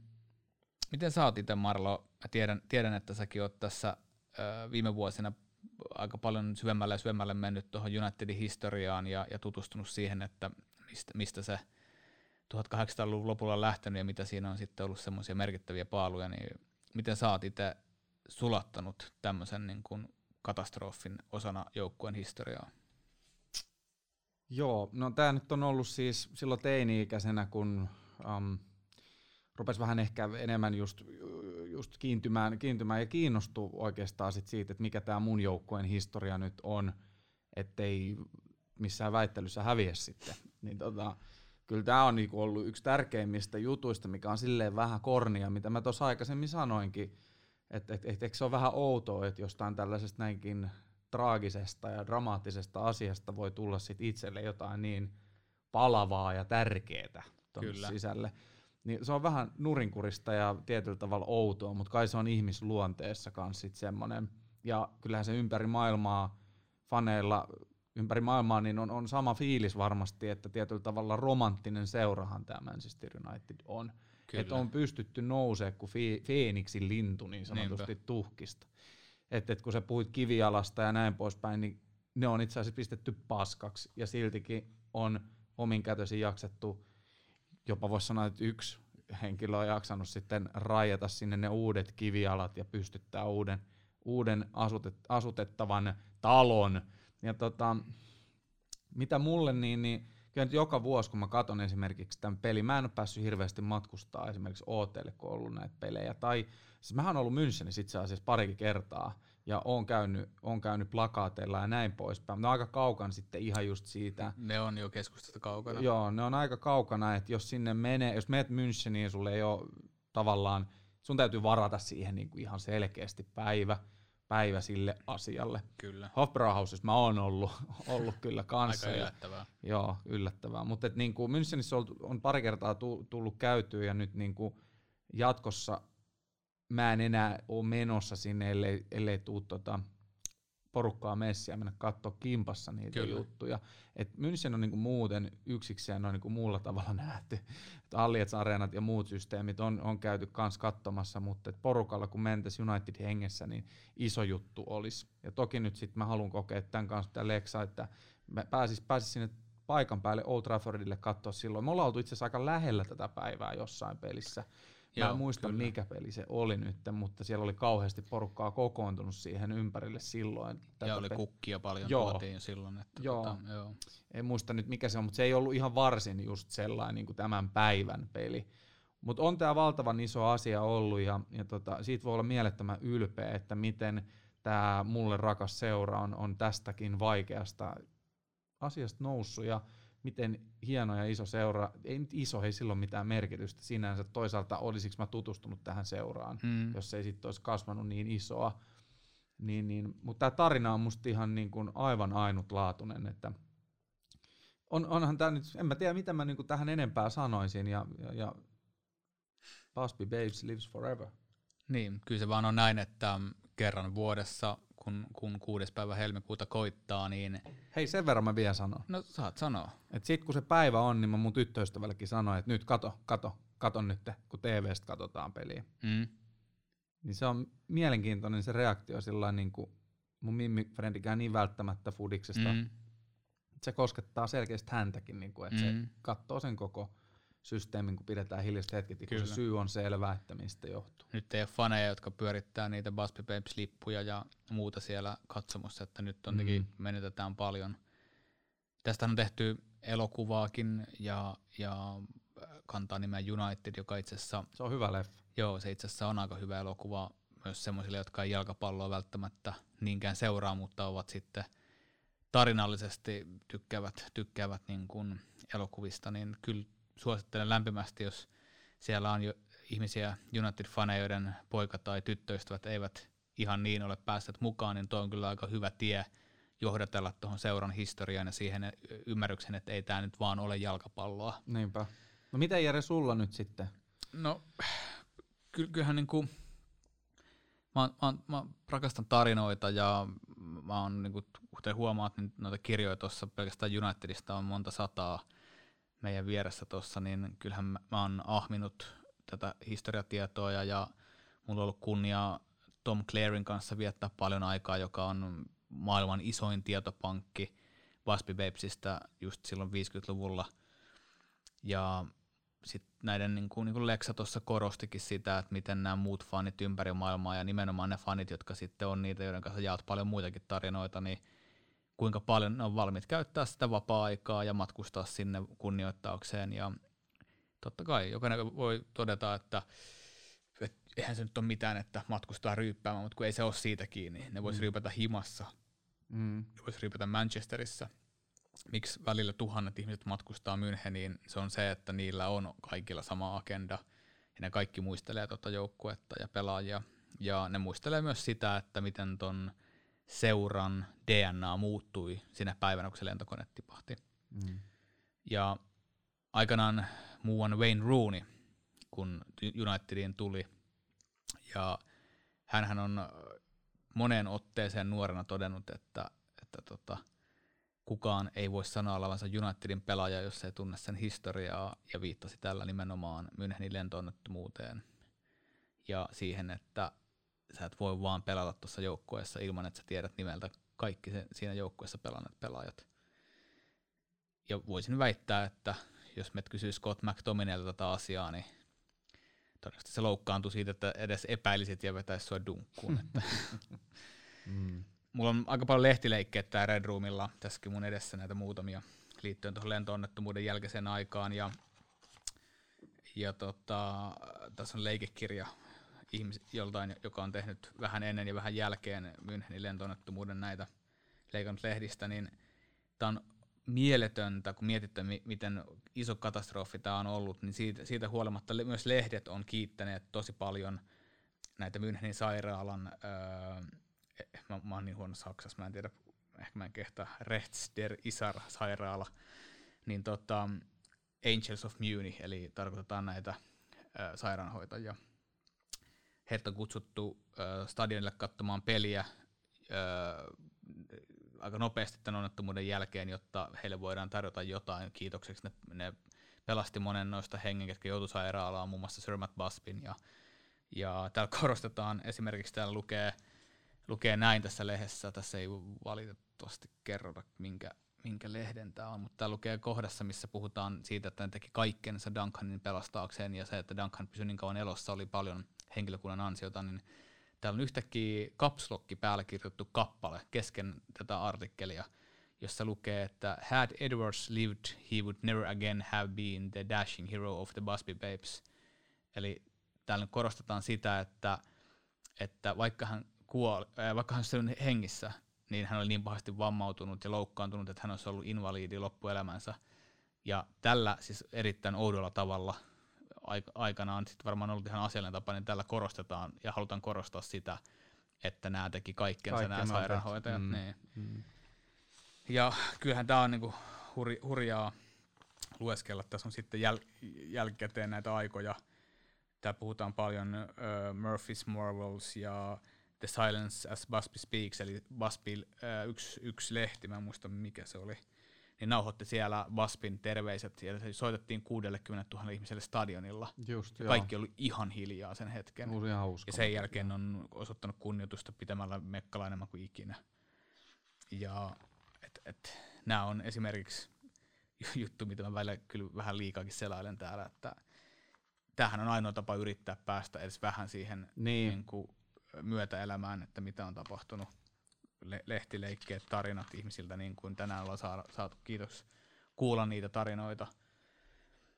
Miten sä oot itse, Marlo? Mä tiedän, tiedän, että säkin oot tässä ö, viime vuosina aika paljon syvemmälle ja syvemmälle mennyt tuohon Unitedin historiaan ja, ja tutustunut siihen, että mistä, mistä se 1800-luvun lopulla lähtenyt ja mitä siinä on sitten ollut semmoisia merkittäviä paaluja, niin miten sä oot itse sulattanut tämmöisen niin kuin katastrofin osana joukkueen historiaa? Joo, no tämä nyt on ollut siis silloin teini-ikäisenä, kun um, rupesi vähän ehkä enemmän just, just kiintymään, kiintymään ja kiinnostui oikeastaan sit siitä, että mikä tämä mun joukkueen historia nyt on, ettei missään väittelyssä häviä sitten. Niin tota, kyllä tämä on niinku ollut yksi tärkeimmistä jutuista, mikä on silleen vähän kornia, mitä mä tuossa aikaisemmin sanoinkin, että et, et, et, se on vähän outoa, että jostain tällaisesta näinkin traagisesta ja dramaattisesta asiasta voi tulla sit itselle jotain niin palavaa ja tärkeää Kyllä. sisälle. Niin se on vähän nurinkurista ja tietyllä tavalla outoa, mutta kai se on ihmisluonteessa kanssa sit semmoinen. Ja kyllähän se ympäri maailmaa faneilla ympäri maailmaa, niin on, on sama fiilis varmasti, että tietyllä tavalla romanttinen seurahan tämä Manchester United on. Että on pystytty nousee kuin fi- Feeniksin lintu niin sanotusti Niinpä. tuhkista. Että et kun sä puhuit kivialasta ja näin poispäin, niin ne on itse asiassa pistetty paskaksi ja siltikin on omin kätösin jaksettu, jopa voisi sanoa, että yksi henkilö on jaksanut sitten rajata sinne ne uudet kivialat ja pystyttää uuden, uuden asutet, asutettavan talon. Ja tota, mitä mulle, niin, niin kyllä nyt joka vuosi, kun mä katson esimerkiksi tämän pelin, mä en ole päässyt hirveästi matkustaa esimerkiksi OTlle, kun on ollut näitä pelejä. Tai siis mähän on ollut Münchenissä itse asiassa parikin kertaa, ja on käynyt, on käynyt plakaateilla ja näin poispäin. Ne on aika kaukana sitten ihan just siitä. Ne on jo keskustasta kaukana. Joo, ne on aika kaukana, että jos sinne menee, jos meet Müncheniin, sulle ei ole tavallaan, sun täytyy varata siihen niin kuin ihan selkeästi päivä päivä sille asialle. Kyllä. Hofbrauhausissa mä oon ollut, <laughs> ollut kyllä kanssa. Aika yllättävää. Ja, joo, yllättävää. Mutta niin kuin Münchenissä on, on pari kertaa tullut käytyä ja nyt niin kuin jatkossa mä en enää ole menossa sinne, ellei, ellei tuu tota, porukkaa messiä mennä katsoa kimpassa niitä Kyllä. juttuja. Et München on niinku muuten yksikseen on niinku muulla tavalla <laughs> nähty. Alliets Areenat ja muut systeemit on, on käyty kans katsomassa, mutta et porukalla kun mentäisiin United hengessä, niin iso juttu olisi. Ja toki nyt sitten mä haluan kokea tämän kanssa tämä Lexa, että mä pääsis, pääsis sinne paikan päälle Old Traffordille katsoa silloin. Me ollaan oltu itse asiassa aika lähellä tätä päivää jossain pelissä. Mä Joo, en muista kyllä. mikä peli se oli nyt, mutta siellä oli kauheasti porukkaa kokoontunut siihen ympärille silloin. Tätä ja oli pe- kukkia paljon joo. tuotiin silloin. Että joo. Tota, joo. En muista nyt mikä se on, mutta se ei ollut ihan varsin just sellainen niin kuin tämän päivän peli. Mutta on tämä valtavan iso asia ollut ja, ja tota, siitä voi olla mielettömän ylpeä, että miten tämä mulle rakas seura on, on tästäkin vaikeasta asiasta noussut. Ja miten hieno ja iso seura, ei nyt iso, ei silloin mitään merkitystä sinänsä. Toisaalta olisiko mä tutustunut tähän seuraan, mm. jos ei sitten olisi kasvanut niin isoa. Niin, niin, mutta tämä tarina on musta ihan niin kuin aivan ainutlaatuinen, että on, onhan tämä nyt, en mä tiedä mitä mä niin kuin tähän enempää sanoisin, ja, ja, ja Busby Babes lives forever. Niin, kyllä se vaan on näin, että kerran vuodessa kun, kun kuudes päivä helmikuuta koittaa, niin... Hei, sen verran mä vielä sanon. No, saat sanoa. Et sit kun se päivä on, niin mä mun tyttöystävällekin sanoin, että nyt kato, kato, kato nyt, kun TVstä katsotaan peliä. Mm. Niin se on mielenkiintoinen se reaktio sillä niin kuin mun mimmi frendikään niin välttämättä fudiksesta. Mm. Se koskettaa selkeästi häntäkin, niin kuin, että mm. se katsoo sen koko systeemin, kun pidetään hiljaiset hetket, kun se syy on selvä, että mistä johtuu. Nyt ei ole faneja, jotka pyörittää niitä Busby Babes-lippuja ja muuta siellä katsomossa, että nyt on mm. menetetään paljon. Tästä on tehty elokuvaakin ja, ja kantaa nimeä United, joka itse asiassa... Se on hyvä leffa. Joo, se itse asiassa on aika hyvä elokuva myös semmoisille, jotka ei jalkapalloa välttämättä niinkään seuraa, mutta ovat sitten tarinallisesti tykkäävät, tykkäävät niin kuin elokuvista, niin kyllä suosittelen lämpimästi, jos siellä on jo ihmisiä United-faneja, joiden poika tai tyttöystävät eivät ihan niin ole päässeet mukaan, niin tuo on kyllä aika hyvä tie johdatella tuohon seuran historiaan ja siihen ymmärryksen, että ei tämä nyt vaan ole jalkapalloa. Niinpä. No mitä Jere sulla nyt sitten? No ky- kyllähän niin kuin, mä, mä, mä rakastan tarinoita ja mä oon, niin kuin, kuten huomaat, niin noita kirjoja tuossa pelkästään Unitedista on monta sataa – meidän vieressä tuossa, niin kyllähän mä, mä oon ahminut tätä historiatietoa ja, ja mulla on ollut kunnia Tom Clarin kanssa viettää paljon aikaa, joka on maailman isoin tietopankki Waspi Babesista just silloin 50-luvulla. Ja sitten näiden, niin kuin, niin kuin Lexa tuossa korostikin sitä, että miten nämä muut fanit ympäri maailmaa ja nimenomaan ne fanit, jotka sitten on niitä, joiden kanssa jaat paljon muitakin tarinoita, niin – kuinka paljon ne on valmiit käyttää sitä vapaa-aikaa ja matkustaa sinne kunnioittaukseen. Ja totta kai jokainen voi todeta, että, että eihän se nyt ole mitään, että matkustaa ryyppäämään, mutta kun ei se ole siitä kiinni. Ne voisi mm. ryypätä himassa, mm. ne voisi ryypätä Manchesterissa. Miksi välillä tuhannet ihmiset matkustaa Müncheniin? Se on se, että niillä on kaikilla sama agenda ja ne kaikki muistelee tuota joukkuetta ja pelaajia. Ja ne muistelee myös sitä, että miten ton seuran DNA muuttui sinä päivänä, kun se lentokone tipahti. Mm. Ja aikanaan muuan Wayne Rooney, kun Unitediin tuli, ja hän on moneen otteeseen nuorena todennut, että, että tota, kukaan ei voi sanoa olevansa Unitedin pelaaja, jos ei tunne sen historiaa, ja viittasi tällä nimenomaan Münchenin lentoonnettomuuteen ja siihen, että sä et voi vaan pelata tuossa joukkueessa ilman, että sä tiedät nimeltä kaikki se, siinä joukkueessa pelanneet pelaajat. Ja voisin väittää, että jos me kysyy Scott McTominelta tätä asiaa, niin todennäköisesti se loukkaantui siitä, että edes epäilisit ja vetäisi sua dunkkuun. <laughs> että. mm. Mulla on aika paljon lehtileikkejä tää Red Roomilla, tässäkin mun edessä näitä muutamia liittyen tuohon lentoonnettomuuden jälkeiseen aikaan. Ja, ja tota, tässä on leikekirja ihmis, joltain, joka on tehnyt vähän ennen ja vähän jälkeen Münchenin lentoonnettomuuden näitä leikannut lehdistä, niin tämä on mieletöntä, kun mietitte, miten iso katastrofi tämä on ollut, niin siitä, siitä huolimatta myös lehdet on kiittäneet tosi paljon näitä Münchenin sairaalan, öö, mä, mä oon niin huono Saksassa, mä en tiedä, ehkä mä en kehtaa, Rechts der Isar sairaala, niin tota, Angels of Muni, eli tarkoitetaan näitä ö, sairaanhoitajia. Heitä on kutsuttu ö, stadionille katsomaan peliä ö, aika nopeasti tämän onnettomuuden jälkeen, jotta heille voidaan tarjota jotain kiitokseksi. Ne, ne pelasti monen noista hengen, jotka joutui sairaalaan, muun muassa Sir Matt Baspin. Ja, ja täällä korostetaan, esimerkiksi täällä lukee, lukee näin tässä lehdessä, tässä ei valitettavasti kerrota, minkä, minkä lehden tämä on, mutta täällä lukee kohdassa, missä puhutaan siitä, että ne teki kaikkensa Duncanin pelastaakseen, ja se, että Duncan pysyi niin kauan elossa, oli paljon henkilökunnan ansiota, niin täällä on yhtäkkiä kapslokki päällä kirjoitettu kappale kesken tätä artikkelia, jossa lukee, että had Edwards lived, he would never again have been the dashing hero of the Busby Babes. Eli täällä korostetaan sitä, että, että vaikka hän kuoli, äh, vaikka hän on hengissä, niin hän oli niin pahasti vammautunut ja loukkaantunut, että hän olisi ollut invaliidi loppuelämänsä. Ja tällä siis erittäin oudolla tavalla aikanaan sitten varmaan ollut ihan asiallinen tapa, niin tällä korostetaan ja halutaan korostaa sitä, että nämä teki kaikkensa Kaikki nämä sairaanhoitajat. Mm. Niin. Mm. Ja kyllähän tämä on niinku hur, hurjaa lueskella. Tässä on sitten jäl- jälkikäteen näitä aikoja. Täällä puhutaan paljon uh, Murphy's Marvels ja The Silence as Busby Speaks, eli Busby uh, yksi, yksi lehti, mä en muista mikä se oli – niin nauhoitti siellä Waspin terveiset, ja se soitettiin 60 000 ihmiselle stadionilla. Just, ja kaikki oli ihan hiljaa sen hetken. Uusi ihan ja sen jälkeen on osoittanut kunnioitusta pitämällä mekkala enemmän kuin ikinä. Ja et, et, nämä on esimerkiksi juttu, mitä mä välillä kyllä vähän liikaakin selailen täällä, että tämähän on ainoa tapa yrittää päästä edes vähän siihen niin. Niin kuin, myötäelämään, että mitä on tapahtunut le- lehtileikkeet, tarinat ihmisiltä, niin kuin tänään ollaan saatu, saatu kiitos kuulla niitä tarinoita.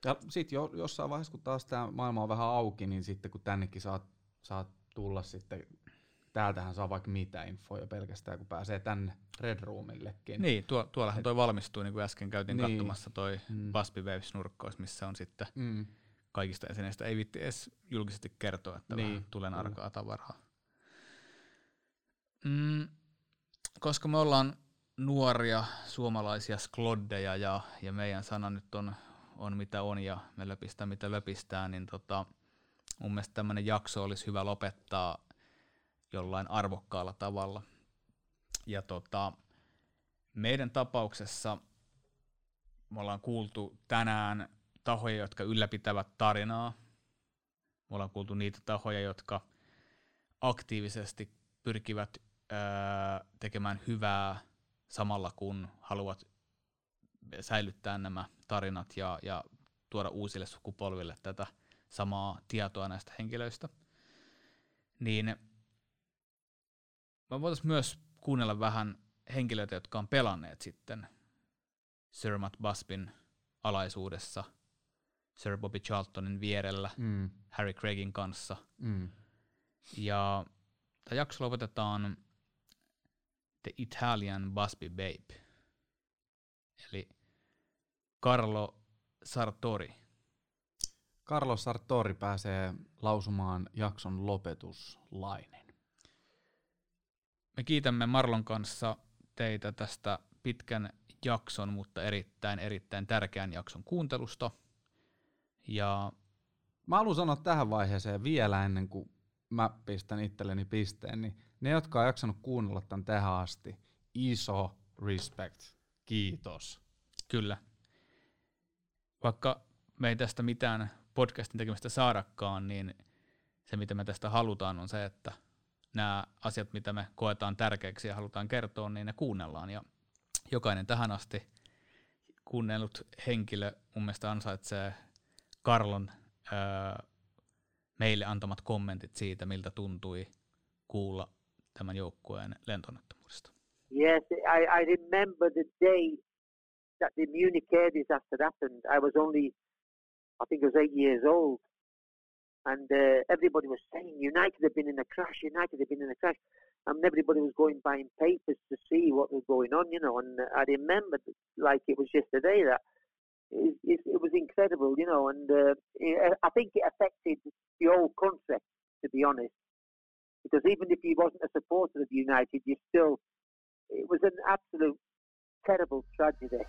Ja sitten jo, jossain vaiheessa, kun taas tämä maailma on vähän auki, niin sitten kun tännekin saat, saat tulla sitten, täältähän saa vaikka mitä infoja pelkästään, kun pääsee tänne Red Roomillekin. Niin, tuo, tuollahan toi valmistuu, niin kuin äsken käytiin niin. katsomassa toi mm. Busby Waves-nurkkaus, missä on sitten mm. kaikista esineistä. Ei vitti edes julkisesti kertoa, että niin. tulen arkaa tavaraa. Mm, koska me ollaan nuoria suomalaisia skloddeja ja, ja meidän sana nyt on, on mitä on ja me löpistää mitä löpistää, niin tota, mun mielestä tämmöinen jakso olisi hyvä lopettaa jollain arvokkaalla tavalla. Ja tota, meidän tapauksessa me ollaan kuultu tänään tahoja, jotka ylläpitävät tarinaa. Me ollaan kuultu niitä tahoja, jotka aktiivisesti pyrkivät tekemään hyvää samalla kun haluat säilyttää nämä tarinat ja, ja tuoda uusille sukupolville tätä samaa tietoa näistä henkilöistä. Niin mä voitaisiin myös kuunnella vähän henkilöitä, jotka on pelanneet sitten Sir Matt Busbin alaisuudessa, Sir Bobby Charltonin vierellä, mm. Harry Craigin kanssa. Mm. Ja tämä jakso lopetetaan The Italian Busby Babe. Eli Carlo Sartori. Carlo Sartori pääsee lausumaan jakson lopetuslainen. me kiitämme Marlon kanssa teitä tästä pitkän jakson, mutta erittäin, erittäin tärkeän jakson kuuntelusta. Ja Mä haluan sanoa tähän vaiheeseen vielä ennen kuin mä pistän itselleni pisteen, niin ne, jotka on jaksanut kuunnella tämän tähän asti, iso respect. Kiitos. Kyllä. Vaikka me ei tästä mitään podcastin tekemistä saadakaan, niin se mitä me tästä halutaan on se, että nämä asiat, mitä me koetaan tärkeäksi ja halutaan kertoa, niin ne kuunnellaan. Ja jokainen tähän asti kuunnellut henkilö mun mielestä ansaitsee Karlon öö, meille antamat kommentit siitä, miltä tuntui kuulla tämän joukkueen. Yes, I, I remember the day that the Munich air disaster happened. I was only, I think I was eight years old. And uh, everybody was saying United have been in a crash, United have been in a crash. And everybody was going buying papers to see what was going on, you know. And I remember, like it was yesterday, that it, it, it was incredible, you know. And uh, I think it affected the whole concept, to be honest. Because even if you wasn't a supporter of United, you still, it was an absolute terrible tragedy.